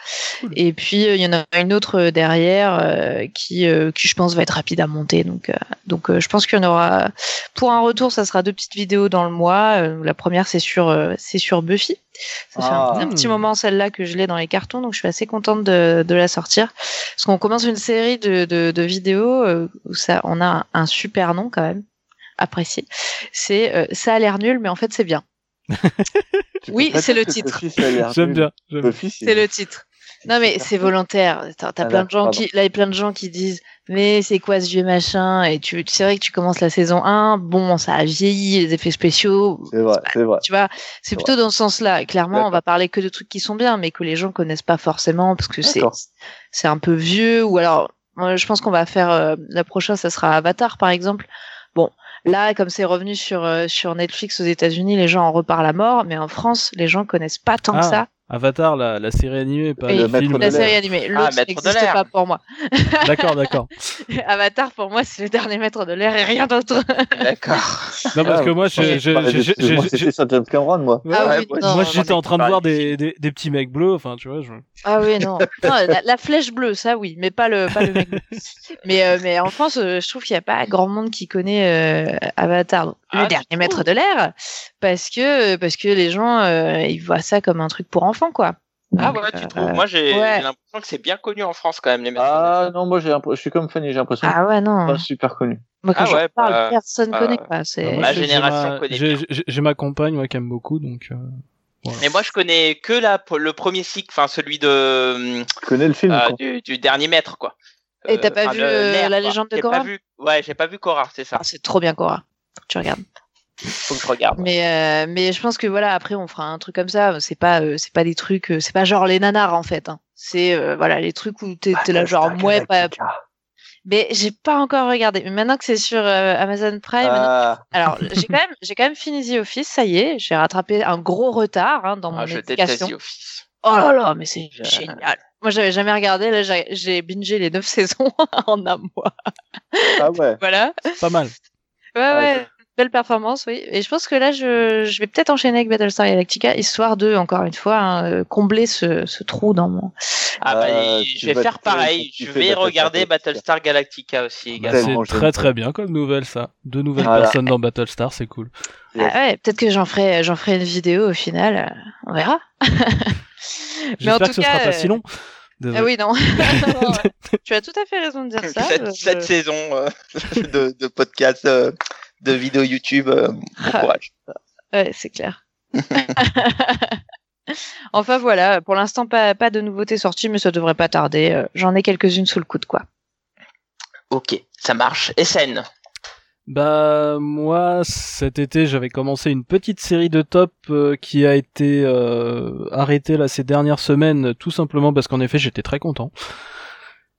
Et puis, euh, il y en a une autre euh, derrière euh, qui, euh, qui, je pense, va être rapide à monter. Donc, euh, donc euh, je pense qu'il y en aura. Pour un retour, ça sera deux petites vidéos dans le mois. Euh, la première, c'est sur, euh, c'est sur Buffy. Ça fait Ah. un, un petit moment celle-là que je l'ai dans les cartons, donc je suis assez contente de, de la sortir. Parce qu'on commence une série de, de, de vidéos euh, où ça, on a un, un super nom quand même, apprécié. C'est euh, ça a l'air nul, mais en fait c'est bien. Oui, c'est le titre. J'aime bien. C'est le titre. Non mais c'est volontaire. T'as Ah, plein de gens pardon. qui, là, il y a plein de gens qui disent, mais c'est quoi ce vieux machin? Et tu, c'est vrai que tu commences la saison 1, bon, ça a vieilli, les effets spéciaux, C'est vrai, c'est vrai. tu vois, c'est plutôt dans ce sens-là. Clairement, on va parler que de trucs qui sont bien, mais que les gens connaissent pas forcément parce que c'est c'est un peu vieux. Ou alors, je pense qu'on va faire euh, la prochaine, ça sera Avatar, par exemple. Bon, là, comme c'est revenu sur euh, sur Netflix aux États-Unis, les gens en reparlent à mort, mais en France, les gens connaissent pas tant que Ah, ça Avatar, la, la série animée, pas Oui, le film. de la l'air. série animée. Ah, L'autre de n'existe l'air. pas pour moi. D'accord, d'accord. Avatar, pour moi, c'est le dernier maître de l'air et rien d'autre. D'accord. Non, parce Ah, que moi, j'ai- c'était sur James Cameron, moi. Ah Ouais, oui, ouais, non, moi, j'étais en train de voir des, des, des petits mecs bleus, enfin, tu vois. Je... Ah oui, non. Non, la, la flèche bleue, ça oui, mais pas le, pas le mec bleu. Mais, euh, mais en France, euh, je trouve qu'il n'y a pas grand monde qui connaît euh, Avatar, donc, Ah, le tu dernier maître de l'air, parce que, parce que les gens, euh, ils voient ça comme un truc pour enfants, quoi. Ah ouais, tu euh, trouves Moi, j'ai ouais. l'impression que c'est bien connu en France quand même, les maîtres. Ah non, moi j'ai je suis comme Fanny, j'ai l'impression que Ah ouais, c'est non. pas super connu. Moi, quand Ah j'en ouais, parle, bah, personne bah, connaît, quoi. C'est... Ma j'ai- génération ma- connaît j'ai, bien. j'ai, j'ai ma compagne, moi, qui aime beaucoup, donc. euh, voilà. Mais moi, je connais que la, le premier cycle, enfin celui de Tu connais le film euh, quoi. du, du dernier maître, quoi. Et t'as pas enfin, vu, euh, La quoi. légende de Korra? Ouais, j'ai pas vu Korra, c'est ça. Ah, c'est trop bien, Cora. Faut que tu regardes. Faut que je regarde. Mais euh, mais je pense que voilà après on fera un truc comme ça c'est pas euh, c'est pas des trucs euh, c'est pas genre les nanars en fait hein. c'est euh, voilà les trucs où t'es t'es là genre ouais pas mais j'ai pas encore regardé mais maintenant que c'est sur euh, Amazon Prime Ah, alors j'ai quand même j'ai quand même fini The Office ça y est j'ai rattrapé un gros retard hein, dans mon Ah, je déteste éducation The Office. oh là là mais c'est Je- génial moi j'avais jamais regardé là j'ai j'ai bingé les neuf saisons en un mois ah ouais. voilà Pas mal. Ouais, Ah, ouais, belle performance, oui. Et je pense que là, je, je vais peut-être enchaîner avec Battlestar Galactica, histoire de, encore une fois, hein, euh, combler ce, ce trou dans mon. Ah bah, Euh, je vais faire pareil. Je vais Battlestar regarder. Battlestar Galactica aussi Bah, également. C'est très très bien comme nouvelle, ça. Deux nouvelles Voilà. personnes dans Battlestar, c'est cool. Yes. Ah ouais, peut-être que j'en ferai, j'en ferai une vidéo au final. on verra. J'espère que ce cas, sera pas euh, si long. Ah oui, non. Non, tu as tout à fait raison de dire ça. cette, euh, cette saison euh, de, de podcast, euh, de vidéos YouTube, euh, bon Ah. courage. Ouais, c'est clair. enfin voilà, pour l'instant pas, pas de nouveautés sorties, mais ça devrait pas tarder. J'en ai quelques-unes sous le coude, quoi. Ok, ça marche. SN. Bah moi cet été j'avais commencé une petite série de top euh, qui a été euh, arrêtée là ces dernières semaines tout simplement parce qu'en effet j'étais très content.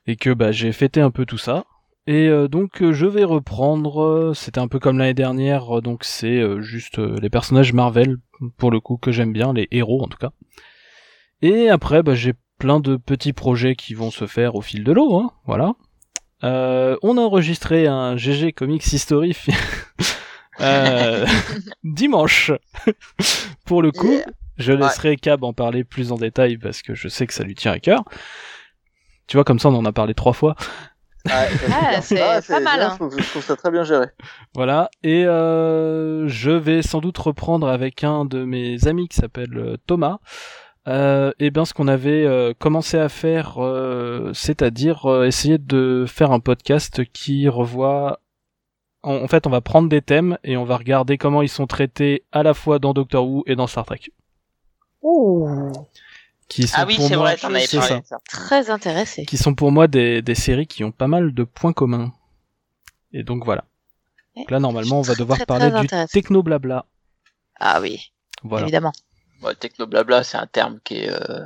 Et que bah j'ai fêté un peu tout ça. Et euh, donc euh, je vais reprendre c'était un peu comme l'année dernière donc c'est juste les personnages Marvel pour le coup que j'aime bien les héros en tout cas. Et après bah j'ai plein de petits projets qui vont se faire au fil de l'eau hein, voilà euh, on a enregistré un GG Comics History euh, dimanche. Pour le coup, je laisserai Cab en parler plus en détail parce que je sais que ça lui tient à cœur. Tu vois, comme ça, on en a parlé trois fois. Ah, c'est pas mal, hein. Je trouve, je trouve ça très bien géré. Voilà. Et euh, je vais sans doute reprendre avec un de mes amis qui s'appelle euh, Thomas. Euh, et bien ce qu'on avait euh, commencé à faire, euh, c'est-à-dire euh, essayer de faire un podcast qui revoit en, en fait, on va prendre des thèmes et on va regarder comment ils sont traités à la fois dans Doctor Who et dans Star Trek. Qui sont Ah oui, pour c'est moi, vrai, t'en avais parlé. ça. Très intéressé. Qui sont pour moi des, des séries qui ont pas mal de points communs. Et donc voilà. Donc là, normalement, on va Très, devoir très, parler très du intéressant. techno-blabla. Ah oui, Voilà. évidemment. Bon, techno blabla, c'est un terme qui est, euh,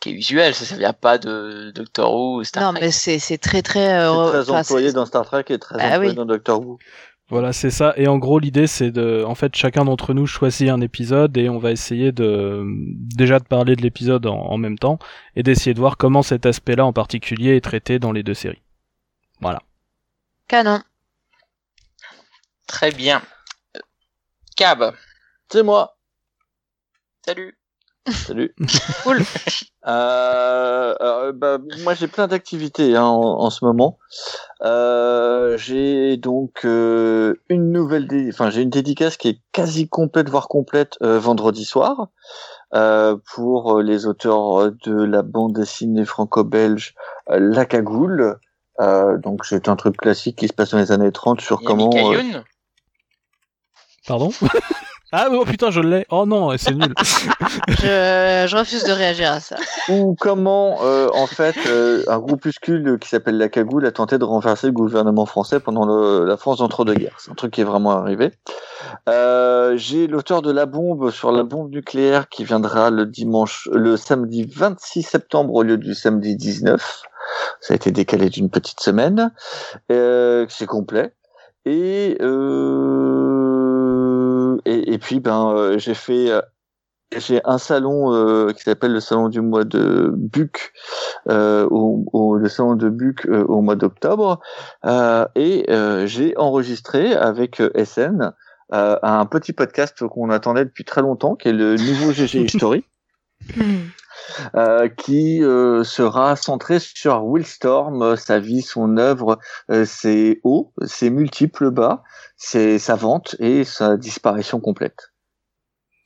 qui est usuel. Ça, ça vient pas de Doctor Who ou Star non, Trek. mais c'est c'est très très. C'est euh, très enfin, employé dans Star Trek et très Bah employé oui. dans Doctor Who. Voilà, c'est ça. Et en gros, l'idée, c'est de, en fait, chacun d'entre nous choisit un épisode et on va essayer de, déjà de parler de l'épisode en, en même temps et d'essayer de voir comment cet aspect-là en particulier est traité dans les deux séries. Voilà. Canon. Très bien. Euh, Cab, C'est moi. Salut. Salut. Cool. Euh, euh, bah, moi, j'ai plein d'activités hein, en, en ce moment. Euh, j'ai donc euh, une nouvelle, dé- enfin, j'ai une dédicace qui est quasi complète, voire complète, euh, vendredi soir, euh, pour les auteurs de la bande dessinée franco-belge euh, La Cagoule. Euh, donc, c'est un truc classique qui se passe dans les années 30 sur comment. Euh. Pardon? ah, oh putain, je l'ai. Oh non, c'est nul. Je, je refuse de réagir à ça. ou comment euh, en fait euh, un groupuscule qui s'appelle la Cagoule a tenté de renverser le gouvernement français pendant le- la France d'entre-deux-guerres. C'est un truc qui est vraiment arrivé. Euh, J'ai l'auteur de la bombe sur la bombe nucléaire qui viendra le dimanche, le samedi 26 septembre au lieu du samedi 19. Ça a été décalé d'une petite semaine. Euh, C'est complet. Et, euh, et et puis ben euh, j'ai fait euh, j'ai un salon euh, qui s'appelle le salon du mois de Buc, euh, au, au- le salon de Buc euh, au mois d'octobre, euh, et euh, j'ai enregistré avec SN euh, un petit podcast qu'on attendait depuis très longtemps, qui est le nouveau GG History, euh, qui euh, sera centré sur Will Storm, euh, sa vie, son œuvre, ses hauts, ses multiples bas, ses, sa vente et sa disparition complète.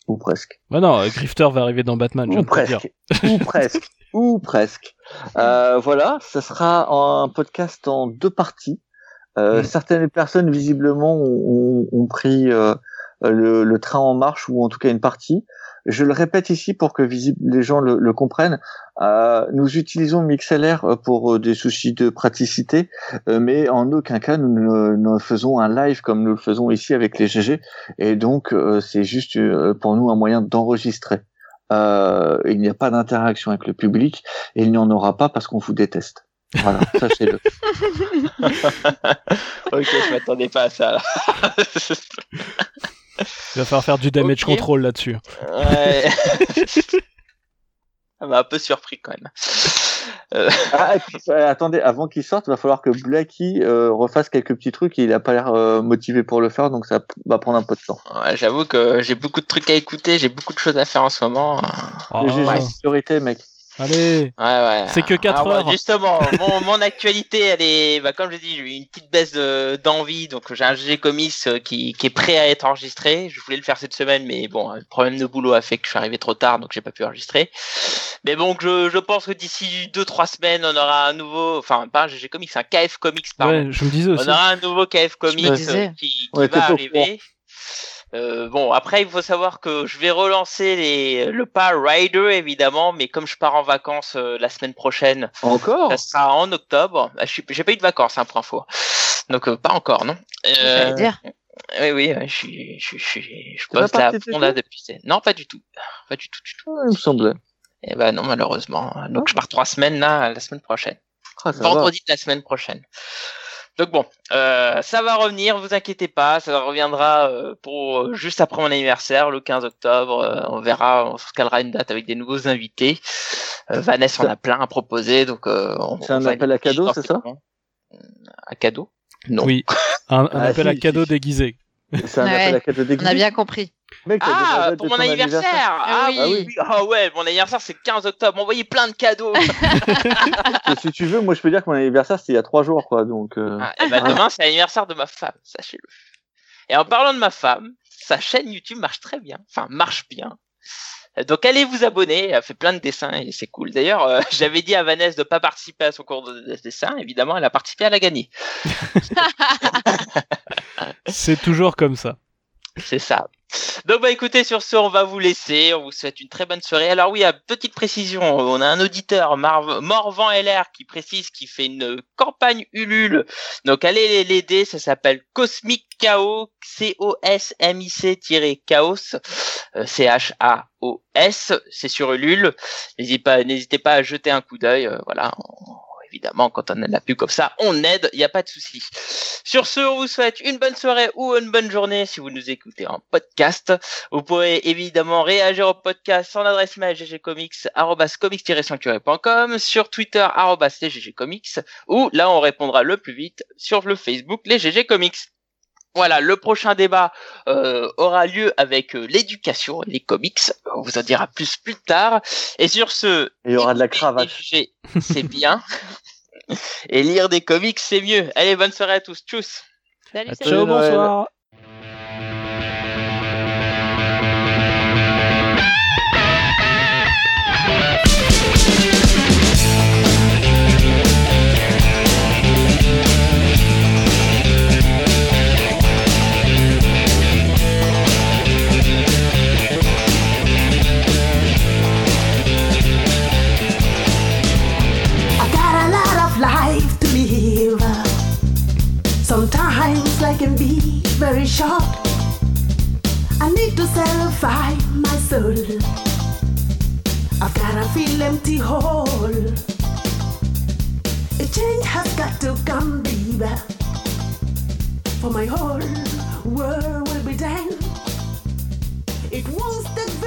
Ou presque. bah non, Grifter va arriver dans Batman, je Ou dire. presque. Ou presque. Ou presque. Voilà, ça sera un podcast en deux parties. Euh, Mm. Certaines personnes visiblement ont, pris le, le train en marche ou en tout cas une partie. Je le répète ici pour que visible, les gens le, le comprennent. Euh, nous utilisons MixLR pour euh, des soucis de praticité, euh, mais en aucun cas nous ne, ne faisons un live comme nous le faisons ici avec les GG. Et donc euh, c'est juste euh, pour nous un moyen d'enregistrer. Euh, il n'y a pas d'interaction avec le public et il n'y en aura pas parce qu'on vous déteste. Voilà, sachez-le. ok, je m'attendais pas à ça. là. Il va falloir faire du damage control là-dessus. ouais. Ça m'a un peu surpris quand même. Euh, Ah, et puis, euh, attendez, avant qu'il sorte, il va falloir que Blacky euh, refasse quelques petits trucs et il a pas l'air euh, motivé pour le faire, donc ça va prendre un peu de temps. ouais, J'avoue que j'ai beaucoup de trucs à écouter, j'ai beaucoup de choses à faire en ce moment. Oh, GG ouais. priorité, mec. Allez. Ouais, ouais. C'est que quatre Alors, bah, heures. Justement, mon, mon actualité, elle est, bah, comme je dis, j'ai eu une petite baisse de- d'envie, donc j'ai un GG Comics euh, qui, qui est prêt à être enregistré. Je voulais le faire cette semaine, mais bon, le problème de boulot a fait que je suis arrivé trop tard, donc j'ai pas pu enregistrer. Mais bon, je, je pense que d'ici deux trois semaines, on aura un nouveau, enfin pas un GG Comics, un KF Comics, pardon. Ouais, je me disais aussi. On aura un nouveau KF Comics euh, qui, qui Ouais, t'es va arriver. Euh, bon, après, il faut savoir que je vais relancer les, le pas Rider, évidemment, mais comme je pars en vacances euh, la semaine prochaine, Encore ça sera en octobre. Ah, j'ai pas eu de vacances, hein, pour info. Donc, euh, pas encore, non J'allais euh, dire. Oui, oui, je suis, je, suis- je, suis- je pas bosse là, depuis. Non, pas du tout. Pas du tout, du tout. Il me semblait. Et ben non, malheureusement. Donc, je pars trois semaines, là, la semaine prochaine Ah, va. vendredi de la semaine prochaine. Donc bon, euh, ça va revenir, vous inquiétez pas, ça reviendra euh, pour euh, juste après mon anniversaire, le 15 octobre. euh, on verra, on se calera une date avec des nouveaux invités. Euh, Vanessa en a plein à proposer, donc euh, on, C'est un on appel à cadeau, c'est ces ça. Un cadeau? Non. Oui. Un, un Ah, appel si, à cadeau si. déguisé. C'est un Ouais, appel à cadeau On déguisé? a bien compris. Mec, Ah, pour mon anniversaire, Ah Ah oui, oui. Ah ouais, mon anniversaire c'est le 15 octobre, envoyez plein de cadeaux Et si tu veux, moi je peux dire que mon anniversaire c'était il y a trois jours, quoi. Donc, euh, Ah, et ben demain, c'est l'anniversaire de ma femme, sachez-le. Et en parlant de ma femme, sa chaîne YouTube marche très bien, enfin marche bien. Donc allez vous abonner, elle fait plein de dessins et c'est cool. D'ailleurs, euh, j'avais dit à Vanessa de pas participer à son cours de de dessin, évidemment, elle a participé, elle a gagné. C'est toujours comme ça. C'est ça. Donc bah écoutez, sur ce, on va vous laisser. On vous souhaite une très bonne soirée. Alors oui, à petite précision, on a un auditeur, Marv Morvan LR, qui précise qu'il fait une campagne Ulule. Donc allez l'aider, ça s'appelle Cosmic Chaos, C-O-S-M-I-C-Chaos, C-H-A-O-S, c'est sur Ulule. N'hésitez pas, n'hésitez pas à jeter un coup d'œil. euh, voilà, évidemment, quand on a de la pub comme ça, on aide, il n'y a pas de souci. Sur ce, on vous souhaite une bonne soirée ou une bonne journée si vous nous écoutez en podcast. Vous pourrez évidemment réagir au podcast sans adresse mail ggcomics, comics-sanctuary.com, sur Twitter, ggcomics, ou là, on répondra le plus vite sur le Facebook, les GG Comics. Voilà, le prochain débat euh, aura lieu avec euh, l'éducation et les comics. On vous en dira plus plus tard. Et sur ce, Il y aura de la cravate. c'est bien. et lire des comics, c'est mieux. Allez, bonne soirée à tous. Tchuss. Salut, salut. Ciao, bonsoir. Can be very short. I need to satisfy my soul. I've got a feel empty hole. A change has got to come, baby. For my whole world will be done. It take very